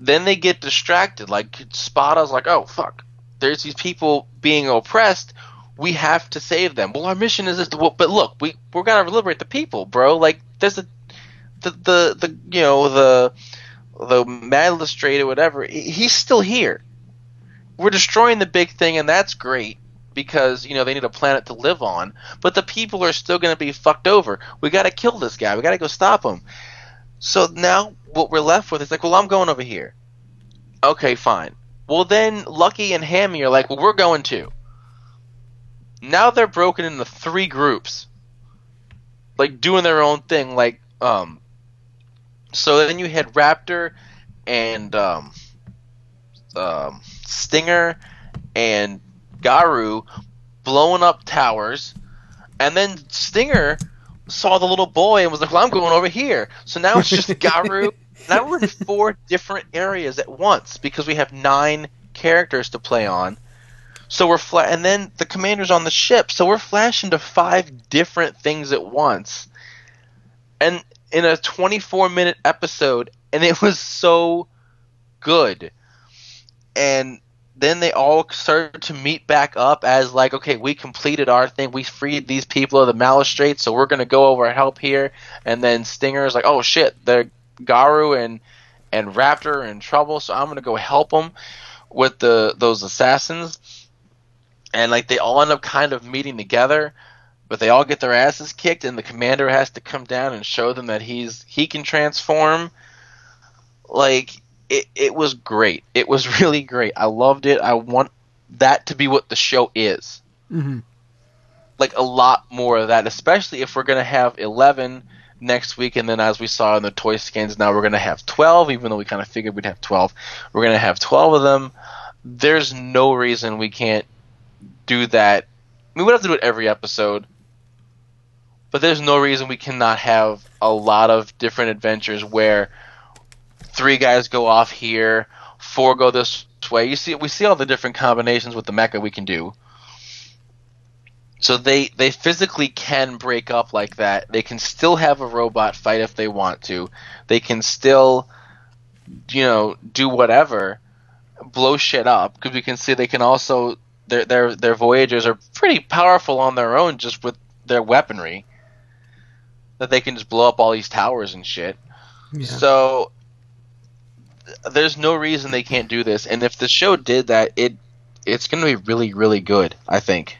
then they get distracted. Like Spada's like, oh fuck, there's these people being oppressed. We have to save them. Well, our mission is this. To, well, but look, we we're gonna liberate the people, bro. Like there's a the the, the you know the the magistrate or whatever, he's still here. We're destroying the big thing, and that's great because you know they need a planet to live on. But the people are still going to be fucked over. We got to kill this guy. We got to go stop him. So now what we're left with is like, well, I'm going over here. Okay, fine. Well, then Lucky and Hammy are like, well, we're going too. Now they're broken into three groups, like doing their own thing. Like, um, so then you had Raptor and um, um, Stinger and Garu blowing up towers, and then Stinger saw the little boy and was like, "Well, I'm going over here." So now it's just [LAUGHS] Garu. now we're in four different areas at once because we have nine characters to play on. So we're fla- and then the commander's on the ship, so we're flashing to five different things at once, and in a 24 minute episode, and it was so good. And then they all started to meet back up as like, okay, we completed our thing, we freed these people of the Malastrate, so we're gonna go over and help here. And then Stinger's like, oh shit, they're Garu and and Raptor are in trouble, so I'm gonna go help them with the those assassins. And like they all end up kind of meeting together, but they all get their asses kicked, and the commander has to come down and show them that he's he can transform. Like it, it was great. It was [LAUGHS] really great. I loved it. I want that to be what the show is. Mm-hmm. Like a lot more of that, especially if we're gonna have eleven next week, and then as we saw in the toy scans, now we're gonna have twelve. Even though we kind of figured we'd have twelve, we're gonna have twelve of them. There's no reason we can't do that. We would have to do it every episode, but there's no reason we cannot have a lot of different adventures where three guys go off here, four go this way. You see, we see all the different combinations with the mecha we can do. So they they physically can break up like that. They can still have a robot fight if they want to. They can still, you know, do whatever, blow shit up. Because we can see they can also their their their Voyagers are pretty powerful on their own just with their weaponry. That they can just blow up all these towers and shit. Yeah. So th- there's no reason they can't do this, and if the show did that, it it's going to be really really good. I think.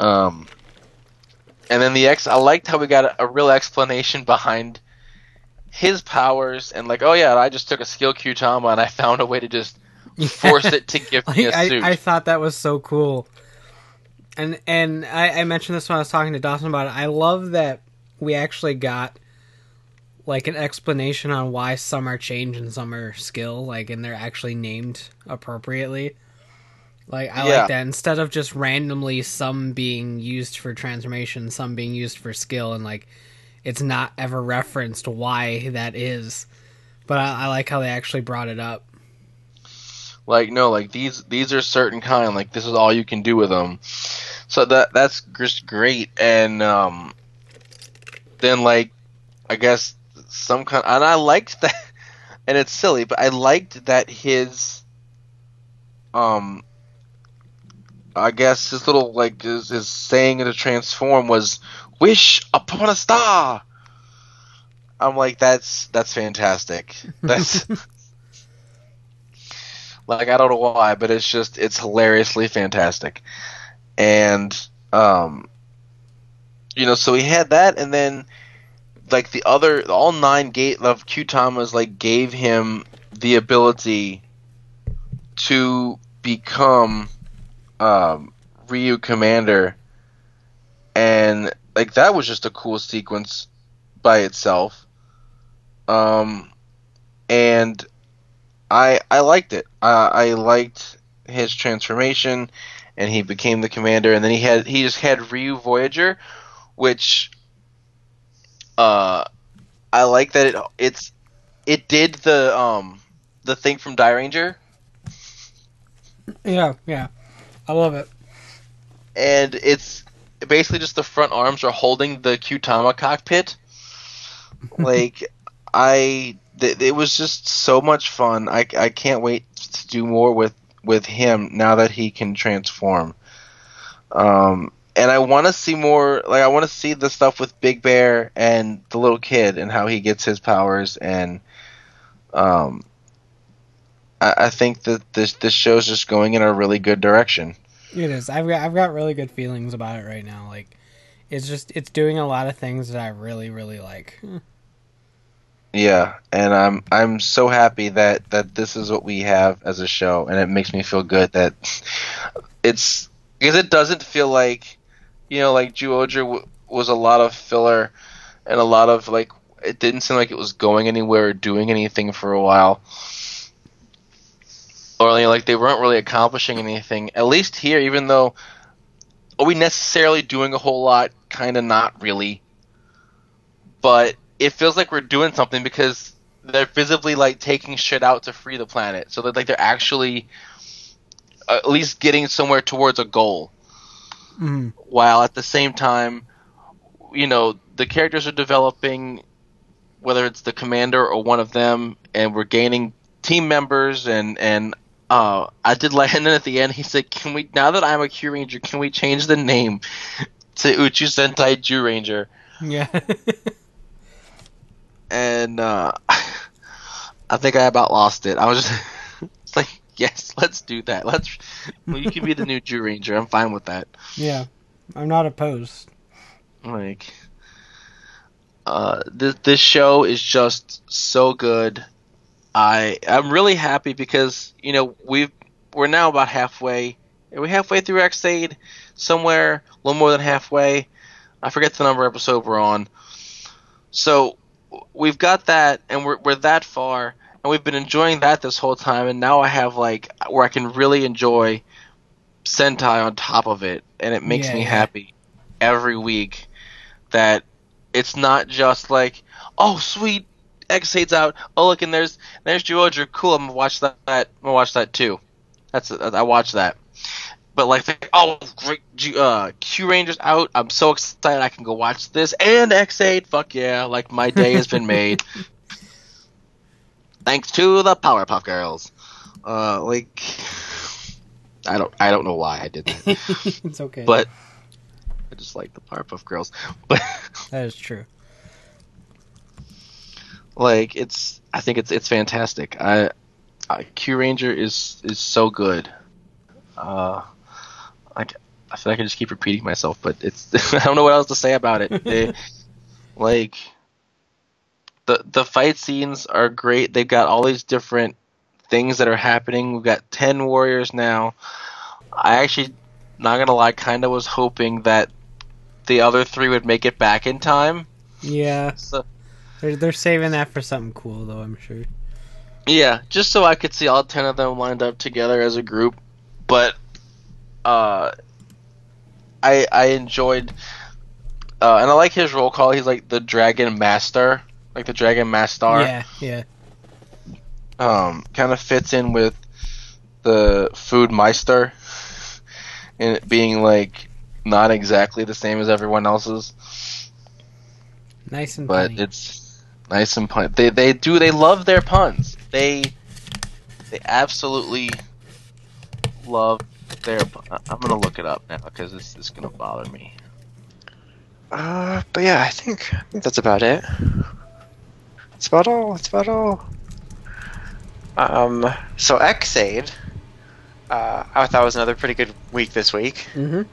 Um, and then the X, I liked how we got a, a real explanation behind his powers, and like, oh yeah, I just took a skill Q Kyutama and I found a way to just force [LAUGHS] it to give me a Like, suit. I, I thought that was so cool. And and I, I mentioned this when I was talking to Dawson about it. I love that we actually got like an explanation on why some are change and some are skill, like and they're actually named appropriately. Like I Yeah. like that instead of just randomly some being used for transformation, some being used for skill, and like it's not ever referenced why that is. But I, I like how they actually brought it up. like no like these these are certain kind like this is all you can do with them so that that's just great. And um then like i guess some kind and i liked that [LAUGHS] and it's silly but i liked that his um i guess his little like his, his saying to transform was wish upon a star. I'm like that's that's fantastic. [LAUGHS] That's [LAUGHS] like I don't know why, but it's just it's hilariously fantastic. And um you know, so he had that and then like the other all nine gate of Kyutamas like gave him the ability to become um Ryu Commander and like that was just a cool sequence by itself. Um and I I liked it. Uh, I liked his transformation, and he became the commander. And then he had he just had Ryu Voyager, which uh I like that it it's it did the um the thing from Dairanger, Yeah, yeah. I love it. and it's basically just the front arms are holding the Kyutama cockpit. [LAUGHS] Like I, th- it was just so much fun. I I can't wait to do more with with him now that he can transform. Um, and I want to see more. Like I want to see the stuff with Big Bear and the little kid and how he gets his powers. And um, I, I think that this this show's just going in a really good direction. It is. I've got I've got really good feelings about it right now. Like it's just it's doing a lot of things that I really really like. [LAUGHS] Yeah, and I'm I'm so happy that that this is what we have as a show, and it makes me feel good that [LAUGHS] it's because it doesn't feel like you know like Zyuohger w- was a lot of filler and a lot of like it didn't seem like it was going anywhere or doing anything for a while. Or like they weren't really accomplishing anything. At least here, even though are we necessarily doing a whole lot? Kind of not really. But it feels like we're doing something because they're visibly like taking shit out to free the planet. So that like they're actually at least getting somewhere towards a goal. Mm. While at the same time, you know, the characters are developing, whether it's the commander or one of them, and we're gaining team members and and uh, I did like, and then at the end he said, "Can we now that I'm a Kyuranger, can we change the name to Uchu Sentai Jew Ranger?" Yeah. [LAUGHS] And uh, [LAUGHS] I think I about lost it. I was just [LAUGHS] it's like, "Yes, let's do that. Let's. Well, you can be the new Jew Ranger. I'm fine with that." yeah. I'm not opposed. Like, uh, this this show is just so good. I I'm really happy because you know we've we're now about halfway. Are we halfway through Ex-Aid? Somewhere a little more than halfway. I forget the number episode we're on. So we've got that, and we're we're that far, and we've been enjoying that this whole time. And now I have like where I can really enjoy Sentai on top of it, and it makes Yeah, me yeah. happy every week that it's not just like, oh sweet, Ex-Aid's out. Oh look, and there's there's Georgia. Cool, I'm gonna watch that. I'm gonna watch that too. That's I watch that. But like, oh great, uh, Kyurangers out. I'm so excited. I can go watch this and Ex-Aid. Fuck yeah! Like my day has been made. [LAUGHS] Thanks to the Powerpuff Girls. Uh, like, I don't I don't know why I did that, [LAUGHS] it's okay. but I just like the Powerpuff Girls. But [LAUGHS] that is true. like it's I think it's it's fantastic. I, I Kyuranger is is so good. Uh, I, I feel like I just keep repeating myself, but it's [LAUGHS] I don't know what else to say about it. They, [LAUGHS] like the the fight scenes are great. They've got all these different things that are happening. We've got ten warriors now. I actually, not gonna lie, kind of was hoping that the other three would make it back in time. Yeah. So They're they're saving that for something cool though, I'm sure. Yeah, just so I could see all ten of them lined up together as a group. But uh I I enjoyed uh and I like his roll call. He's like the Dragon Master, like the Dragon Master. Yeah, yeah. Um kind of fits in with the Food Meister and it being like not exactly the same as everyone else's, Nice and but funny. it's nice and pun. They they do they love their puns. They they absolutely love their. pu- I'm gonna look it up now because this is gonna bother me. Uh, but yeah, I think, I think that's about it. It's about all. It's about all. Um, so Ex-Aid, uh, I thought was another pretty good week this week. Mhm.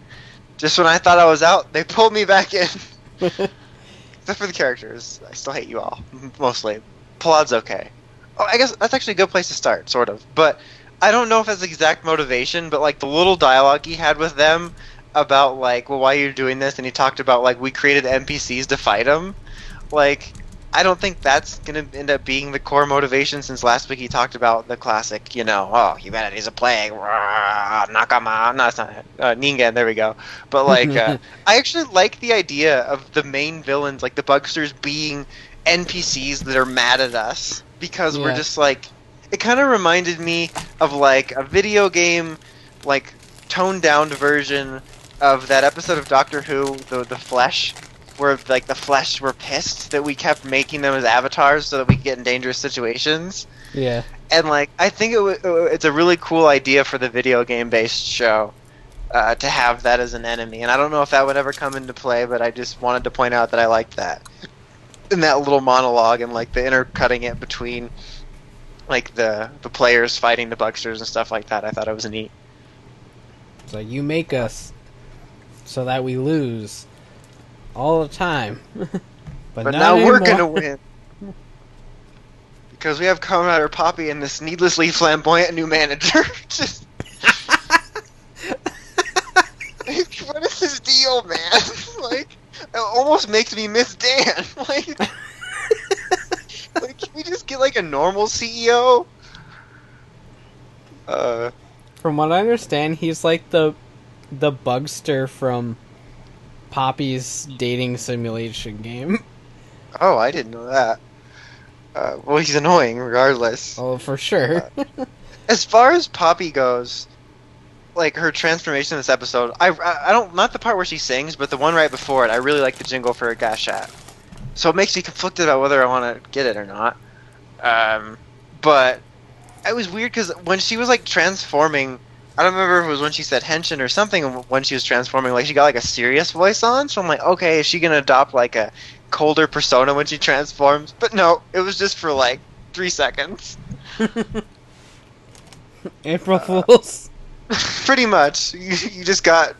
Just when I thought I was out, they pulled me back in. [LAUGHS] Except for the characters, I still hate you all mostly. Plot's okay. Oh, I guess that's actually a good place to start, sort of. But I don't know if that's exact motivation, but like the little dialogue he had with them about like, well, why are you doing this? And he talked about like we created NPCs to fight him. Like, I don't think that's gonna end up being the core motivation. Since last week he talked about the classic, you know, oh, humanity's a plague, rah, Nakama. No, it's not uh, Ningen. There we go. But like, uh, [LAUGHS] I actually like the idea of the main villains, like the Bugsters, being NPCs that are mad at us because we're just like it kind of reminded me of like a video game like toned down version of that episode of Doctor Who the the Flesh where like the Flesh were pissed that we kept making them as avatars so that we could get in dangerous situations. Yeah. and like I think it w- it's a really cool idea for the video game based show uh, to have that as an enemy, and I don't know if that would ever come into play, but I just wanted to point out that I liked that. In that little monologue and like the intercutting it between like the the players fighting the bugsters and stuff like that. I thought it was neat. So you make us so that we lose all the time. [LAUGHS] but But now we're gonna win. [LAUGHS] Because we have Commander Poppy and this needlessly flamboyant new manager. [LAUGHS] Just what is his deal, man? like, it almost makes me miss Dan. like, can we just get like a normal CEO? Uh, From what I understand, he's like the the bugster from Poppy's dating simulation game. oh, I didn't know that. Uh, well, he's annoying regardless. Oh, for sure. as far as Poppy goes, like her transformation in this episode, I, I I don't not the part where she sings, but the one right before it. I really like the jingle for a Gashat, so it makes me conflicted about whether I want to get it or not. Um, but it was weird because when she was like transforming, I don't remember if it was when she said henshin or something. When she was transforming, like she got like a serious voice on, so I'm like, okay, is she gonna adopt like a colder persona when she transforms? But no, it was just for like three seconds. [LAUGHS] April Fools. [LAUGHS] Pretty much. You, you just got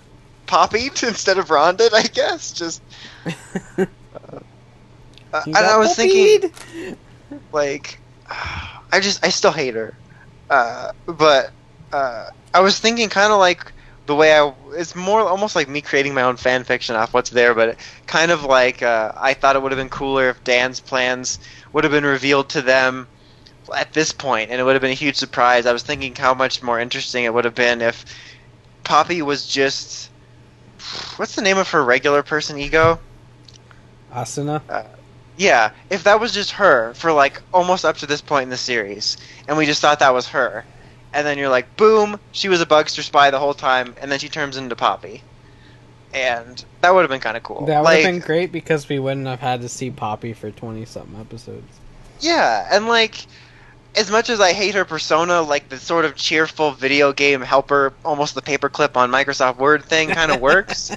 poppied [LAUGHS] instead of ronded, I guess. Just. Uh, uh, and I was thinking, like, I just, I still hate her. Uh, but uh, I was thinking kind of like the way I. It's more almost like me creating my own fan fiction off what's there, but kind of like uh, I thought it would have been cooler if Dan's plans would have been revealed to them at this point, and it would have been a huge surprise. I was thinking how much more interesting it would have been if Poppy was just. What's the name of her regular person ego? Asuna. Yeah, if that was just her for like almost up to this point in the series, and we just thought that was her, and then you're like, boom, she was a Bugster spy the whole time, and then she turns into Poppy, and that would have been kind of cool. That would like, have been great because we wouldn't have had to see Poppy for twenty something episodes. Yeah, and like, as much as I hate her persona, like the sort of cheerful video game helper, almost the paperclip on Microsoft Word thing, kind of [LAUGHS] works.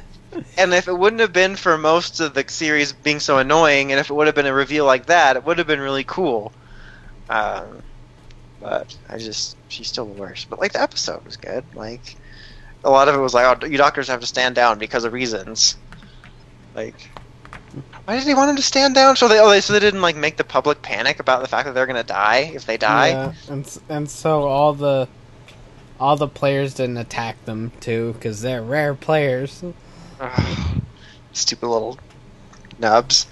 And if it wouldn't have been for most of the series being so annoying, and if it would have been a reveal like that, it would have been really cool. Um, but I just, she's still the worst. But like the episode was good. Like a lot of it was like, oh, you doctors have to stand down because of reasons. Like, why did he want him to stand down? So they, oh, they, so they didn't like make the public panic about the fact that they're gonna die if they die. Yeah, and and so all the all the players didn't attack them too because they're rare players. Ugh, stupid little nubs.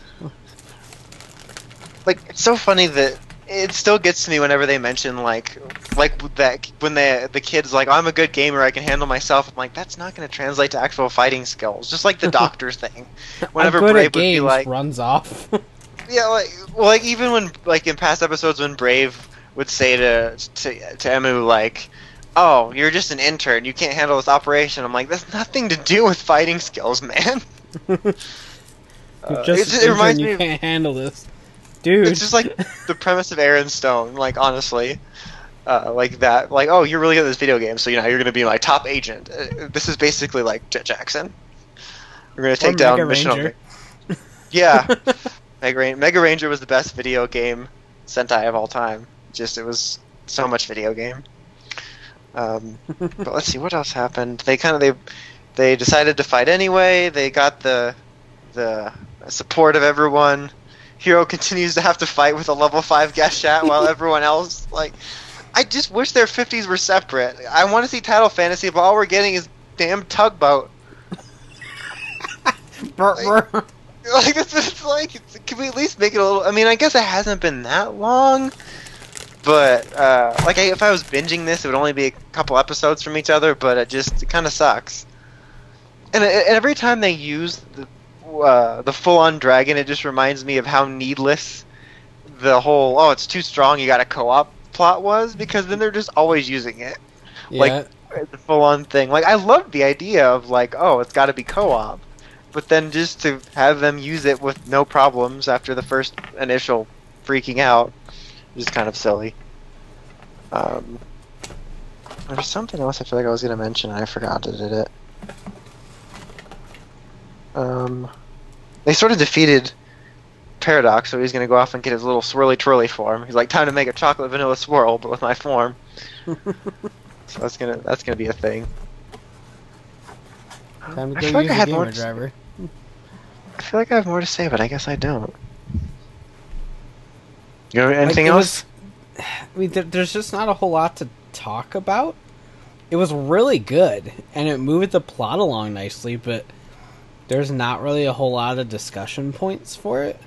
Like it's so funny that it still gets to me whenever they mention like like that when the the kid's like I'm a good gamer I can handle myself. I'm like that's not going to translate to actual fighting skills. Just like the [LAUGHS] doctor thing. Whenever Brave would be like runs off. [LAUGHS] yeah like well like even when like in past episodes when Brave would say to to to Emu like. Oh, you're just an intern. You can't handle this operation. I'm like, that's nothing to do with fighting skills, man. [LAUGHS] Uh, Just it, it reminds you me. You can't handle this, dude. it's just like the premise of Aaron Stone. Like honestly, uh, like that. Like oh, you're really good at this video game, so you know you're going to be my top agent. Uh, this is basically like Jet Jackson. We're going to take Or down Mega Mission. Ranger. Object- Yeah, [LAUGHS] Mega, Ran- Mega Ranger was the best video game Sentai of all time. Just it was so much video game. Um, but let's see what else happened. They kind of they they decided to fight anyway. They got the the support of everyone. Hiiro continues to have to fight with a level five Gashat while [LAUGHS] everyone else like. I just wish their fifties were separate. I want to see Taddle Fantasy, but all we're getting is damn tugboat. [LAUGHS] Brr. Like [LAUGHS] it's, it's like, can we at least make it a little? I mean, I guess it hasn't been that long, but uh, like I, if I was binging this, it would only be a couple episodes from each other. But it just it kind of sucks. And, it, and every time they use the uh, the full on dragon, it just reminds me of how needless the whole oh it's too strong you got a co-op plot was because then they're just always using it. Yeah. Like a full on thing. Like I love the idea of like oh it's got to be co-op, but then just to have them use it with no problems after the first initial freaking out is kind of silly. Um, there's something else I feel like I was gonna mention and I forgot to did it. Um, they sort of defeated Parado, so he's gonna go off and get his little swirly twirly form. He's like, time to make a chocolate vanilla swirl, but with my form. [LAUGHS] so that's gonna that's gonna be a thing. Time to I go feel like use I a had more to driver. I feel like I have more to say, but I guess I don't. You know anything it else? was- [SIGHS] I mean, there, there's just not a whole lot to talk about. It was really good, and it moved the plot along nicely, but there's not really a whole lot of discussion points for it.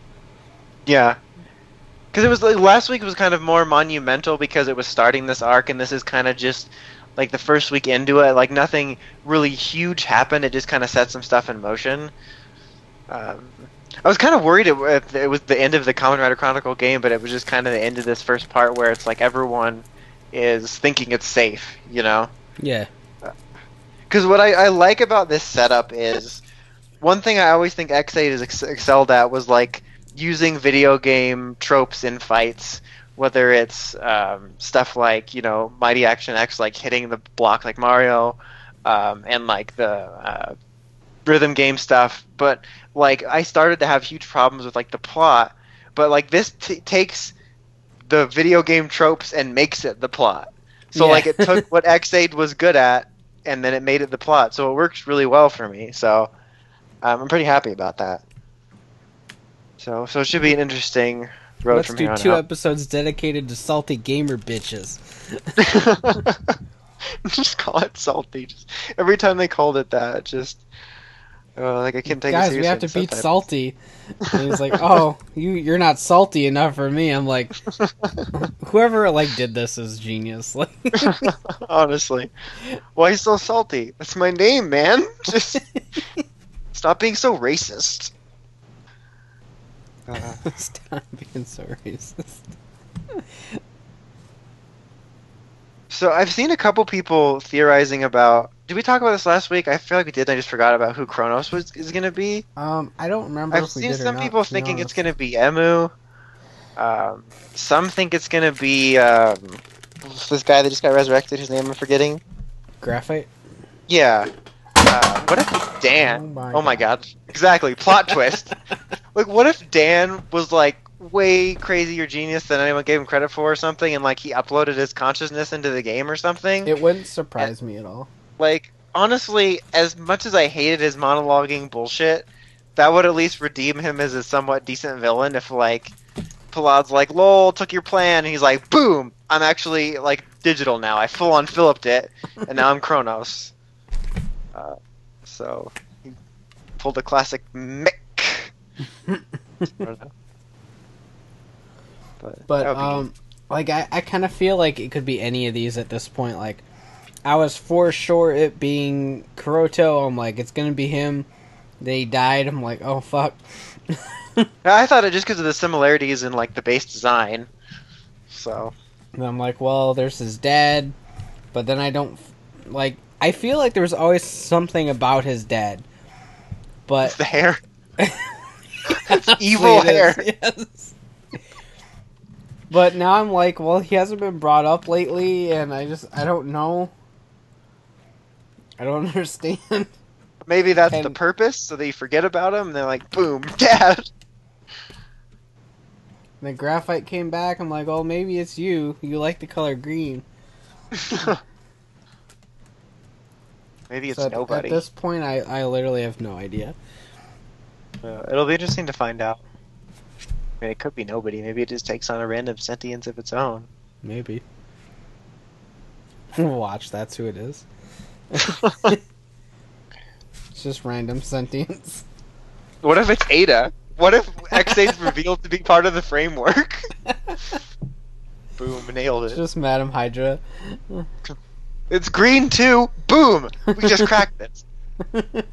Yeah. Because it was like last week was kind of more monumental because it was starting this arc, and this is kind of just like the first week into it. Like nothing really huge happened. It just kind of set some stuff in motion. Um, I was kind of worried it, it, was the end of the Kamen Rider Chronicle game, but it was just kind of the end of this first part where it's like everyone is thinking it's safe, you know. Yeah. Because what I, I like about this setup is [LAUGHS] one thing I always think Ex-Aid is ex- excelled at was like using video game tropes in fights, whether it's um, stuff like you know Mighty Action X like hitting the block like Mario, um, and like the uh, rhythm game stuff. But like I started to have huge problems with like the plot, but like this t- takes the video game tropes and makes it the plot. So Yeah. like it took what Ex-Aid was good at and then it made it the plot. So it works really well for me. So um, I'm pretty happy about that. So so it should be an interesting road Let's from do here on two out. episodes dedicated to salty gamer bitches. [LAUGHS] just call it salty. Just, every time they called it that, just uh, like I can't take Guys, we have to beat salty. And he's like, [LAUGHS] "Oh, you you're not salty enough for me." I'm like, [LAUGHS] whoever like did this is genius. [LAUGHS] Like, Honestly, why so salty? That's my name, man. Just stop being so racist. Uh, stop being so racist. so I've seen a couple people theorizing about. Did we talk about this last week? I feel like we did. I just forgot about who Kronos was is going to be. Um, I don't remember. I've seen some not, people thinking it's going to be Emu. Um, some think it's going to be um, this guy that just got resurrected. Whose name I'm forgetting. graphite. Yeah. Uh, what if Dan? Oh my oh my God. god. Exactly. Plot twist. [LAUGHS] Like, what if Dan was like way crazier genius than anyone gave him credit for, or something, and like he uploaded his consciousness into the game or something? It wouldn't surprise me at all. Like, honestly, as much as I hated his monologuing bullshit, that would at least redeem him as a somewhat decent villain. If like Parado's like, "Lol, took your plan," and he's like, "Boom, I'm actually like digital now. I full on Philipped it, and now I'm Kronos." Uh, so he pulled a classic Mick. I don't know. But, But um, like I, I kind of feel like it could be any of these at this point. Like I was for sure it being Kuroto. I'm like it's gonna be him. They died. I'm like oh fuck. [LAUGHS] I thought it just because of the similarities in like the base design. So And I'm like well there's his dad, but then I don't like. I feel like there was always something about his dad, it's but the hair. [LAUGHS] Evil it is, hair. yes. But now I'm like, well, he hasn't been brought up lately, and I just I don't know. I don't [LAUGHS] understand. Maybe that's the purpose, so they forget about him. And they're like, "Boom, [LAUGHS] Dad." the graphite came back. I'm like, oh, maybe it's you. You like the color green. [LAUGHS] Maybe it's So at, nobody. at this point, I I literally have no idea. Uh, it'll be interesting to find out. I mean, it could be nobody. Maybe it just takes on a random sentience of its own. Maybe. Watch, that's who it is. It's just random sentience. what if it's Ada? What if Ex-Aid's revealed to be part of the framework? Boom, nailed It's it. just Madam Hydra. It's green too. Boom, we just cracked this. [LAUGHS]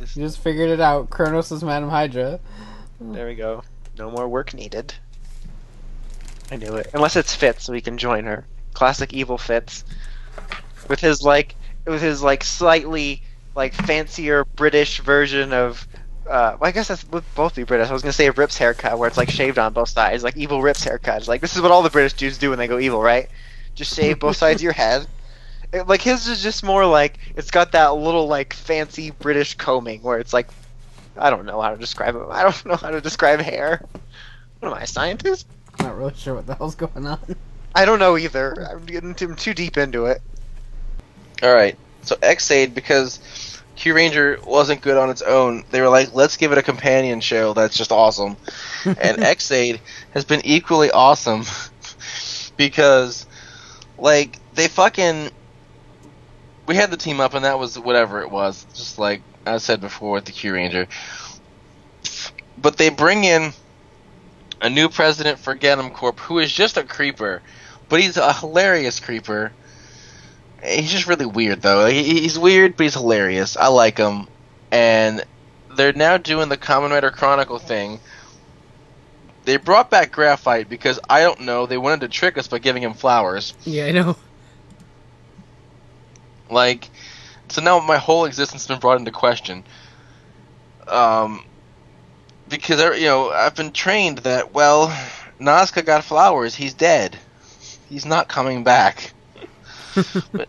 You just figured it out. Kronos is Madam Hydra. There we go. No more work needed. I knew it. Unless it's Fitz, we can join her. Classic evil Fitz, with his like, with his like slightly like fancier British version of. Uh, well, I guess that would both be British. I was gonna say a Rip's haircut, where it's like shaved on both sides, like evil Rip's haircut. It's like this is what all the British dudes do when they go evil, right? Just shave both sides of your head. It- like his is just more like it's got that little like fancy British combing, where it's like, I don't know how to describe it. I don't know how to describe hair. What am I, a scientist? I'm not really sure what the hell's going on. I don't know either. I'm getting too, too deep into it. All right. So Ex-Aid because Kyuranger wasn't good on its own. They were like, let's give it a companion show that's just awesome. [LAUGHS] and Ex-Aid has been equally awesome [LAUGHS] because like they fucking we had the team up and that was whatever it was, just like I said before with the Kyuranger. But they bring in a new president for Genm Corp who is just a creeper, but he's a hilarious creeper. He's just really weird though. He- He's weird, but he's hilarious. I like him, and they're now doing the Kamen Rider Chronicle thing. They brought back Graphite because I don't know. They wanted to trick us by giving him flowers. Yeah, I know. Like, so now my whole existence has been brought into question. Um, because I- you know I've been trained that well, Nazca got flowers. He's dead. He's not coming back. But,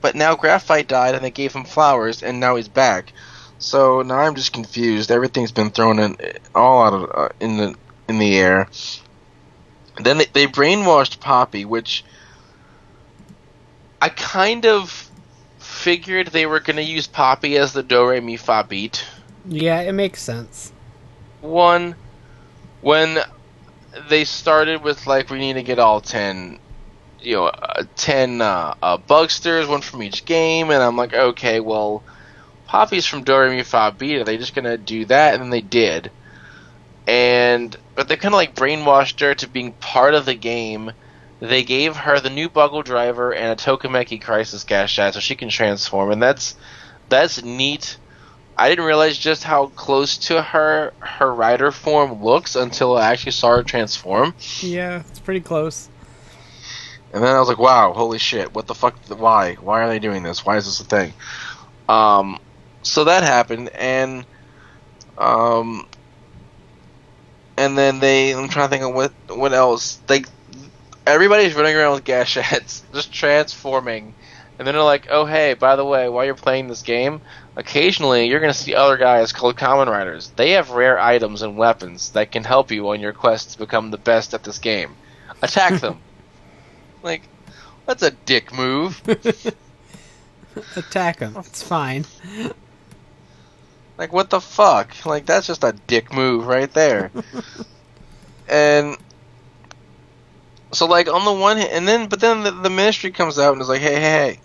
but now Graphite died, and they gave him flowers, and now he's back. So now I'm just confused. Everything's been thrown in all out of uh, in the in the air. Then they, they brainwashed Poppy, which I kind of figured they were going to use Poppy as the do re mi fa beat. Yeah, it makes sense. One, when they started with like we need to get all ten, you know, uh, ten uh, uh, bugsters, one from each game, and I'm like, okay, well, Poppy's from do re mi fa beat. Are they just to do that? And they did. And but they kind of like brainwashed her to being part of the game. They gave her the new Buggle Driver and a Tokimeki Crisis Gashat so she can transform, and that's that's neat. I didn't realize just how close to her her rider form looks until I actually saw her transform, Yeah, it's pretty close. And then I was like, "Wow, holy shit! What the fuck? Why? Why are they doing this? Why is this a thing?" Um, so that happened, and um, and then they. I'm trying to think of what what else. Like everybody's running around with Gashats, [LAUGHS] just transforming, and then they're like, "Oh hey, by the way, while you're playing this game, occasionally you're gonna see other guys called Kamen Riders. They have rare items and weapons that can help you on your quest to become the best at this game. Attack them." Like, that's a dick move. [LAUGHS] Attack him. It's fine. Like what the fuck? Like that's just a dick move right there. [LAUGHS] and so like on the one hand, and then but then the, the ministry comes out and is like, hey, hey, hey,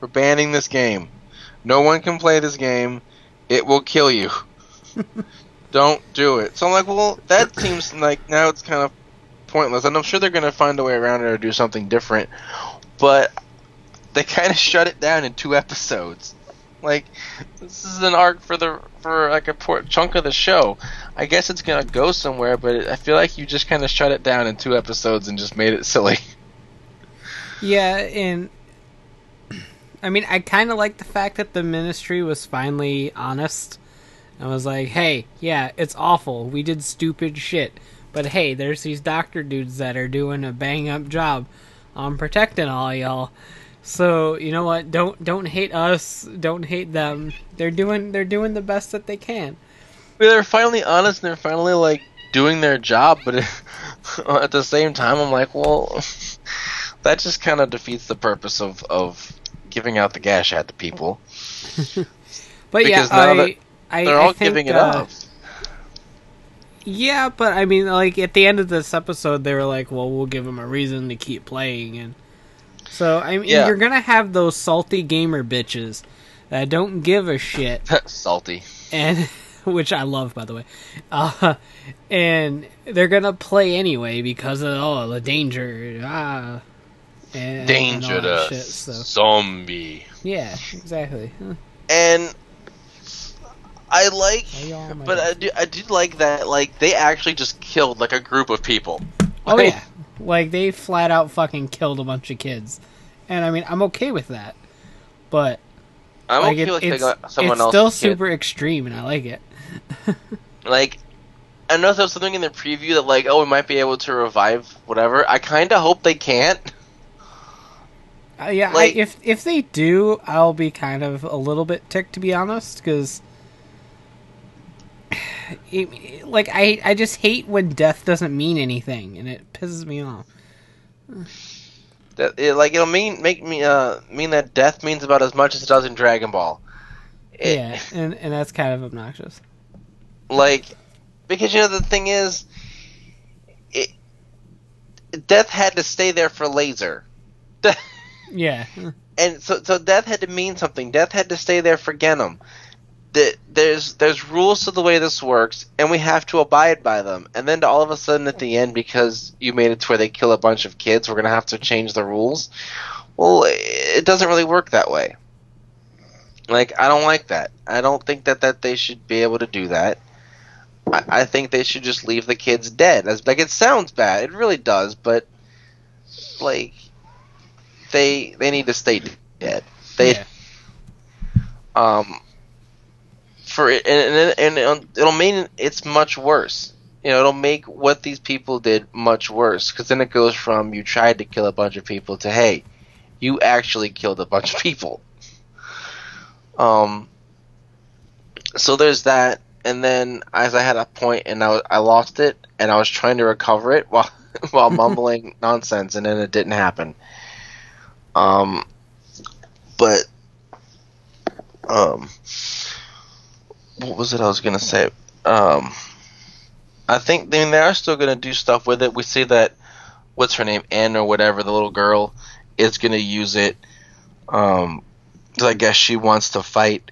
we're banning this game. No one can play this game. It will kill you. [LAUGHS] Don't do it. So I'm like, well, that seems [COUGHS] like now it's kind of pointless, and I'm sure they're gonna find a way around it or do something different. But they kind of shut it down in two episodes. Like this is an arc for the for like a port chunk of the show. I guess it's gonna go somewhere, but I feel like you just kind of shut it down in two episodes and just made it [LAUGHS] silly. Yeah, and I mean, I kind of like the fact that the ministry was finally honest. I was like, "Hey, yeah, it's awful. We did stupid shit, but hey, there's these doctor dudes that are doing a bang up job on protecting all y'all. So you know what? Don't don't hate us. Don't hate them. They're doing they're doing the best that they can. They're finally honest and they're finally like doing their job, but [LAUGHS] at the same time, I'm like, well, [LAUGHS] that just kind of defeats the purpose of of giving out the gash at the people. [LAUGHS] But Because yeah, I, that I They're I all think, giving it uh, up. Yeah, but I mean, like at the end of this episode, they were like, "Well, we'll give them a reason to keep playing," and so I mean, Yeah. you're gonna have those salty gamer bitches that don't give a shit, [LAUGHS] Salty. and [LAUGHS] which I love, by the way, uh, and they're gonna play anyway because of oh the danger, ah, and, and Danger that to shit. So zombie. yeah, exactly. And I like, Why y'all on my but I do, I do like that. Like they actually just killed like a group of people. oh Like, yeah, Like they flat out fucking killed a bunch of kids, and I mean I'm okay with that, but I'm like okay it- with it's, taking someone it's else's still kid. super extreme, and I like it. [LAUGHS] like I know there was something in the preview that like, oh, we might be able to revive whatever. I kind of hope they can't. Uh, yeah, Like- I, if if they do, I'll be kind of a little bit ticked to be honest, because like I I just hate when death doesn't mean anything, and it pisses me off. That it, like it'll mean make me uh mean that death means about as much as it does in Dragon Ball. It- yeah, and and that's kind of obnoxious. like because you know the thing is, it death had to stay there for Lazer. [LAUGHS] Yeah, and so so death had to mean something. Death had to stay there for Genm. The, there's there's rules to the way this works, and we have to abide by them. And then to all of a sudden at the end, because you made it to where they kill a bunch of kids, we're gonna have to change the rules. Well, it doesn't really work that way. Like I don't like that. I don't think that that they should be able to do that. I, I think they should just leave the kids dead. As like it sounds bad, it really does, but like they they need to stay dead. They yeah. um for it and, and, and it'll mean it's much worse. You know, it'll make what these people did much worse because then it goes from you tried to kill a bunch of people to hey, you actually killed a bunch of people. Um. So there's that, and then as I had a point and I, was- I lost it, and I was trying to recover it [LAUGHS] while while [LAUGHS] mumbling nonsense, and then it didn't happen. Um, but um, what was it I was gonna say? Um, I think I mean they are still gonna do stuff with it. We see that what's her name, Anne or whatever, the little girl, is gonna use it. Um, I guess she wants to fight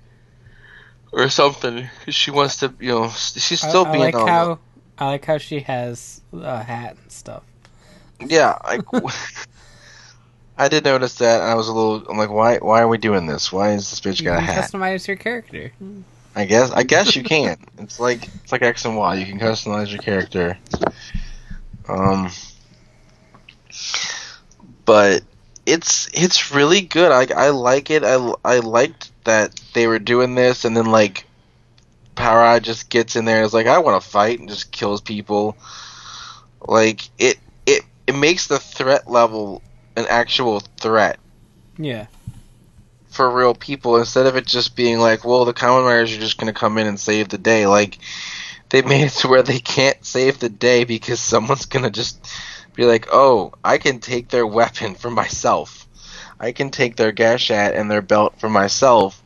or something. She wants to, you know, she's still I, I being like the- how I like how she has a hat and stuff. Yeah, I, [LAUGHS] I did notice that, and I was a little. I'm like, why? Why are we doing this? Why is this bitch You got a hat? customize your character. I guess. I guess you [LAUGHS] can. it's like it's like X and Y. You can customize your character. Um, but it's it's really good. I I like it. I I liked that they were doing this, and then like Power Eye just gets in there and is like, I want to fight, and just kills people. Like it it it makes the threat level an actual threat Yeah, for real people instead of it just being like, well, the Kamen Riders are just going to come in and save the day. Like, they [LAUGHS] made it to where they can't save the day because someone's going to just be like, oh, I can take their weapon for myself. I can take their gashat and their belt for myself.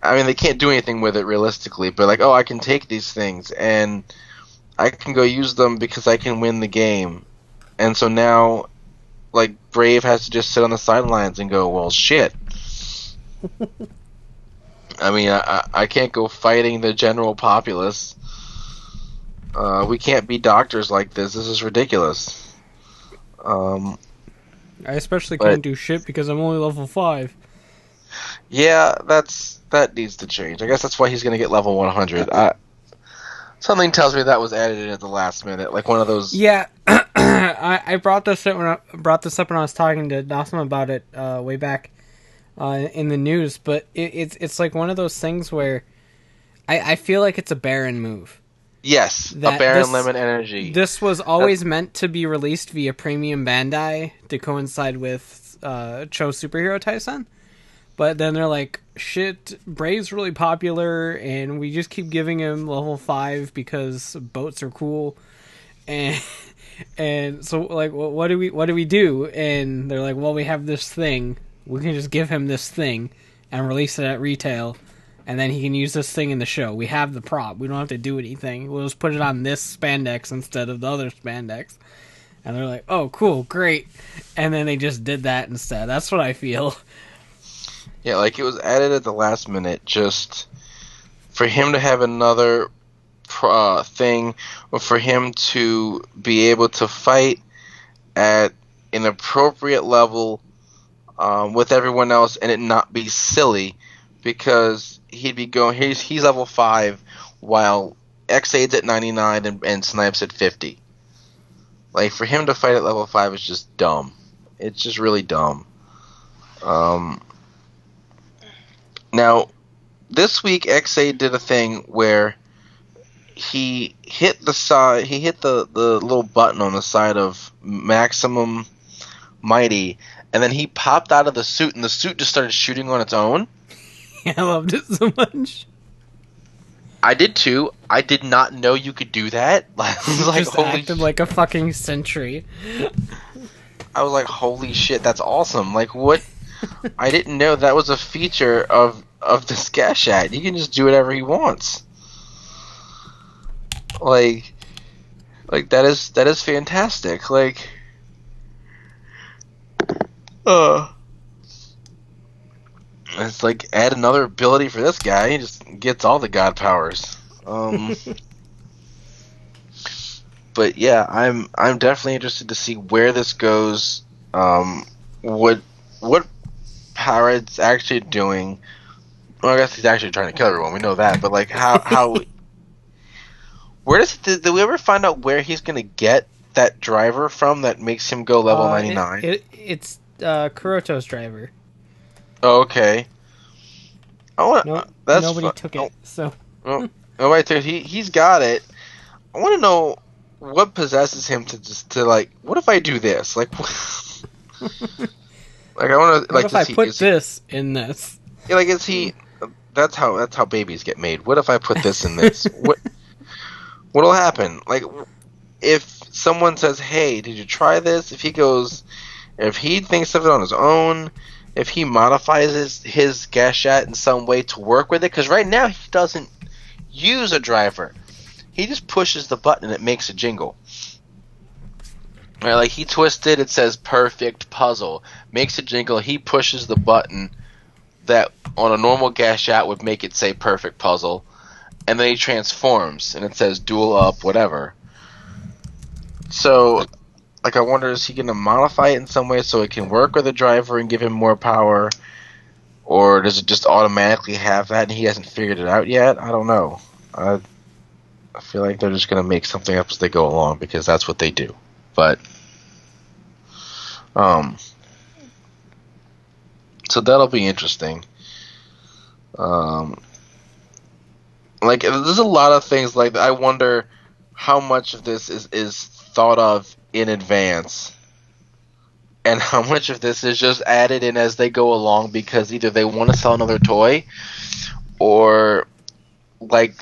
I mean, they can't do anything with it realistically, but like, oh, I can take these things and I can go use them because I can win the game. And so now, like, Brave has to just sit on the sidelines and go, well, shit. [LAUGHS] I mean, I, I- can't go fighting the general populace. Uh, we can't be doctors like this. This is ridiculous. Um, I especially can't do shit because I'm only level five. yeah, that's that needs to change. I guess that's why he's going to get level 100. I, something tells me that was added in at the last minute, like one of those. Yeah, [CLEARS THROAT] I, I brought this up when I brought this up when I was talking to Dawson about it uh, way back uh, in the news. But it, it's it's like one of those things where I, I feel like it's a Baron move. Yes, That- a Baron this- Lemon Energy. This was always meant to be released via Premium Bandai to coincide with uh, Cho Superhero Taisen. But then they're like, shit, Brave's really popular, and we just keep giving him level 5 because boats are cool. [LAUGHS] And and so like what, what do we what do we do and they're like well we have this thing we can just give him this thing and release it at retail and then he can use this thing in the show. We have the prop. We don't have to do anything. We'll just put it on this spandex instead of the other spandex. And they're like oh cool great. And then they just did that instead. That's what i feel. Yeah, like it was added at the last minute just for him to have another uh, thing, or for him to be able to fight at an appropriate level um, with everyone else and it not be silly because he'd be going, he's, he's level 5 while Ex-Aid's at 99 and, and Snipe's at 50. Like for him to fight at level five is just dumb. It's just really dumb. Um. Now, this week Ex-Aid did a thing where he hit the side. He hit the the little button on the side of maximum mighty, and then he popped out of the suit, and the suit just started shooting on its own. [LAUGHS] I loved it so much. I did too. I did not know you could do that. [LAUGHS] I was like, Just holy acted like a fucking sentry. I was like, holy shit, that's awesome. Like, what? [LAUGHS] I didn't know that was a feature of of the Skashat. He can just do whatever he wants. Like, like that is that is fantastic. Like, uh, it's like add another ability for this guy. He just gets all the god powers. Um. [LAUGHS] but yeah, I'm I'm definitely interested to see where this goes. Um, what what Parado's actually doing? Well, I guess he's actually trying to kill everyone. We know that, but like how [LAUGHS] how where does did, did we ever find out where he's gonna get that driver from that makes him go level Uh, ninety nine? It, it, it's uh, Kuroto's driver. oh, okay. I want No, that's nobody took oh, it. So Oh wait, dude, he he's got it. I want to know what possesses him to just to like. What if I do this? Like, [LAUGHS] like I want to what like. if I he- put is he- this in this? yeah, like is he? That's how that's how babies get made. What if I put this in this? [LAUGHS] what what'll happen? Like, if someone says, "Hey, did you try this?" If he goes, if he thinks of it on his own, if he modifies his his Gashat in some way to work with it, because right now he doesn't use a driver. He just pushes the button and it makes a jingle. Right, like he twisted, it says perfect puzzle. Makes a jingle, he pushes the button that on a normal gas would make it say perfect puzzle. And then he transforms and it says dual up, whatever. So like I wonder is he gonna modify it in some way so it can work with the driver and give him more power? Or does it just automatically have that and he hasn't figured it out yet? I don't know. I I feel like they're just gonna make something up as they go along because that's what they do. But um so that'll be interesting. Um like there's a lot of things like I wonder how much of this is is thought of in advance. And [LAUGHS] how much of this is just added in as they go along because either they want to sell another toy or like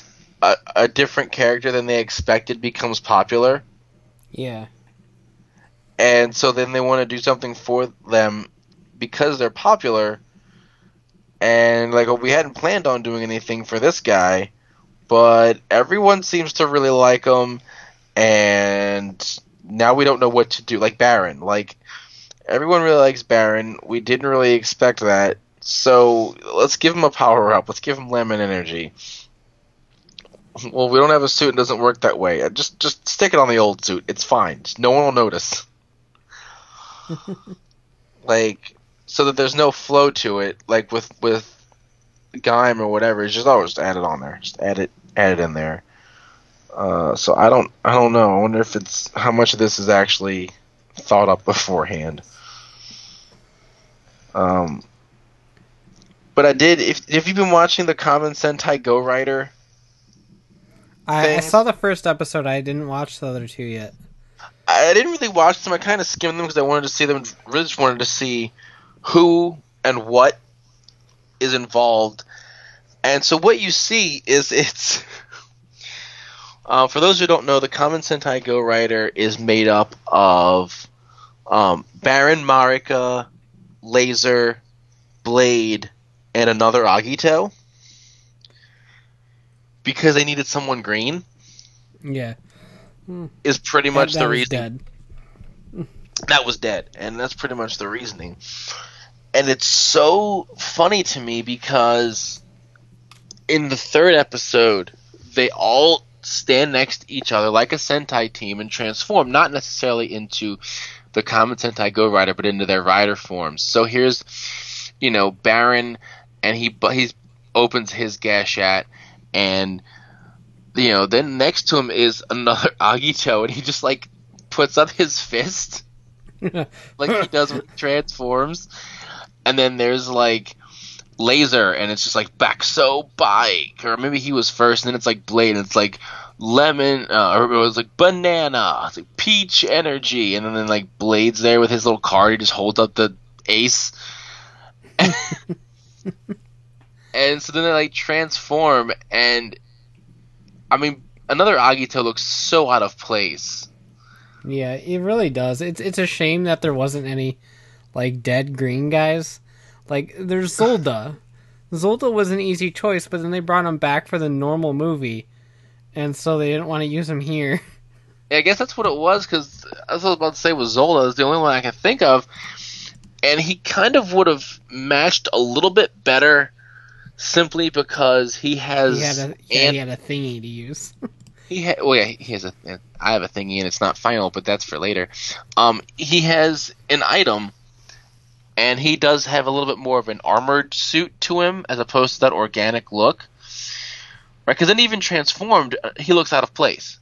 a, a different character than they expected becomes popular. Yeah. and so then they want to do something for them because they're popular. And like we hadn't planned on doing anything for this guy but everyone seems to really like him and now we don't know what to do. Like baron. Like everyone really likes baron. We didn't really expect that. So let's give him a power up. Let's give him lemon energy. Well we don't have a suit. And it doesn't work that way. Uh, just just stick it on the old suit. It's fine. No one will notice. [LAUGHS] Like so that there's no flow to it like with with Gaim or whatever it's just always just add it on there. Just add it add it in there uh, so I don't I don't know I wonder if it's how much of this is actually thought up [LAUGHS] beforehand um but I did if if you've been watching the Kamen Sentai Go Rider I, I saw the first episode. I didn't watch the other two yet. I didn't really watch them. I kind of skimmed them because I wanted to see them. Really, just wanted to see who and what is involved. And so, what you see is it's. [LAUGHS] Uh, for those who don't know, the Kamen Sentai Go Rider is made up of um, Baron Marika, Lazer, Blade, and another Agito. Because they needed someone green, Yeah. is pretty much that, the that was reason Dead. that was dead and that's pretty much the reasoning and it's so funny to me because in the third episode they all stand next to each other like a sentai team and transform not necessarily into the kamen sentai go rider but into their rider forms. So here's you know baron and he he opens his gashat and you know then next to him is another [LAUGHS] agito and he just like puts up his fist. [LAUGHS] Like he does with [LAUGHS] transforms, and then there's like Lazer, and it's just like Bakusou Bike, or maybe he was first, and then it's like blade, and it's like lemon, uh, or it was like banana, it's like peach energy, and then, then like blades there with his little card, he just holds up the ace. [LAUGHS] and so then they like transform, and I mean, another Agito looks so out of place. Yeah, it really does. It's it's a shame that there wasn't any like dead green guys. Like there's Zolda. Zolda was an easy choice, but then they brought him back for the normal movie, and so they didn't want to use him here. [LAUGHS] Yeah, I guess that's what it was because I was about to say was Zola is the only one I can think of, and he kind of would have matched a little bit better simply because he has He had a yeah, an- he had a thingy to use. [LAUGHS] He ha- well, yeah, he has a. I have a thingy, and it's not final, but that's for later. Um, he has an item, and he does have a little bit more of an armored suit to him as opposed to that organic look. Right? Because then even transformed, uh, he looks out of place.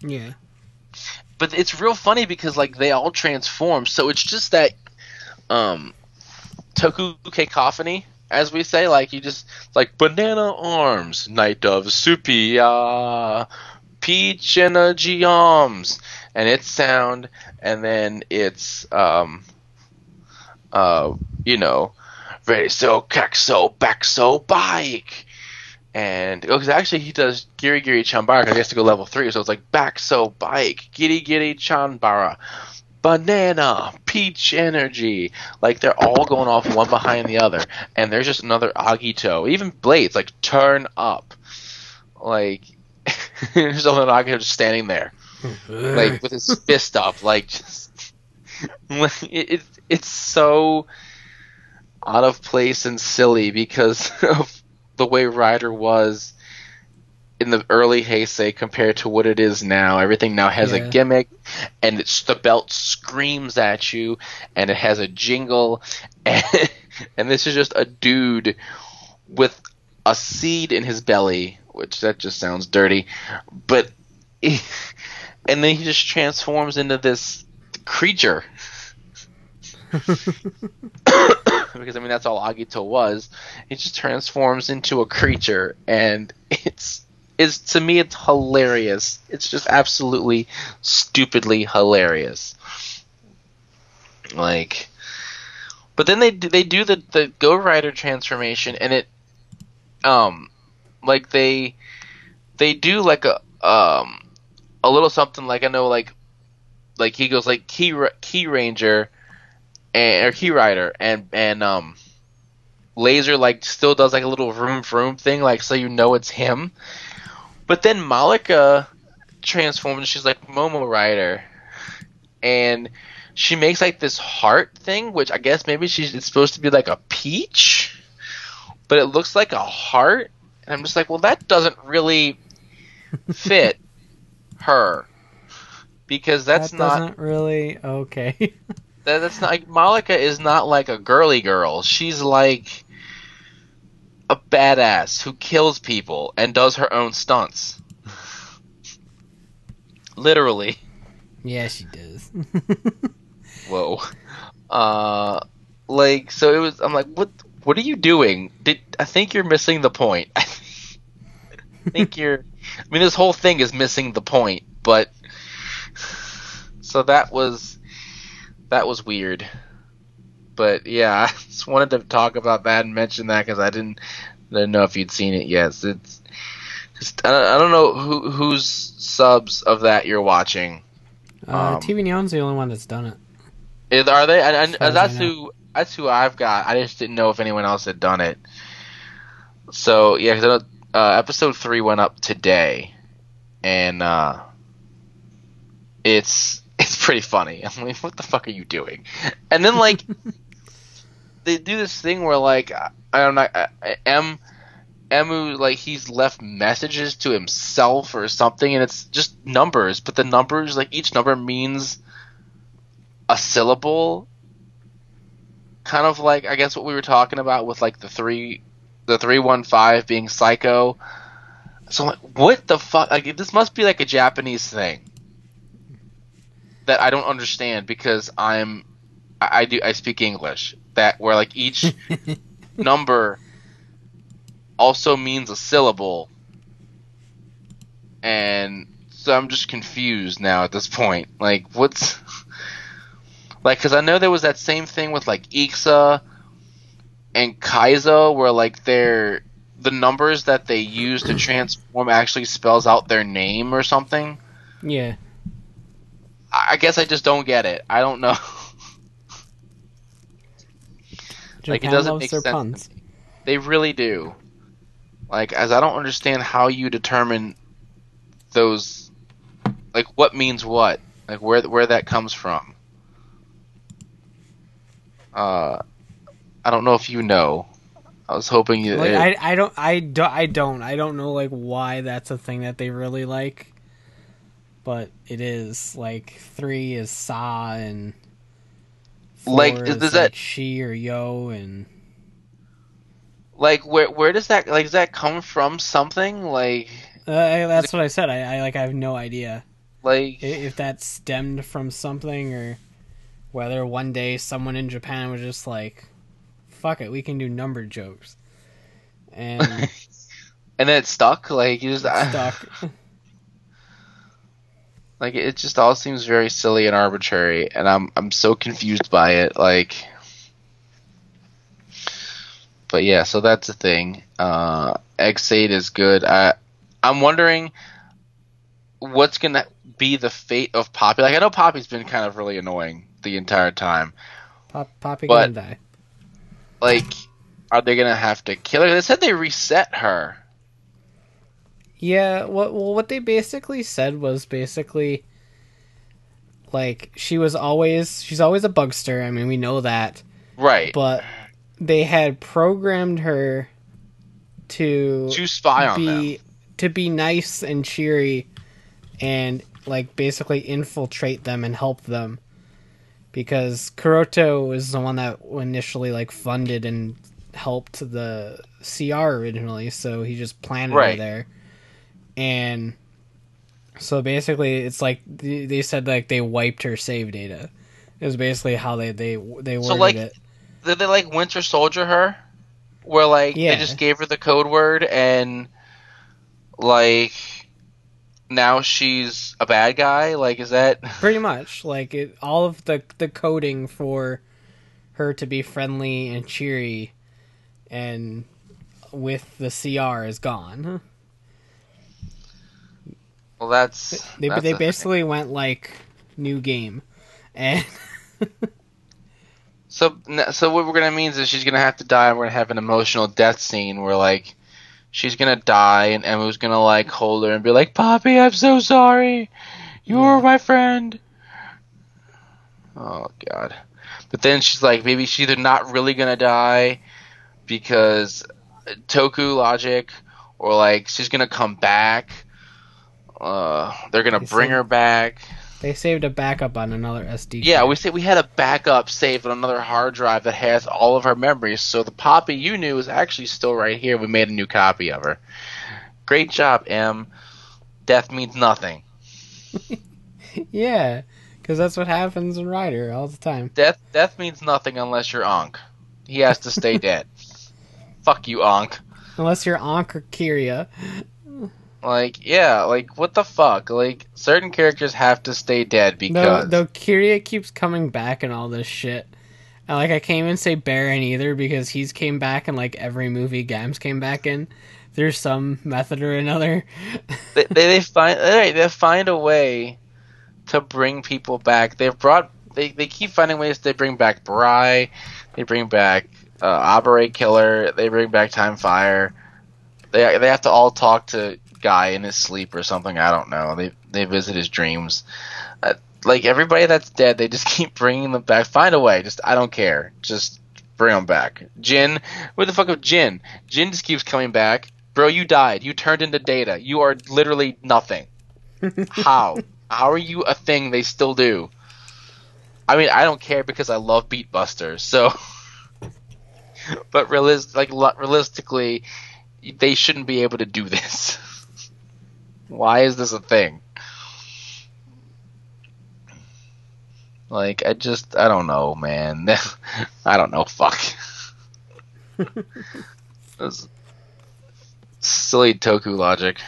yeah. But it's real funny because like they all transform, so it's just that um, toku cacophony as we say, like you just like banana arms, Knight of Spear, peach energy arms, and it's sound, and then it's um, uh, you know, ready so kaxo Bakusou Bike. And because actually he does Giri Giri Chanbara, 'cause he has to go level three, so it's like Bakusou Bike, Giri Giri Chanbara, banana, peach energy. Like they're all going off one behind the other, and there's just another Agito. Even Blades like turn up, like [LAUGHS] there's another Agito just standing there, [LAUGHS] like with his fist up, like just [LAUGHS] it, it it's so out of place and silly because [LAUGHS] of the way Rider was in the early Heisei compared to what it is now. Everything now has Yeah. a gimmick, and it's the belt screams at you, and it has a jingle, [LAUGHS] and, and this is just a dude with a seed in his belly, which that just sounds dirty, but and then he just transforms into this creature. [LAUGHS] because I mean that's all Agito was. He just transforms into a creature, and it's it's to me it's hilarious. It's just absolutely stupidly hilarious. Like, but then they do- they do the the Go Rider transformation, and it um like they they do like a um a little something like I know like like he goes like key key ranger and or key rider and and um laser like still does like a little vroom vroom thing like so you know it's him. But then malika transforms and she's like momo rider. And she makes like this heart thing which i guess maybe she's it's supposed to be like a peach but it looks like a heart. And i'm just like well that doesn't really [LAUGHS] fit her because that's that not really okay. that, that's not like [LAUGHS] Malika is not like a girly girl. She's like a badass who kills people and does her own stunts. [LAUGHS] Literally. yeah, she does. [LAUGHS] Whoa. Uh like so it was I'm like what what are you doing? Did I think you're missing the point. I think you're I mean this whole thing is missing the point, but so that was that was weird. But yeah, [LAUGHS] I just wanted to talk about that and mention that because I didn't, didn't know if you'd seen it. Yes, it's. I, don't know who whose subs of that you're watching. Uh, Um, TV-Nihon's the only one that's done it. Is- Are they? And, and As that's who that's who I've got. I just didn't know if anyone else had done it. So yeah, 'cause I know, uh, episode three went up today, and uh, it's pretty funny. [LAUGHS] I'm like, what the fuck are you doing? And then like [LAUGHS] they do this thing where like I I don't know, I- I- M Emu like he's left messages to himself or something, and it's just numbers, but the numbers like each number means a syllable. Kind of like I guess what we were talking about with like the three, the three one five being psycho. So I'm like, what the fuck? Like this must be like a Japanese thing. That I don't understand because I'm I, I do I speak English that where like each [LAUGHS] number also means a syllable and so I'm just confused now at this point. Like what's [LAUGHS] like cuz I know there was that same thing with like Ixa and Kaixa where like they're the numbers that they use to [CLEARS THROAT] transform actually spells out their name or something. Yeah. I guess I just don't get it. I don't know. Like, it doesn't make sense puns. they really do. Like, as I don't understand how you determine those, like what means what, like where where that comes from. Uh, I don't know if you know. I was hoping you. Like, I, I don't I don't I don't I don't know like why that's a thing that they really like, but it is like three is sa and four Like, is, does that- like, she or yo and like where where does that like does that come from? Something like uh, that's what I said. I, I like I have no idea like if that stemmed from something or whether one day someone in Japan was just like, "Fuck it, we can do number jokes," and [LAUGHS] and then it stuck. Like you just stuck. [LAUGHS] Like it just all seems very silly and arbitrary, and I'm I'm so confused by it. Like, but yeah, so that's the thing. Uh, Ex-Aid is good. I I'm wondering what's gonna be the fate of Poppy. Like I know Poppy's been kind of really annoying the entire time. Pop, Poppy But- gonna die. Like, are they gonna have to kill her? They said they reset her. Yeah, what well what they basically said was basically like she was always she's always a bugster. I mean, we know that, Right. but they had programmed her to to spy on be them. to be nice and cheery and like basically infiltrate them and help them because Kuroto was the one that initially like funded and helped the CR originally, so he just planted her Right. there. And so basically, it's like they said like they wiped her save data. It was basically how they they they worded like, it. Did they like Winter Soldier her? Where like Yeah. they just gave her the code word and like now she's a bad guy? Like is that [LAUGHS] Pretty much, like it, all of the the coding for her to be friendly and cheery, and with the CR is gone. Well that's They that's they basically went like new game, and So so what we're gonna mean is she's gonna have to die and we're gonna have an emotional death scene where like she's gonna die and Emma's gonna like hold her and be like, Poppy, I'm so sorry. You were my friend. Oh god. But then she's like, maybe she's either not really gonna die because Toku logic, or like she's gonna come back. Uh, they're gonna They bring said- her back. they saved a backup on another SD. Yeah, card. we said we had a backup saved on another hard drive that has all of her memories. So the Poppy you knew is actually still right here. We made a new copy of her. Great job, M. Death means nothing. [LAUGHS] yeah, because that's what happens in Rider all the time. Death death means nothing unless you're Ankh. He has to stay [LAUGHS] dead. Fuck you, Ankh. Unless you're Ankh or Kiria. Like, yeah, like what the fuck? Like certain characters have to stay dead Though, because though Kiria keeps coming back and all this shit. And, like I can't even say Baron either because he's came back in like every movie Gams came back in. There's some method or another. [LAUGHS] they, they, they find they, they find a way to bring people back. They've brought they, they keep finding ways to bring back Bry, they bring back uh, Operate Killer, they bring back Time Fire. They they have to all talk to Guy in his sleep or something. I don't know. They they visit his dreams. Uh, like everybody that's dead, they just [LAUGHS] keep bringing them back. Find a way. Just I don't care. Just bring them back. Jin, where the fuck of Jin? Jin just keeps coming back. Bro, you died. You turned into data. You are literally nothing. [LAUGHS] How? How are you a thing they still do? I mean, I don't care because I love Beatbusters. So, [LAUGHS] but realis- like realistically, they shouldn't be able to do this. Why is this a thing? Like I just I don't know, man. [LAUGHS] I don't know. Fuck. [LAUGHS] That's silly Toku logic.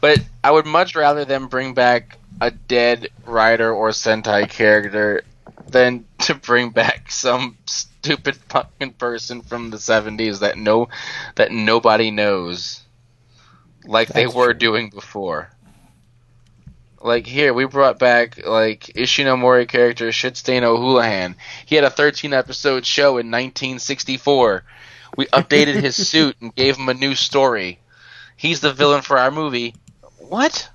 But I would much rather them bring back a dead writer or Sentai character than [LAUGHS] to bring back some stupid fucking person from the 70s that no that nobody knows like they were true. doing before. Like here, we brought back like Ishinomori character Shitstain O'Houlihan. He had a 13 episode show in 1964. We updated his [LAUGHS] suit and gave him a new story. He's the villain for our movie. What?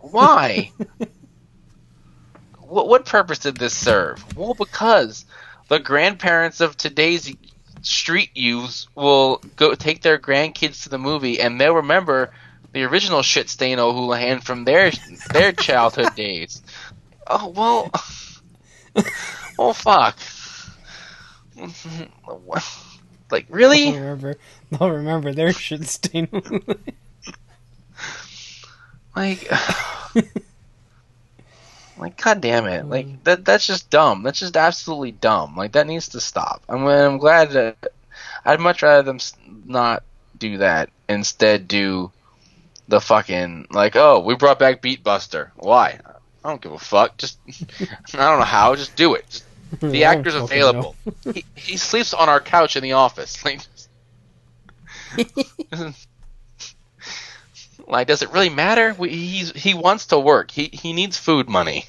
Why? [LAUGHS] what what purpose did this serve? Well, because the grandparents of today's street youths will go take their grandkids to the movie and they'll remember the original shit stain O'Houlihan from their their [LAUGHS] childhood days. Oh well, [LAUGHS] oh fuck. [LAUGHS] Like They'll really? remember. They'll remember their shit stain. Like, [SIGHS] like god damn it! Like that that's just dumb. That's just absolutely dumb. Like that needs to stop. I'm I'm glad that I'd much rather them not do that. Instead, do the fucking like oh we brought back Beatbuster. Why? I don't give a fuck. Just [LAUGHS] I don't know how. Just do it. Just, the actor's available. [LAUGHS] he, he sleeps on our couch in the office. [LAUGHS] Like, like does it really matter? We, he's he wants to work. He he needs food money.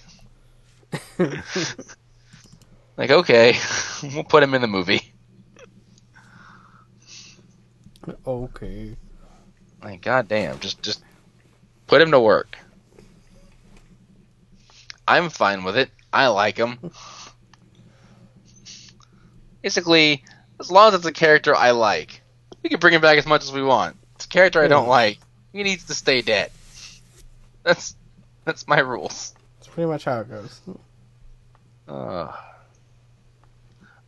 like okay, we'll put him in the movie. Okay. Like goddamn, just just put him to work. I'm fine with it. I like him. Basically, as long as it's a character I like, we can bring him back as much as we want. It's a character I don't like. He needs to stay dead. That's that's my rules. That's pretty much how it goes. Uh,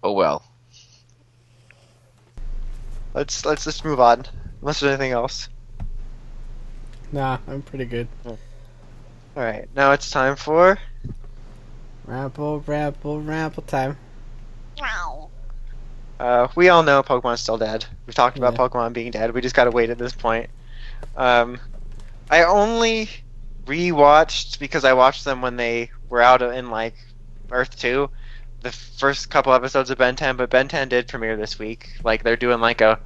oh well. Let's let's just move on. Unless there's anything else. Nah, I'm pretty good. All right, now it's time for Ramble, ramble, ramble time. Uh, we all know Pokemon's still dead. We've talked about Yeah. Pokemon being dead. We just gotta wait at this point. Um, I only rewatched because I watched them when they were out in like Earth Two, the first couple episodes of Ben 10. But Ben 10 did premiere this week. Like they're doing like a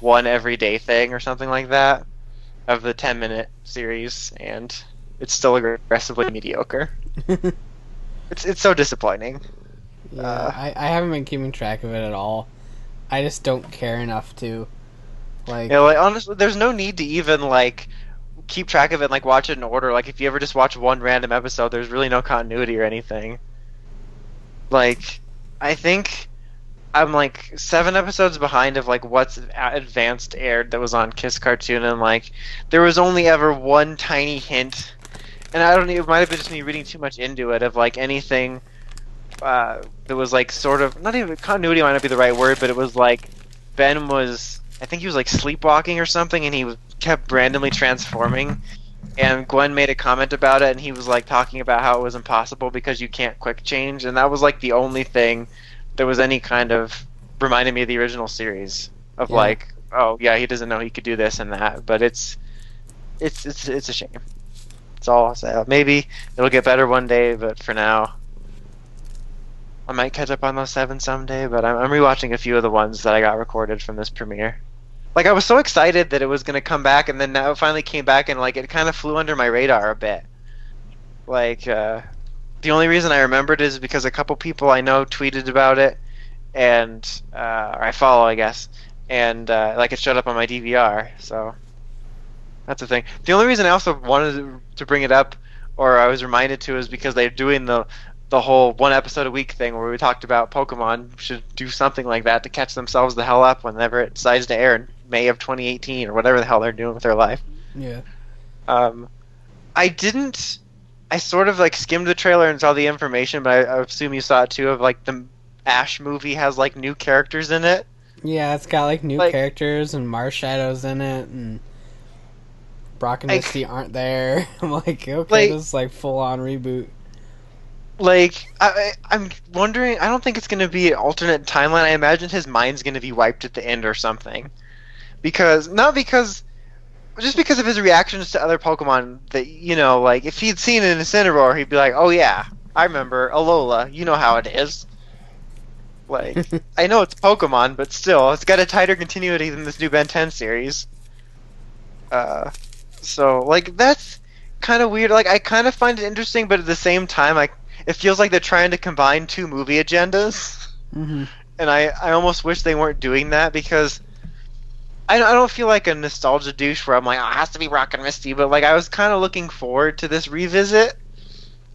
one every day thing or something like that of the 10 minute series, and it's still aggressively mediocre. [LAUGHS] It's it's so disappointing. Yeah, Uh, I, I haven't been keeping track of it at all. I just don't care enough to. Like, You know, like honestly, there's no need to even like keep track of it and like watch it in order. Like if you ever just watch one random episode, there's really no continuity or anything. Like, I think I'm like seven episodes behind of like what's advanced aired that was on Kiss Cartoon, and like there was only ever one tiny hint, and I don't. It might have been just me reading too much into it of like anything. Uh, that was like sort of not even continuity might not be the right word, but it was like Ben was I think he was like sleepwalking or something, and he kept randomly transforming. And Gwen made a comment about it, and he was like talking about how it was impossible because you can't quick change, and that was like the only thing that was any kind of reminded me of the original series of Yeah. like, oh yeah, he doesn't know he could do this and that, but it's it's it's it's a shame. It's all I'll. Maybe it'll get better one day, but for now, I might catch up on those seven someday. But I'm, I'm rewatching a few of the ones that I got recorded from this premiere. Like I was so excited that it was gonna come back, and then now it finally came back, and like it kind of flew under my radar a bit. Like uh, the only reason I remembered is because a couple people I know tweeted about it, and uh, or I follow, I guess, and uh, like it showed up on my DVR. So that's the thing. The only reason I also wanted to bring it up, or I was reminded to, is because they're doing the the whole one episode a week thing where we talked about Pokemon should do something like that to catch themselves the hell up whenever it decides to air in May of 2018 or whatever the hell they're doing with their life. yeah. Um, I didn't. I sort of like skimmed the trailer and saw the information, but I, I assume you saw it too. Of like the Ash movie has like new characters in it. Yeah, it's got like new Like- characters and Marshadows in it, and Brock and Like- Misty aren't there. [LAUGHS] I'm like, okay, Like- this is like full on reboot. like I, I'm wondering. I don't think it's gonna be an alternate timeline. I imagine his mind's gonna be wiped at the end or something, because not because. Just because of his reactions to other Pokemon, that you know, like if he'd seen an Incineroar, he'd be like, "Oh yeah, I remember Alola. You know how it is." Like, [LAUGHS] I know it's Pokemon, but still, it's got a tighter continuity than this new Ben 10 series. Uh, so like that's kind of weird. Like I kind of find it interesting, but at the same time, like it feels like they're trying to combine two movie agendas, Mm-hmm. and I I almost wish they weren't doing that because. I don't- feel like a nostalgia douche where I'm like, oh, it has to be Brock and Misty, but like I was kind of looking forward to this revisit,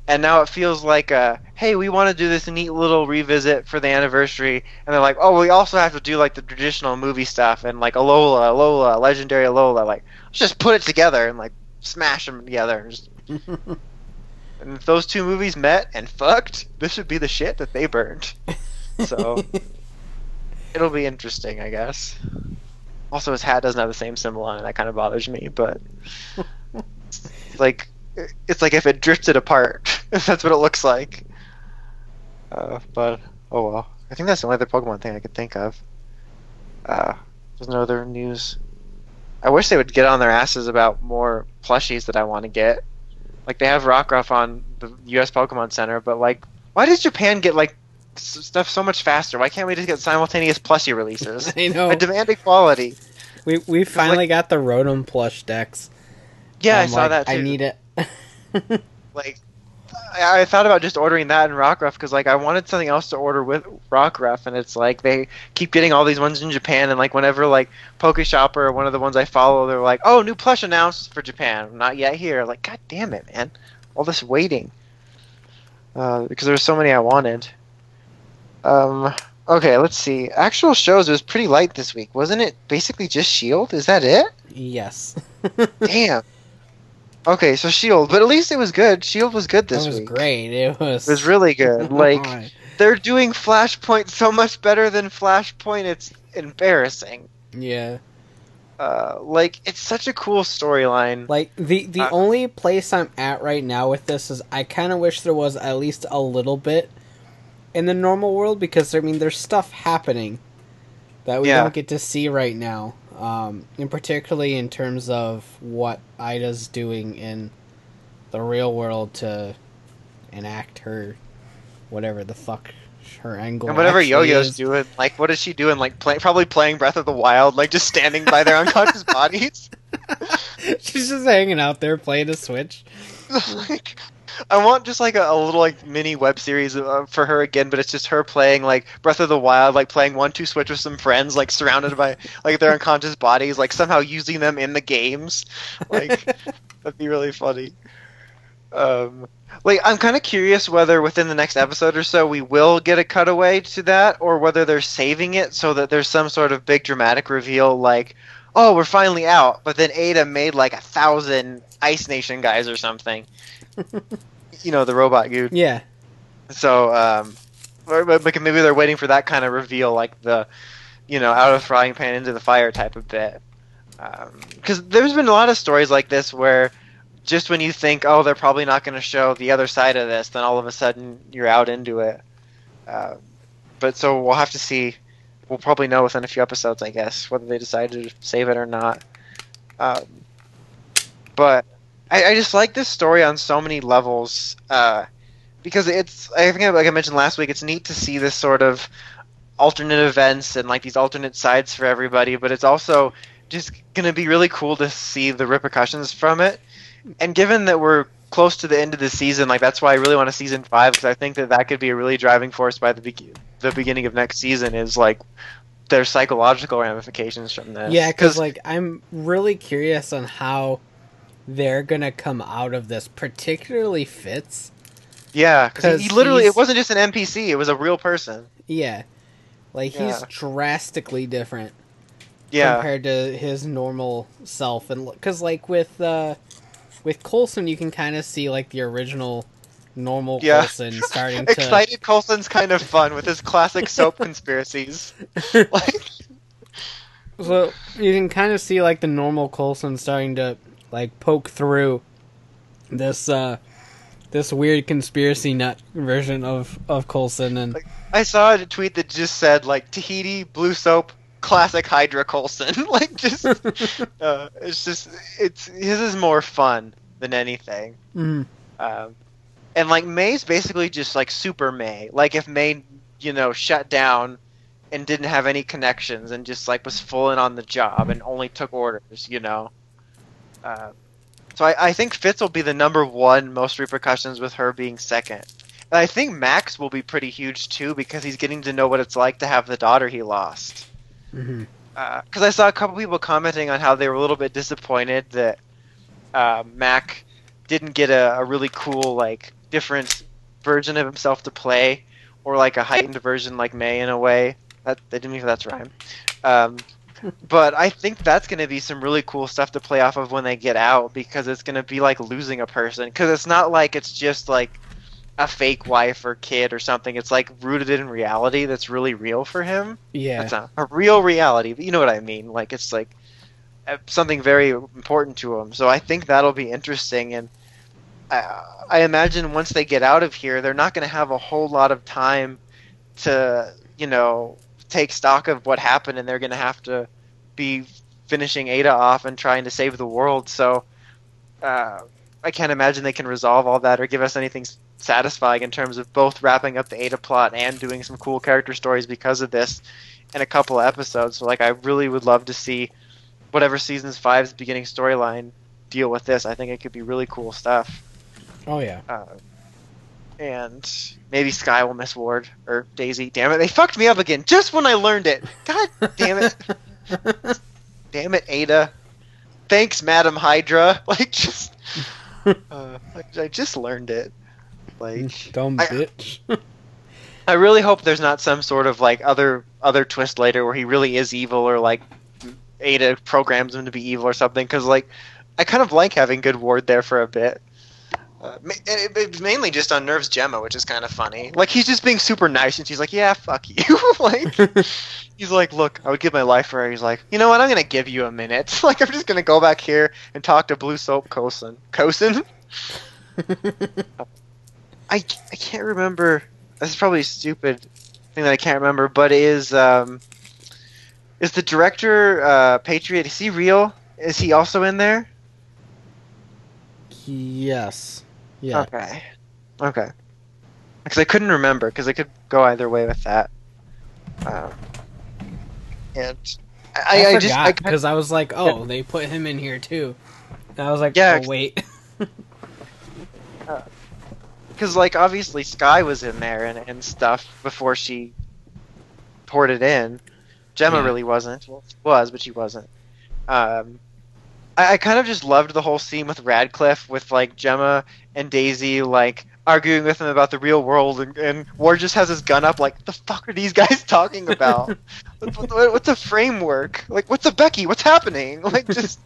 and now it feels like a hey we want to do this neat little revisit for the anniversary and they're like oh we also have to do like the traditional movie stuff and like alola alola legendary alola like let's just put it together and like smash them together [LAUGHS] and if those two movies met and fucked this would be the shit that they burned. [LAUGHS] So it'll be interesting i guess also his hat doesn't have the same symbol on it that kind of bothers me but like it's like if it drifted apart. [LAUGHS] that's what it looks like. Uh, but oh well. I think that's the only other Pokemon thing I could think of. Uh, there's no other news. I wish they would get on their asses about more plushies that I want to get. Like they have Rockruff on the U.S. Pokemon Center, but like, why does Japan get like stuff so much faster? Why can't we just get simultaneous plushie releases? [LAUGHS] I know. I demand equality. We we finally got the Rotom plush decks. Yeah, I saw like, that too. I need it. [LAUGHS] like I, I thought about just ordering that in Rockruff because like I wanted something else to order with Rockruff, and it's like they keep getting all these ones in Japan, and like whenever like PokeShop or one of the ones I follow, they're like, "Oh, new plush announced for Japan, not yet here." Like, god damn it, man, all this waiting. Uh, because there were so many I wanted. Um. Okay, let's see. Actual shows was pretty light this week, wasn't it? Basically just Shield. Is that it? yes. [LAUGHS] Damn. Okay, so Shield, but at least it was good. Shield was good this that was week. great. It was. It was really good. [LAUGHS] Like they're doing Flashpoint so much better than Flashpoint. It's embarrassing. yeah. Uh, like it's such a cool storyline. Like the the Uh, only place I'm at right now with this is I kind of wish there was at least a little bit in the normal world because I mean there's stuff happening that we Yeah. don't get to see right now. Um, and particularly in terms of what Aida's doing in the real world to enact her whatever the fuck her angle And whatever Yo-Yo's is. doing, like what is she doing? Like play, probably playing Breath of the Wild, like just standing by their unconscious [LAUGHS] bodies. She's just hanging out there playing a Switch. [LAUGHS] like, I want just like a, a little like mini web series uh, for her again, but it's just her playing like Breath of the Wild, like playing one two switch with some friends, like surrounded by like their unconscious bodies, like somehow using them in the games. Like [LAUGHS] that'd be really funny. Um, like I'm kind of curious whether within the next episode or so we will get a cutaway to that, or whether they're saving it so that there's some sort of big dramatic reveal, like, oh, we're finally out, but then Ada made like a thousand Ice Nation guys or something. [LAUGHS] you know, the robot dude. Yeah. So, um, or but maybe they're waiting for that kind of reveal, like the, you know, out of frying pan into the fire type of bit. Because there's been a lot of stories like this where just when you think, oh, they're probably not going to show the other side of this, then all of a sudden you're out into it. Uh, but so we'll have to see. We'll probably know within a few episodes, I guess, whether they decide to save it or not. Um, but I, I just like this story on so many levels. Uh, because it's I think like I mentioned last week, it's neat to see this sort of alternate events and like these alternate sides for everybody, but it's also just going to be really cool to see the repercussions from it. And given that we're close to the end of the season, like that's why I really want a season five because I think that that could be a really driving force by the be- the beginning of next season is like there's psychological ramifications from this. Yeah, because like I'm really curious on how they're gonna come out of this, particularly Fitz. yeah, because he literally it wasn't just an NPC; it was a real person. Yeah, like he's Yeah. drastically different Yeah, compared to his normal self, and because like with uh, with Coulson, you can kind of see like the original normal Yeah. Coulson [LAUGHS] starting to Excited Coulson's kind of fun with his classic soap [LAUGHS] conspiracies. [LAUGHS] Like, So you can kind of see like the normal Coulson starting to like poke through this uh this weird conspiracy nut version of of Coulson, and Like- I saw a tweet that just said like Tahiti blue soap classic Hydra Coulson. [LAUGHS] like just [LAUGHS] uh, it's just it's his is more fun than anything. Mhm. Um, and like May's basically just like super May. Like if May, you know, shut down and didn't have any connections and just like was full in on the job and only took orders, you know. Uh, so I, I think Fitz will be the number one most repercussions with her being second. And I think Max will be pretty huge too because he's getting to know what it's like to have the daughter he lost because I saw a couple people commenting on how they were a little bit disappointed that uh, Mack didn't get a, a really cool, like, different version of himself to play, or like a heightened version like May in a way. That they didn't even that's rhyme. Um, but I think that's going to be some really cool stuff to play off of when they get out because it's going to be like losing a person because it's not like it's just like a fake wife or kid or something. It's like rooted in reality that's really real for him. yeah, it's not a real reality, but you know what I mean. Like it's like uh, something very important to him. So I think that'll be interesting, and I, I imagine once they get out of here, they're not going to have a whole lot of time to you know take stock of what happened, and they're going to have to be finishing Ada off and trying to save the world. So uh, I can't imagine they can resolve all that or give us anything satisfying in terms of both wrapping up the Ada plot and doing some cool character stories because of this in a couple of episodes. So like I really would love to see whatever seasons five's beginning storyline deal with this. I think it could be really cool stuff. oh yeah. Uh, and maybe Skye will miss Ward or Daisy. Damn it, they fucked me up again just when I learned it. God damn it. [LAUGHS] damn it, Ada. Thanks, Madam Hydra. [LAUGHS] Like just [LAUGHS] uh, I just learned it. Like Dumb I- bitch. I really hope there's not some sort of like other other twist later where he really is evil or like Ada programs him to be evil or something. Because like I kind of like having good Ward there for a bit. Uh, it, it mainly just unnerves Jemma, which is kind of funny. Like he's just being super nice, and she's like, "Yeah, fuck you." [LAUGHS] like [LAUGHS] he's like, "Look, I would give my life for her." He's like, "You know what? I'm gonna give you a minute. [LAUGHS] like I'm just gonna go back here and talk to Blue Soap Coulson." Coulson? I, I can't remember. This is probably a stupid thing that I can't remember, but is um is the director uh, Patriot? Is he real? Is he also in there? yes. Yeah. Okay. Okay. Because I couldn't remember because I could go either way with that. Um, and I, I, I, just forgot because I, was like, oh, they put him in here too. And I was like, Yeah, oh wait. [LAUGHS] because like obviously Skye was in there and, and stuff before she poured it in. Jemma Yeah. really wasn't. Well, she was, but she wasn't. Um, I, I kind of just loved the whole scene with Radcliffe with like Jemma and Daisy like arguing with him about the real world, and, and Ward just has his gun up like, the fuck are these [LAUGHS] guys talking about? what, what- what's a framework? Like, what's a Becky? What's happening? [LAUGHS] Like, just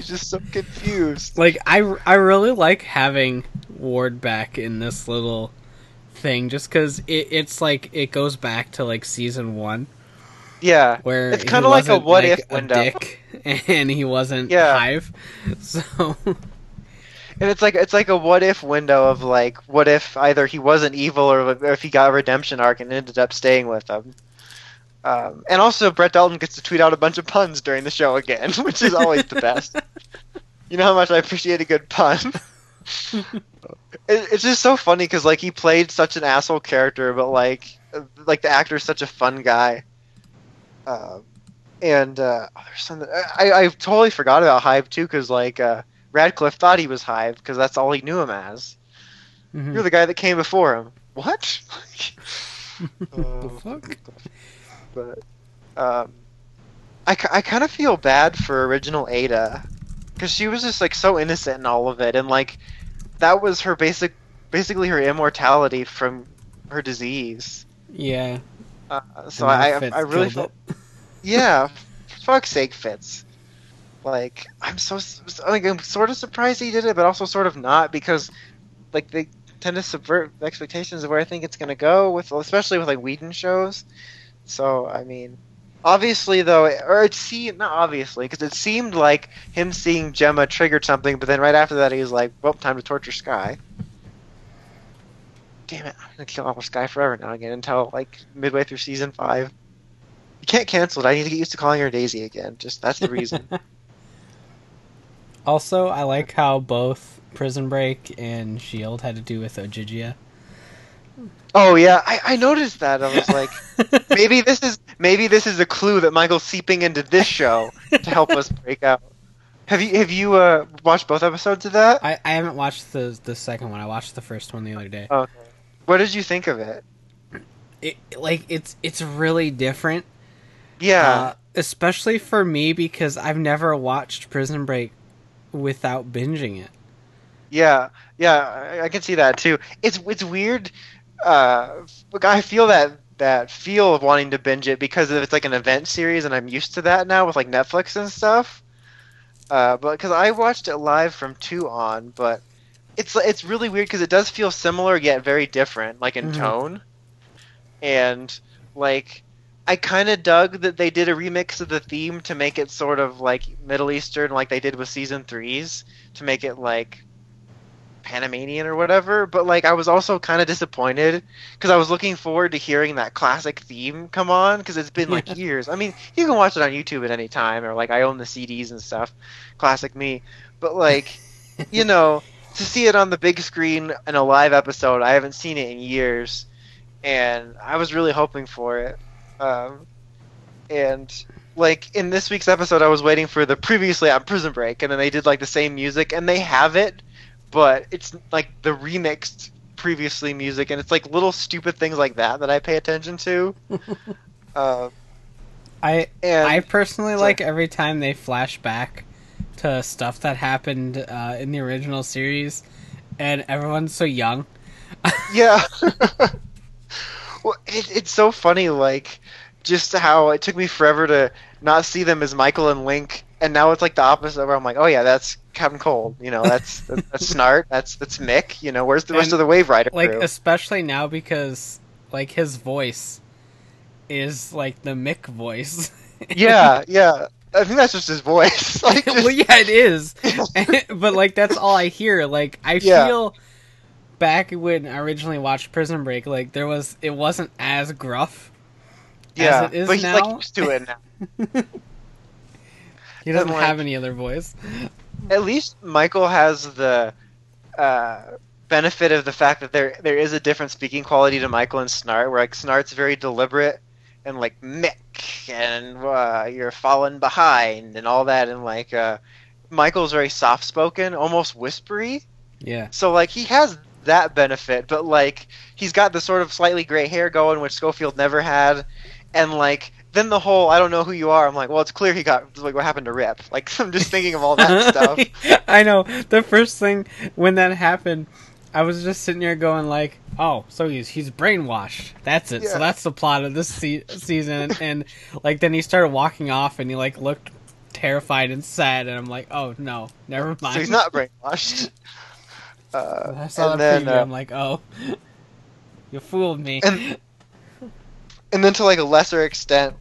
just so confused. like I, I really like having Ward back in this little thing just because it, it's like it goes back to like season one Yeah, where It's kinda like a what like, if window. dick [LAUGHS] and he wasn't Yeah. Hive [LAUGHS] so And it's like it's like a what if window of like what if either he wasn't evil or if he got a redemption arc and ended up staying with them. Um, and also Brett Dalton gets to tweet out a bunch of puns during the show again, [LAUGHS] which is always the best. You know how much I appreciate a good pun. it, it's just so funny because like he played such an asshole character, but like like the actor's such a fun guy. Um, and uh, oh, there's something I, I totally forgot about Hive too because like uh, Radcliffe thought he was Hive because that's all he knew him as. Mhm. You're the guy that came before him. What? [LAUGHS] the Uh, fuck but um, I, I kind of feel bad for original Ada because she was just like so innocent in all of it, and like that was her basic, basically her immortality from her disease. yeah Uh, so I, I, I really felt it. Yeah, fuck's sake, Fitz. Like, I'm so like I'm sort of surprised he did it, but also sort of not because, like, they tend to subvert expectations of where I think it's gonna go with, especially with like Whedon shows. So I mean, obviously though, or it seemed not obviously because it seemed like him seeing Jemma triggered something, but then right after that he was like, "Well, time to torture Skye." damn it, I'm gonna kill Aqua Skye forever now again until like midway through season five. You can't cancel it. I need to get used to calling her Daisy again. Just that's the reason. [LAUGHS] Also, I like how both Prison Break and Shield had to do with Ogygia. oh yeah, I, I noticed that. I was like, [LAUGHS] maybe this is maybe this is a clue that Michael's seeping into this show to help us break out. Have you have you uh, watched both episodes of that? I, I haven't watched the the second one. I watched the first one the other day. Okay. What did you think of it? It, like it's it's really different. Yeah. Uh, especially for me because I've never watched Prison Break without binging it. Yeah, yeah, I, I can see that too. It's it's weird. Uh, I feel that that feel of wanting to binge it because it's like an event series, and I'm used to that now with like Netflix and stuff. Uh, but because I watched it live from two on, but it's it's really weird because it does feel similar yet very different, like in Mhm. tone, and like. I kind of dug that they did a remix of the theme to make it sort of like Middle Eastern, like they did with season threes, to make it like Panamanian or whatever, but like I was also kind of disappointed because I was looking forward to hearing that classic theme come on because it's been like [LAUGHS] years. I mean, you can watch it on YouTube at any time, or like I own the CDs and stuff. Classic me, but like [LAUGHS] you know, to see it on the big screen in a live episode, I haven't seen it in years, and I was really hoping for it. Um, and like in this week's episode, I was waiting for the previously on Prison Break, and then they did like the same music, and they have it, but it's like the remixed previously music, and it's like little stupid things like that that I pay attention to. [LAUGHS] uh, I and I personally Sorry. like every time they flash back to stuff that happened uh, in the original series, and everyone's so young. [LAUGHS] yeah. [LAUGHS] well, it, it's so funny, like just how it took me forever to not see them as Michael and Link, and now it's like the opposite. Where I'm like, oh yeah, that's Captain Cold. You know, that's [LAUGHS] that's, that's Snart. That's that's Mick. You know, where's the rest And, of the Wave Rider Like crew? especially now because like his voice is like the Mick voice. [LAUGHS] yeah, yeah. I think that's just his voice. [LAUGHS] like, just- well, yeah, it is. but like that's all I hear. Like I Yeah. feel back when I originally watched Prison Break, like there was it wasn't as gruff. Yeah, it is but he's now. like used to it now. [LAUGHS] He doesn't And, have any other voice. At least Michael has the uh, benefit of the fact that there there is a different speaking quality to Michael and Snart, where like Snart's very deliberate and like Mick and uh, you're falling behind and all that, and like uh, Michael's very soft spoken, almost whispery. Yeah. So like he has that benefit, but like he's got the sort of slightly gray hair going, which Schofield never had, and like then the whole I don't know who you are. I'm like, well, it's clear he got like what happened to Rip. [LAUGHS] Like I'm just thinking of all that [LAUGHS] stuff. [LAUGHS] I know. The first thing when that happened, I was just sitting there going like, "Oh, so he's he's brainwashed. That's it. Yeah. So that's the plot of this se- season." And like then he started walking off, and he like looked terrified and sad, and I'm like, "Oh no, never mind." So he's not brainwashed. Uh, I saw and the then, preview. uh, I'm like, "Oh, you fooled me." and and then to like a lesser extent,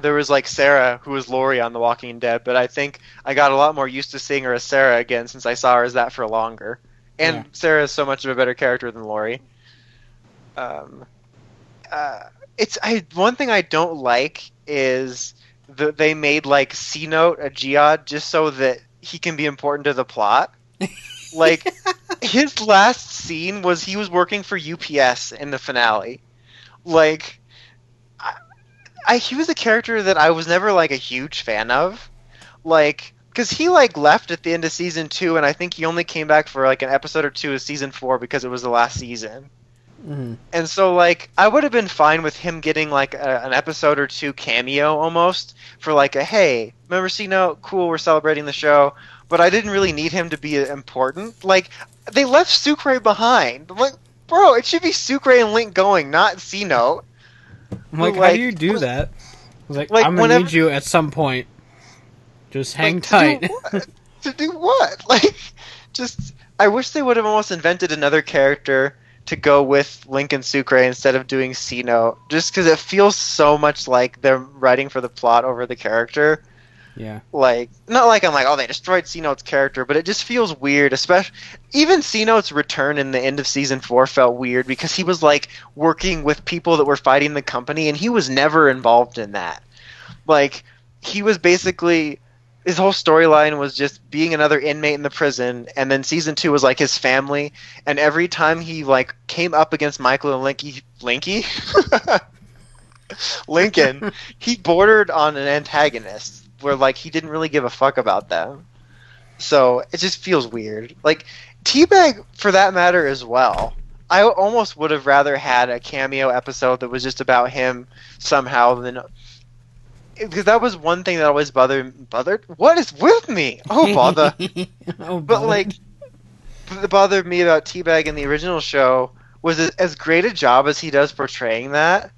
there was like Sarah, who was Lori on The Walking Dead, but I think I got a lot more used to seeing her as Sarah again since I saw her as that for longer. And Yeah. Sarah is so much of a better character than Lori. Um, uh, it's I one thing I don't like is that they made like C Note a Geod just so that he can be important to the plot. [LAUGHS] Like his last scene was he was working for UPS in the finale. Like I, I he was a character that I was never like a huge fan of. Like cuz he like left at the end of season 2 and I think he only came back for like an episode or two of season 4 because it was the last season. Mhm. And so, like, I would have been fine with him getting like a, an episode or two cameo almost for like a hey, remember C Note? Cool, we're celebrating the show. But I didn't really need him to be important. Like, they left Sucre behind. Like, bro, it should be Sucre and Link going, not C Note. I'm like, how do you do that? I was like, like, I'm gonna whenever- need you at some point. Just hang Like, to tight. do what? [LAUGHS] to do what? [LAUGHS] Like, just I wish they would have almost invented another character to go with Link and Sucre instead of doing C Note, just because it feels so much like they're writing for the plot over the character. Yeah. Like, not like I'm like, oh, they destroyed C Note's character, but it just feels weird. Especially, even C Note's return in the end of season four felt weird because he was like working with people that were fighting the company, and he was never involved in that. Like, he was basically his whole storyline was just being another inmate in the prison, and then season two was like his family. And every time he like came up against Michael and Linky, Linky, [LAUGHS] Lincoln, he bordered on an antagonist where like he didn't really give a fuck about them. So it just feels weird. Like T-Bag, for that matter, as well. I almost would have rather had a cameo episode that was just about him somehow than because that was one thing that always bothered bothered. What is with me? Oh [LAUGHS] bother! oh, but bother. like, the bothered me about T-Bag in the original show was as great a job as he does portraying that.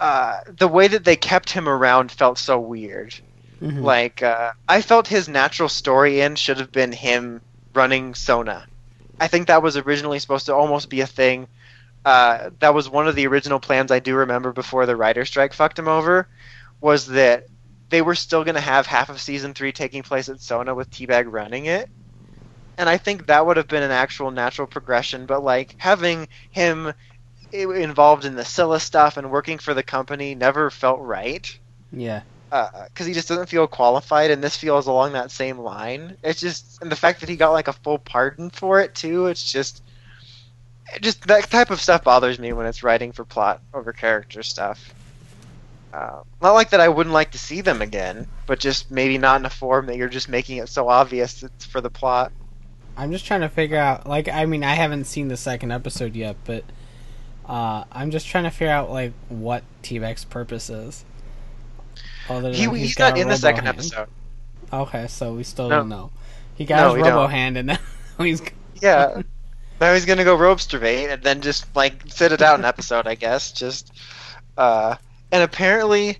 Uh, the way that they kept him around felt so weird. Mhm. Like, uh, I felt his natural story in should have been him running Sona. I think that was originally supposed to almost be a thing. Uh, that was one of the original plans I do remember before the writer strike fucked him over. Was that they were still going to have half of season three taking place at Sona with Teabag running it, and I think that would have been an actual natural progression. But like having him involved in the Scylla stuff and working for the company never felt right yeah. Because he just doesn't feel qualified, and this feels along that same line. It's just, and the fact that he got like a full pardon for it too. It's just, it just that type of stuff bothers me when it's writing for plot over character stuff. Uh, not like that I wouldn't like to see them again, but just maybe not in a form that you're just making it so obvious it's for the plot. I'm just trying to figure out. Like, I mean, I haven't seen the second episode yet, but uh, I'm just trying to figure out like what T-Bag's purpose is. Other He, he's got not in the second hand. episode. Okay, so we still No. don't know. He got No, his robo don't. hand, and [LAUGHS] now he's Yeah. [LAUGHS] now he's gonna go ropestrate and then just like sit it out an episode, I guess. Just uh and apparently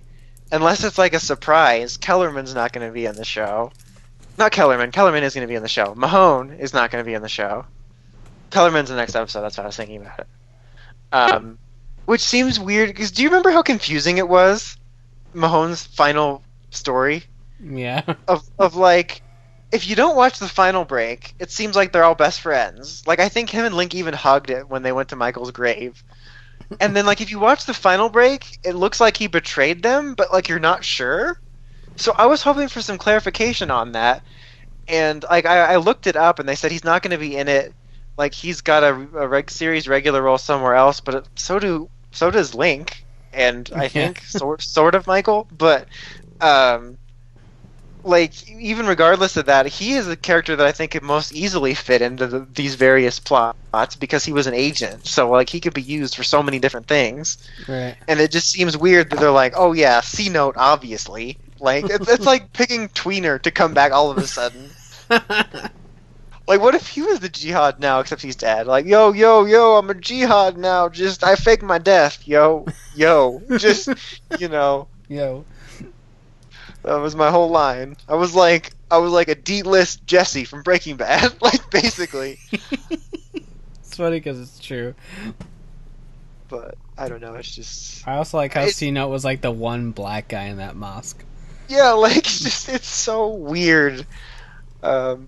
unless it's like a surprise, Kellerman's not gonna be in the show. Not Kellerman, Kellerman is gonna be in the show. Mahone is not gonna be in the show. Kellerman's the next episode, that's what I was thinking about it. Um which seems weird because do you remember how confusing it was? Mahone's final story? yeah. [LAUGHS] of of like if you don't watch the final break, it seems like they're all best friends. Like I think him and Link even hugged it when they went to Michael's grave. And then like if you watch the final break, it looks like he betrayed them, but like you're not sure. So I was hoping for some clarification on that. And like I, I looked it up and they said he's not going to be in it. Like he's got a, a reg series regular role somewhere else, but it, so do so does Link and I think sort sort of Michael, but um like even regardless of that, he is a character that I think could most easily fit into the, these various plots because he was an agent. So like he could be used for so many different things, Right. and it just seems weird that they're like, oh yeah, C note, obviously. Like it's, it's [LAUGHS] like picking Tweener to come back all of a sudden. [LAUGHS] Like what if he was the jihad now, except he's dead? Like yo yo yo, I'm a jihad now. Just I fake my death. Yo yo, [LAUGHS] just you know. Yo. That was my whole line. I was like, I was like a D-list Jesse from Breaking Bad, [LAUGHS] like basically. [LAUGHS] It's funny because it's true. But I don't know. It's just I also like how It- C Note was like the one black guy in that mosque. yeah, like it's just it's so weird. Um,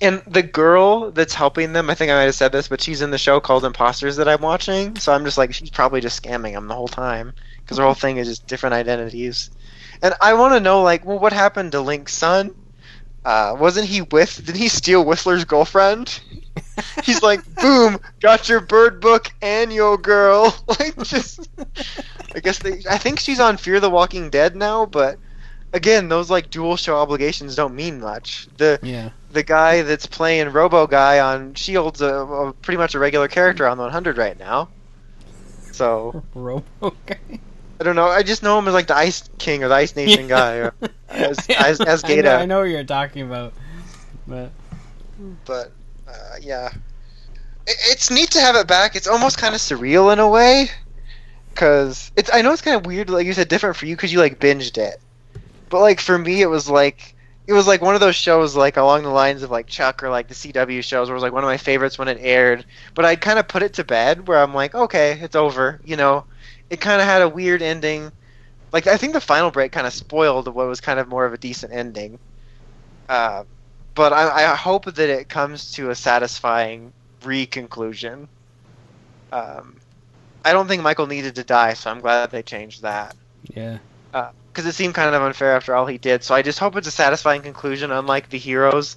and the girl that's helping them, I think I might have said this, but she's in the show called Imposters that I'm watching. So I'm just like, she's probably just scamming them the whole time because her whole thing is just different identities. And I want to know, like, well, what happened to Link's son? Uh, wasn't he with? Did he steal Whistler's girlfriend? [LAUGHS] He's like, boom, got your bird book and your girl. [LAUGHS] Like, just. I guess they. I think she's on Fear the Walking Dead now, but again, those like dual show obligations don't mean much. The Yeah. the guy that's playing Robo Guy on Shield's a, a pretty much a regular character on the 100 right now. So Robo guy. I don't know. I just know him as like the Ice King or the Ice Nation guy, or as [LAUGHS] as, as I know, I know what you're talking about. But but uh, yeah, it, it's neat to have it back. It's almost kind of surreal in a way, because it's. I know it's kind of weird, like you said, different for you because you like binged it, but like for me, it was like it was like one of those shows like along the lines of like Chuck or like the CW shows, where it was like one of my favorites when it aired. But I'd kind of put it to bed, where I'm like, okay, it's over. You know, it kind of had a weird ending. like I think the final break kind of spoiled what was kind of more of a decent ending. Uh, but I, I hope that it comes to a satisfying re-conclusion. Um, I don't think Michael needed to die, so I'm glad they changed that Yeah. Because it seemed kind of unfair after all he did. So I just hope it's a satisfying conclusion, unlike the Heroes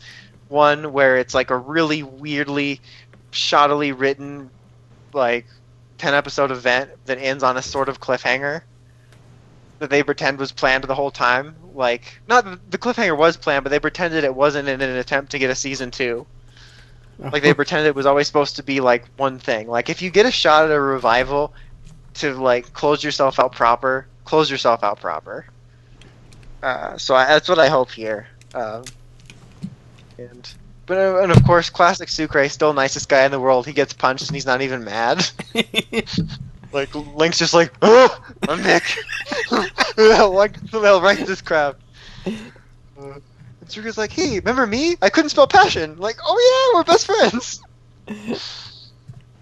one, where it's like a really weirdly, shoddily written, like ten episode event that ends on a sort of cliffhanger that they pretend was planned the whole time. Like, not the cliffhanger was planned, but they pretended it wasn't in an attempt to get a season two. Like they [LAUGHS] pretended it was always supposed to be like one thing. Like if you get a shot at a revival to like close yourself out proper, close yourself out proper. Uh, so I, that's what I hope here. Um, and but uh, and of course, classic Sucre, still nicest guy in the world. He gets punched and he's not even mad. [LAUGHS] like Link's just like, oh, I'm Nick. [LAUGHS] like the hell in this crowd. Uh, and Sucre's like, hey, remember me? I couldn't spell passion. Like, oh yeah, we're best friends. [LAUGHS]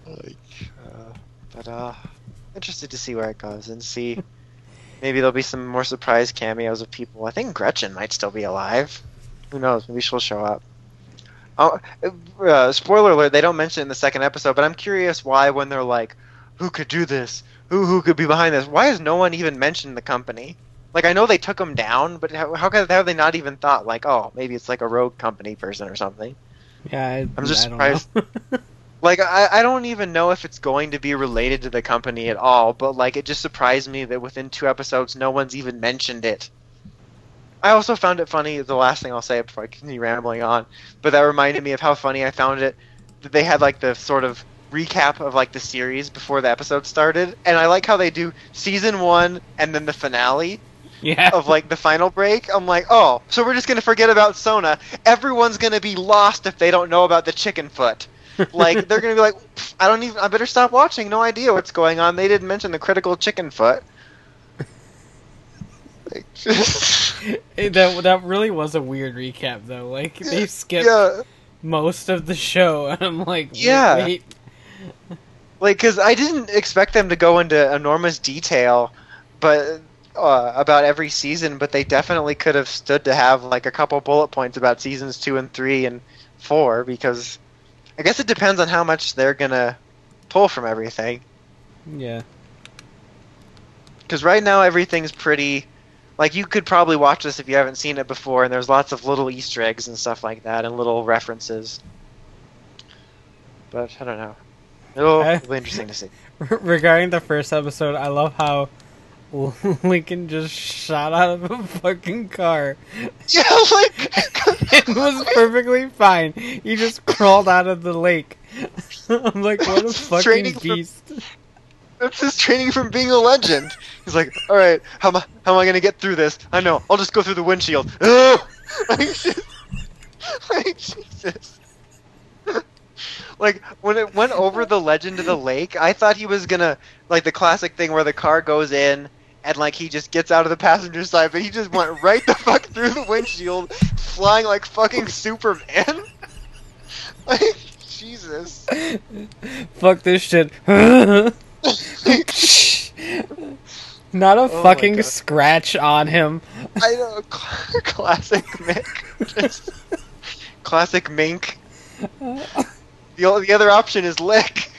like, uh, but uh, interested to see where it goes and see. Maybe there'll be some more surprise cameos of people. I think Gretchen might still be alive. Who knows? Maybe she'll show up. Oh, uh, spoiler alert! They don't mention it in the second episode, but I'm curious why when they're like, "Who could do this? Who who could be behind this?" Why has no one even mentioned the company? Like I know they took them down, but how, how could- how have they not even thought like, "Oh, maybe it's like a rogue company person or something"? yeah, I, I'm just I don't know. surprised. [LAUGHS] Like I, I don't even know if it's going to be related to the company at all, but like it just surprised me that within two episodes no one's even mentioned it. I also found it funny, the last thing I'll say before I continue rambling on, but that reminded me of how funny I found it that they had like the sort of recap of like the series before the episode started, and I like how they do season one and then the finale yeah. of like the final break. I'm like, oh, so we're just gonna forget about Sona. Everyone's gonna be lost if they don't know about the chicken foot. Like [LAUGHS] they're gonna be like, I don't even. I better stop watching. No idea what's going on. They didn't mention the critical chicken foot. [LAUGHS] [LAUGHS] Like, that that really was a weird recap though. Like they skipped yeah, most of the show, and I'm like, wait, Yeah. wait. like because I didn't expect them to go into enormous detail, but uh, about every season. But they definitely could have stood to have like a couple bullet points about seasons two and three and four because I guess it depends on how much they're gonna pull from everything. yeah, because right now everything's pretty like you could probably watch this if you haven't seen it before and there's lots of little easter eggs and stuff like that and little references. But i don't know. It'll, it'll be interesting to see. [LAUGHS] Regarding the first episode, I love how [LAUGHS] Lincoln just shot out of a fucking car. [LAUGHS] yeah like [LAUGHS] It was perfectly fine. He just crawled out of the lake. I'm like, what a fucking Training beast. that's his training from being a legend he's like all right how am i how am i gonna get through this i know i'll just go through the windshield Ugh! like, just- like jesus like when it went over the legend of the lake i thought he was gonna like the classic thing where the car goes in and like he just gets out of the passenger side but he just went right the fuck through the windshield flying like fucking superman [LAUGHS] like jesus Fuck this shit. [LAUGHS] Not a Oh fucking scratch on him. I know, cl- [LAUGHS] classic Mick. Just classic Mink. The, the other option is Lick.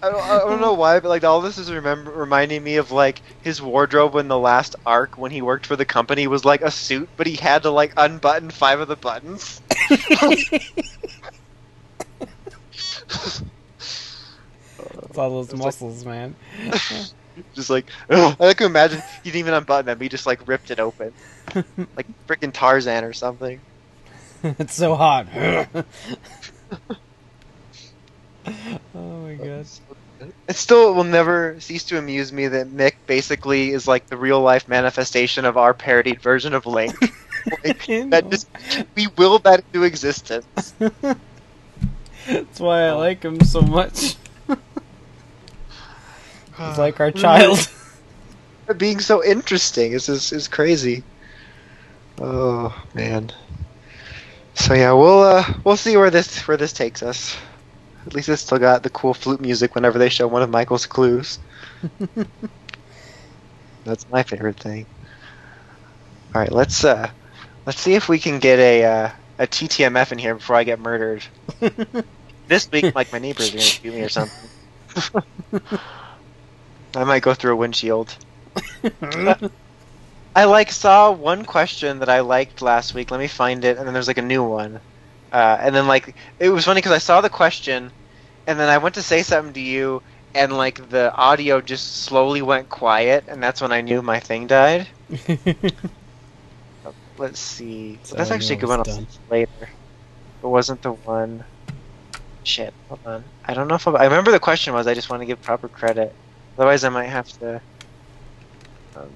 I don't, I don't know why, but like all this is remember reminding me of like his wardrobe in the last arc when he worked for the company was like a suit, but he had to like unbutton five of the buttons. [LAUGHS] It's all those It's like- muscles, man. [LAUGHS] Just like ugh. I like to imagine he didn't even unbutton them; he just like ripped it open, [LAUGHS] like freaking Tarzan or something. it's so hot. oh my god. It still will never cease to amuse me that Mick basically is like the real life manifestation of our parodied version of Link. [LAUGHS] like, that just we will that into existence. That's why I like him so much. [LAUGHS] He's like our child. [LAUGHS] Being so interesting is is, is crazy. Oh man. So yeah, we'll uh we'll see where this where this takes us. At least it's still got the cool flute music whenever they show one of Michael's clues. [LAUGHS] That's my favorite thing. All right, let's uh, let's see if we can get a uh, a TTMF in here before I get murdered. [LAUGHS] this week, like my neighbors are gonna shoot me or something. [LAUGHS] I might go through a windshield. I like saw one question that I liked last week. Let me find it, and then there's like a new one. Uh, and then like it was funny because I saw the question, and then I went to say something to you, and like the audio just slowly went quiet, and that's when I knew my thing died. [LAUGHS] Let's see. So that's actually a good one. I'll later. It wasn't the one. Shit. Hold on. I don't know if I, I remember the question was. I just want to give proper credit. Otherwise, I might have to. Um,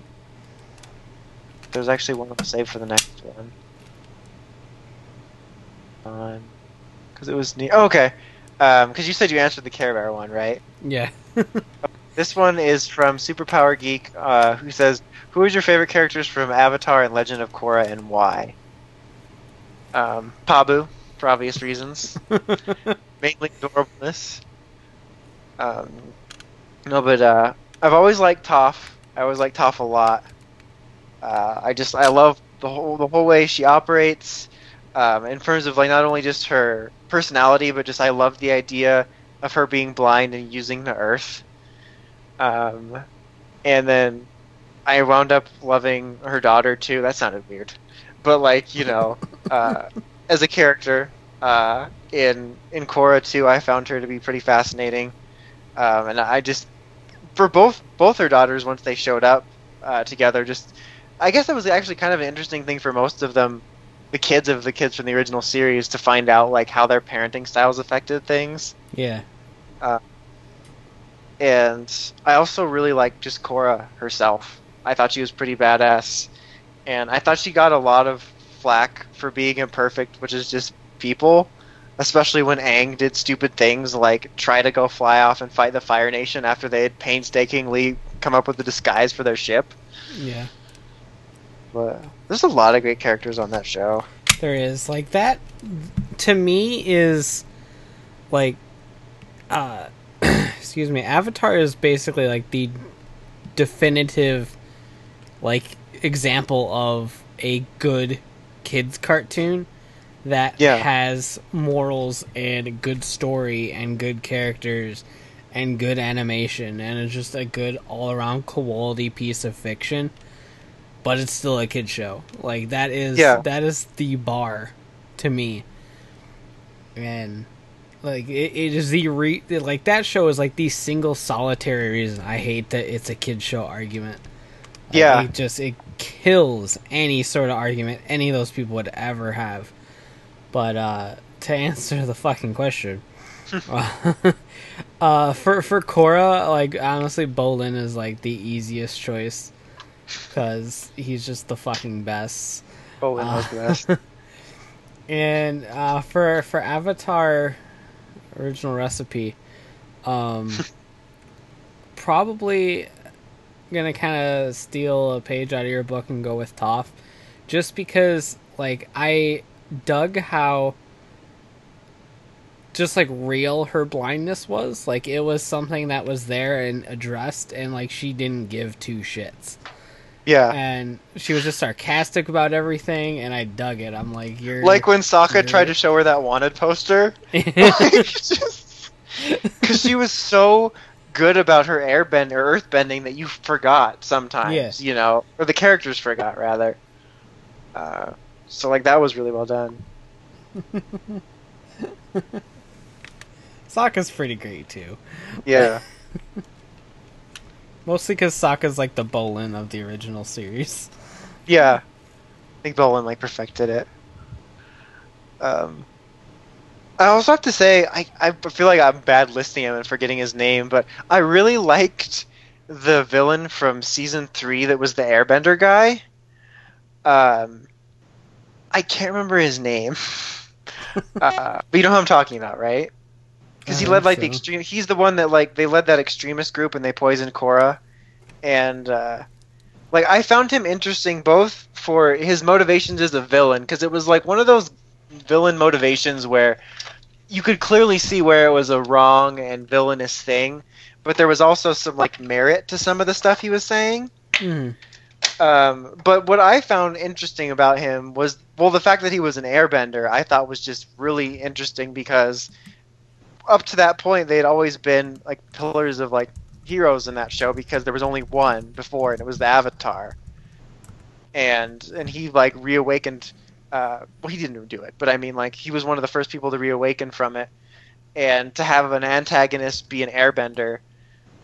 there's actually one I'll save for the next one. Um, because it was near. Oh, okay. Um, because you said you answered the Care Bear one, right? yeah. [LAUGHS] This one is from Superpower Geek, uh, who says, "Who is your favorite characters from Avatar and Legend of Korra, and why?" Um, Pabu, for obvious reasons, [LAUGHS] mainly adorableness. Um, no, but uh, I've always liked Toph. I always liked Toph a lot. Uh, I just I love the whole the whole way she operates. Um, in terms of like not only just her personality, but just I love the idea of her being blind and using the earth. Um, and then I wound up loving her daughter too. That sounded weird, but like you know, [LAUGHS] uh, as a character uh, in in Korra too, I found her to be pretty fascinating. Um, and I just for both both her daughters once they showed up uh, together, just I guess that was actually kind of an interesting thing for most of them, the kids of the kids from the original series, to find out like how their parenting styles affected things yeah. Uh, and I also really like just Korra herself. I thought she was pretty badass, and I thought she got a lot of flack for being imperfect, which is just people. Especially when Aang did stupid things like try to go fly off and fight the Fire Nation after they had painstakingly come up with a disguise for their ship. Yeah. But there's a lot of great characters on that show. There is like that to me is like uh [CLEARS THROAT] excuse me, Avatar is basically like the definitive like example of a good kids cartoon that Yeah. has morals and a good story and good characters and good animation and it's just a good all-around quality piece of fiction but it's still a kid show. Like that is Yeah. that is the bar to me. And like it, it is the re like that show is like the single solitary reason i hate that it's a kid show argument. Like, Yeah. it just it kills any sort of argument any of those people would ever have. But uh to answer the fucking question [LAUGHS] uh for for Korra like honestly Bolin is like the easiest choice cuz he's just the fucking best Oh, the best. [LAUGHS] and uh, for for Avatar original recipe, um, [LAUGHS] probably gonna kind of steal a page out of your book and go with Toph, just because like I dug how just like real her blindness was. Like it was something that was there and addressed, and like she didn't give two shits Yeah. and she was just sarcastic about everything and i dug it i'm like you're Like when Sokka you're- tried to show her that wanted poster. [LAUGHS] Because [LAUGHS] she was so good about her airbend or earthbending that you forgot sometimes. Yes. You know, or the characters forgot rather. Uh, so like that was really well done. [LAUGHS] Sokka's pretty great too Yeah. Mostly because Sokka's like the Bolin of the original series yeah. I think Bolin like perfected it. Um, I also have to say I I feel like I'm bad listing him and forgetting his name, but I really liked the villain from season three that was the Airbender guy. Um, I can't remember his name. [LAUGHS] uh, but you know who I'm talking about, right? Because he led like the extreme. He's the one that like they led that extremist group and they poisoned Korra, and uh, like I found him interesting both for his motivations as a villain because it was like one of those villain motivations where you could clearly see where it was a wrong and villainous thing, but there was also some like merit to some of the stuff he was saying. Mhm. Um, but what I found interesting about him was, well, the fact that he was an airbender, I thought was just really interesting because up to that point, they had always been like pillars of like heroes in that show because there was only one before, and it was the Avatar. And and he like reawakened. Uh, well, he didn't do it, but I mean, like he was one of the first people to reawaken from it, and to have an antagonist be an airbender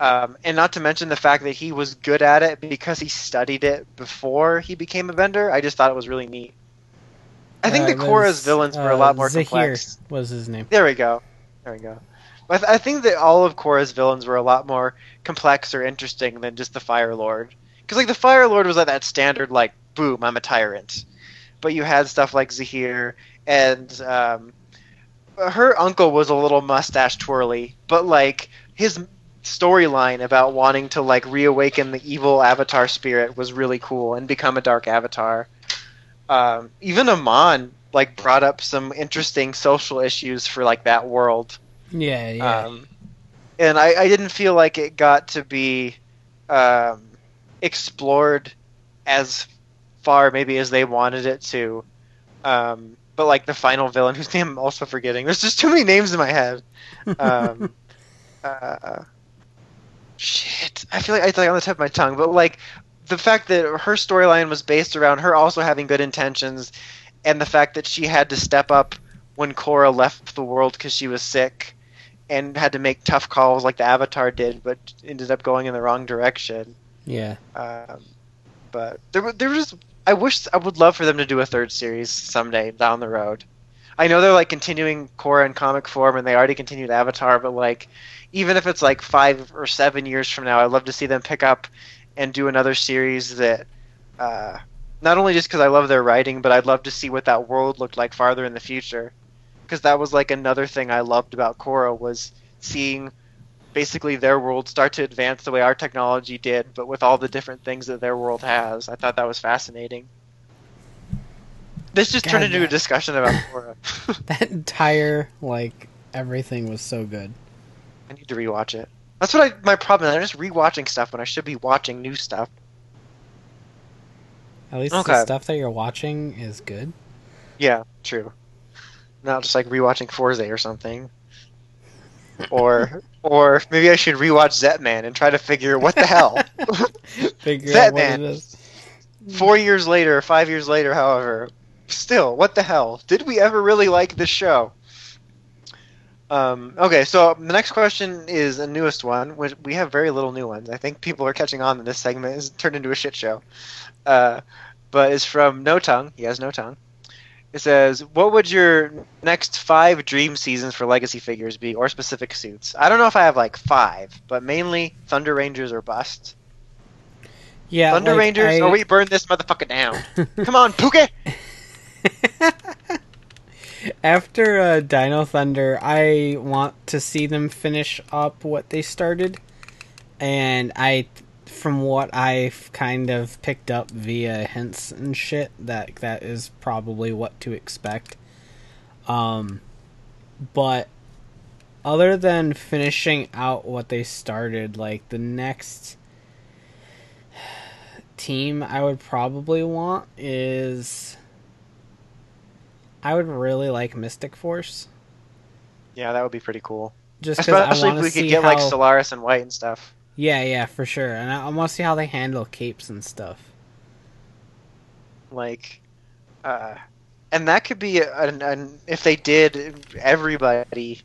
um, and not to mention the fact that he was good at it because he studied it before he became a bender. I just thought it was really neat. I think Uh, the Korra's villains were a uh, lot more Zahir complex. was his name. There we go. There we go. I, th- I think that all of Korra's villains were a lot more complex or interesting than just the Fire Lord. Because like the Fire Lord was like that standard like boom, I'm a tyrant. But you had stuff like Zahir and um, her uncle was a little mustache twirly, but like his storyline about wanting to like reawaken the evil avatar spirit was really cool and become a dark avatar. Um, even Amon like brought up some interesting social issues for like that world. Yeah, yeah. Um, and I, I didn't feel like it got to be um, explored as far maybe as they wanted it to. Um, but like the final villain, whose name I'm also forgetting. There's just too many names in my head. Um, [LAUGHS] uh, shit, I feel like I like on the tip of my tongue. But like the fact that her storyline was based around her also having good intentions, and the fact that she had to step up when Korra left the world because she was sick and had to make tough calls like the Avatar did, but ended up going in the wrong direction. yeah. Um, but there, there was. I wish I would love for them to do a third series someday down the road. I know they're like continuing Korra in comic form, and they already continued Avatar, but like, even if it's like five or seven years from now, I'd love to see them pick up and do another series that. Uh, not only just because I love their writing, but I'd love to see what that world looked like farther in the future. Because that was like another thing I loved about Korra was seeing basically their world start to advance the way our technology did, but with all the different things that their world has. I thought that was fascinating. This just turned God, into a discussion about [LAUGHS] Korra. [LAUGHS] That entire like everything was so good. I need to rewatch it. That's what I my problem is. I'm just rewatching stuff when I should be watching new stuff. At least Okay. the stuff that you're watching is good. Yeah, true. Not just like rewatching Forza or something. Or [LAUGHS] or maybe I should rewatch Zetman and try to figure what the hell. [LAUGHS] [LAUGHS] Figure That out what it is. Four years later, five years later, however, still, what the hell? Did we ever really like this show? Um, okay, so the next question is a newest one, which we have very little new ones. I think people are catching on that this segment is turned into a shit show. Uh, but it's from No Tongue. He has no tongue. It says, "What would your next five dream seasons for Legacy figures be, or specific suits?" I don't know if I have like five, but mainly Thunder Rangers or bust. Yeah, Thunder like, Rangers, I- or we burn this motherfucker down. [LAUGHS] Come on, Puke. [LAUGHS] After uh, Dino Thunder, I want to see them finish up what they started, and I, from what I've kind of picked up via hints and shit, that that is probably what to expect. Um, but other than finishing out what they started, like the next team I would probably want is I would really like Mystic Force. Yeah, that would be pretty cool. Just because I Especially if we could get how. like Solaris and White and stuff. Yeah, yeah, for sure, and I, I want to see how they handle capes and stuff. Like, uh, and that could be an, an if they did everybody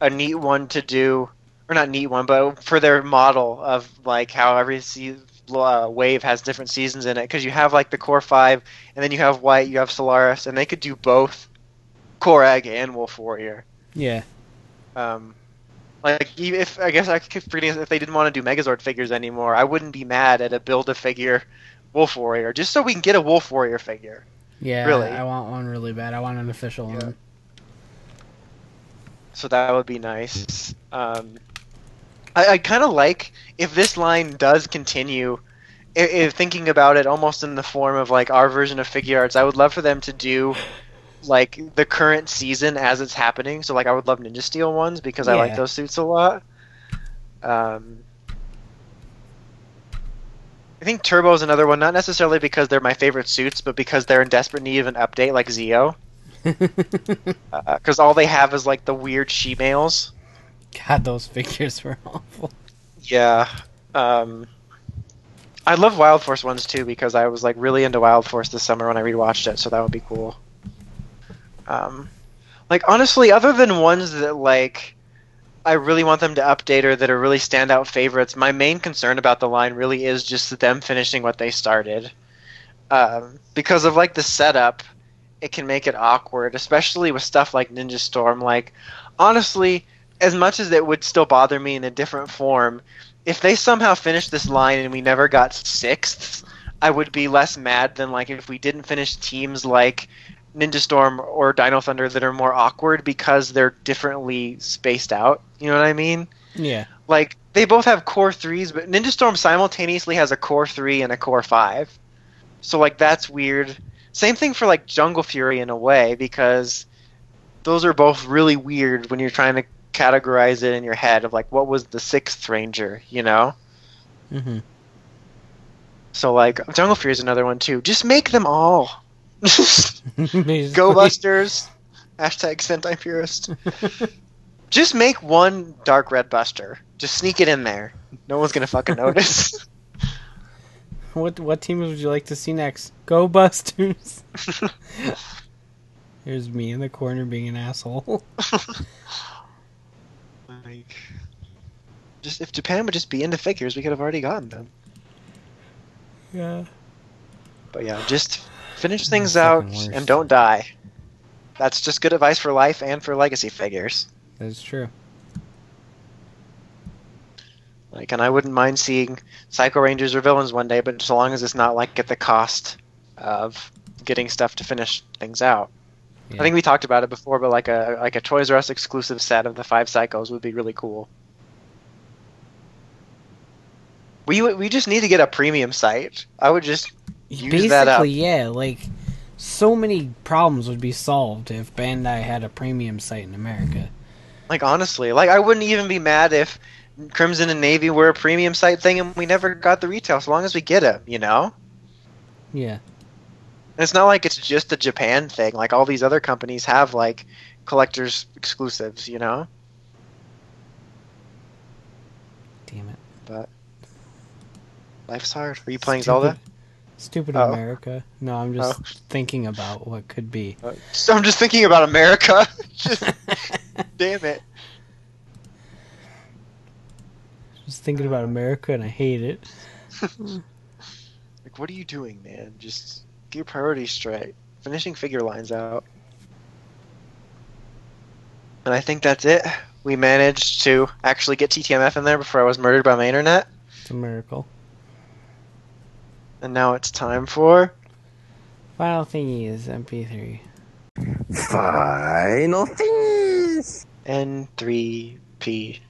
a neat one to do, or not neat one, but for their model of like how every se- uh, wave has different seasons in it. Because you have like the core five, and then you have White, you have Solaris, and they could do both core Koragg and Wolf Warrior. Yeah, Um, like if I guess I could if they didn't want to do Megazord figures anymore, I wouldn't be mad at a build a figure Wolf Warrior just so we can get a Wolf Warrior figure. yeah. Really? I want one really bad. I want an official Yeah. one. So that would be nice. Um, I, I kind of like if this line does continue. If, if thinking about it almost in the form of like our version of Figuarts, I would love for them to do like the current season as it's happening. So like I would love Ninja Steel ones because I like those suits a lot. Um, I think Turbo is another one, not necessarily because they're my favorite suits, but because they're in desperate need of an update, like Zeo. Because [LAUGHS] all they have is like the weird she-males. God, those figures were [LAUGHS] awful. Yeah. Um, I love Wild Force ones too because I was like really into Wild Force this summer when I rewatched it, so that would be cool. Um, like honestly, other than ones that like I really want them to update or that are really standout favorites, my main concern about the line really is just them finishing what they started. Um, because of like the setup, it can make it awkward, especially with stuff like Ninja Storm. Like honestly, as much as it would still bother me in a different form, if they somehow finished this line and we never got sixth, I would be less mad than like if we didn't finish teams like Ninja Storm or Dino Thunder that are more awkward because they're differently spaced out. You know what I mean? Yeah. Like they both have core threes, but Ninja Storm simultaneously has a core three and a core five. So like that's weird. Same thing for like Jungle Fury in a way because those are both really weird when you're trying to categorize it in your head of like what was the sixth ranger, you know? hmm So like Jungle Fury is another one too. Just make them all. [LAUGHS] Go Busters. Hashtag Sentai Purist. [LAUGHS] Just make one Dark Red Buster. Just sneak it in there. No one's gonna fucking [LAUGHS] notice. What what teams would you like to see next? Go Busters. Here's me in the corner being an asshole. like, just if Japan would just be into figures, we could have already gotten them. yeah. But yeah, just finish things out and don't die. That's just good advice for life and for legacy figures. That's true. Like, and I wouldn't mind seeing Psycho Rangers or villains one day, but so long as it's not like at the cost of getting stuff to finish things out. Yeah. I think we talked about it before, but like a like a Toys R Us exclusive set of the five Psychos would be really cool. We we just need to get a premium site. I would just Basically, yeah, like so many problems would be solved if Bandai had a premium site in America. like honestly, like I wouldn't even be mad if Crimson and Navy were a premium site thing and we never got the retail, so long as we get it, you know. Yeah. And it's not like it's just a Japan thing. Like all these other companies have like collectors exclusives, you know. Damn it. But life's hard. Are you playing Zelda? Stupid Oh. America. No, I'm just Oh. thinking about what could be. So I'm just thinking about America. [LAUGHS] just [LAUGHS] damn it. Just thinking about America and I hate it. [LAUGHS] Like, what are you doing, man? Just get your priorities straight. Finishing figure lines out. And I think that's it. We managed to actually get TTMF in there before I was murdered by my internet. It's a miracle. And now it's time for. Final thingy is MP3. Final Thingies! N3P.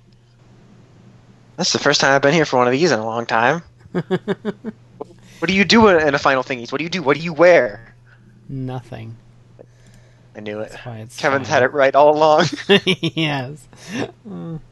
That's the first time I've been here for one of these in a long time. [LAUGHS] What do you do in a final thingies? What do you do? What do you wear? Nothing. I knew it. That's why it's Kevin's had it right all along. [LAUGHS] yes. Uh, [LAUGHS]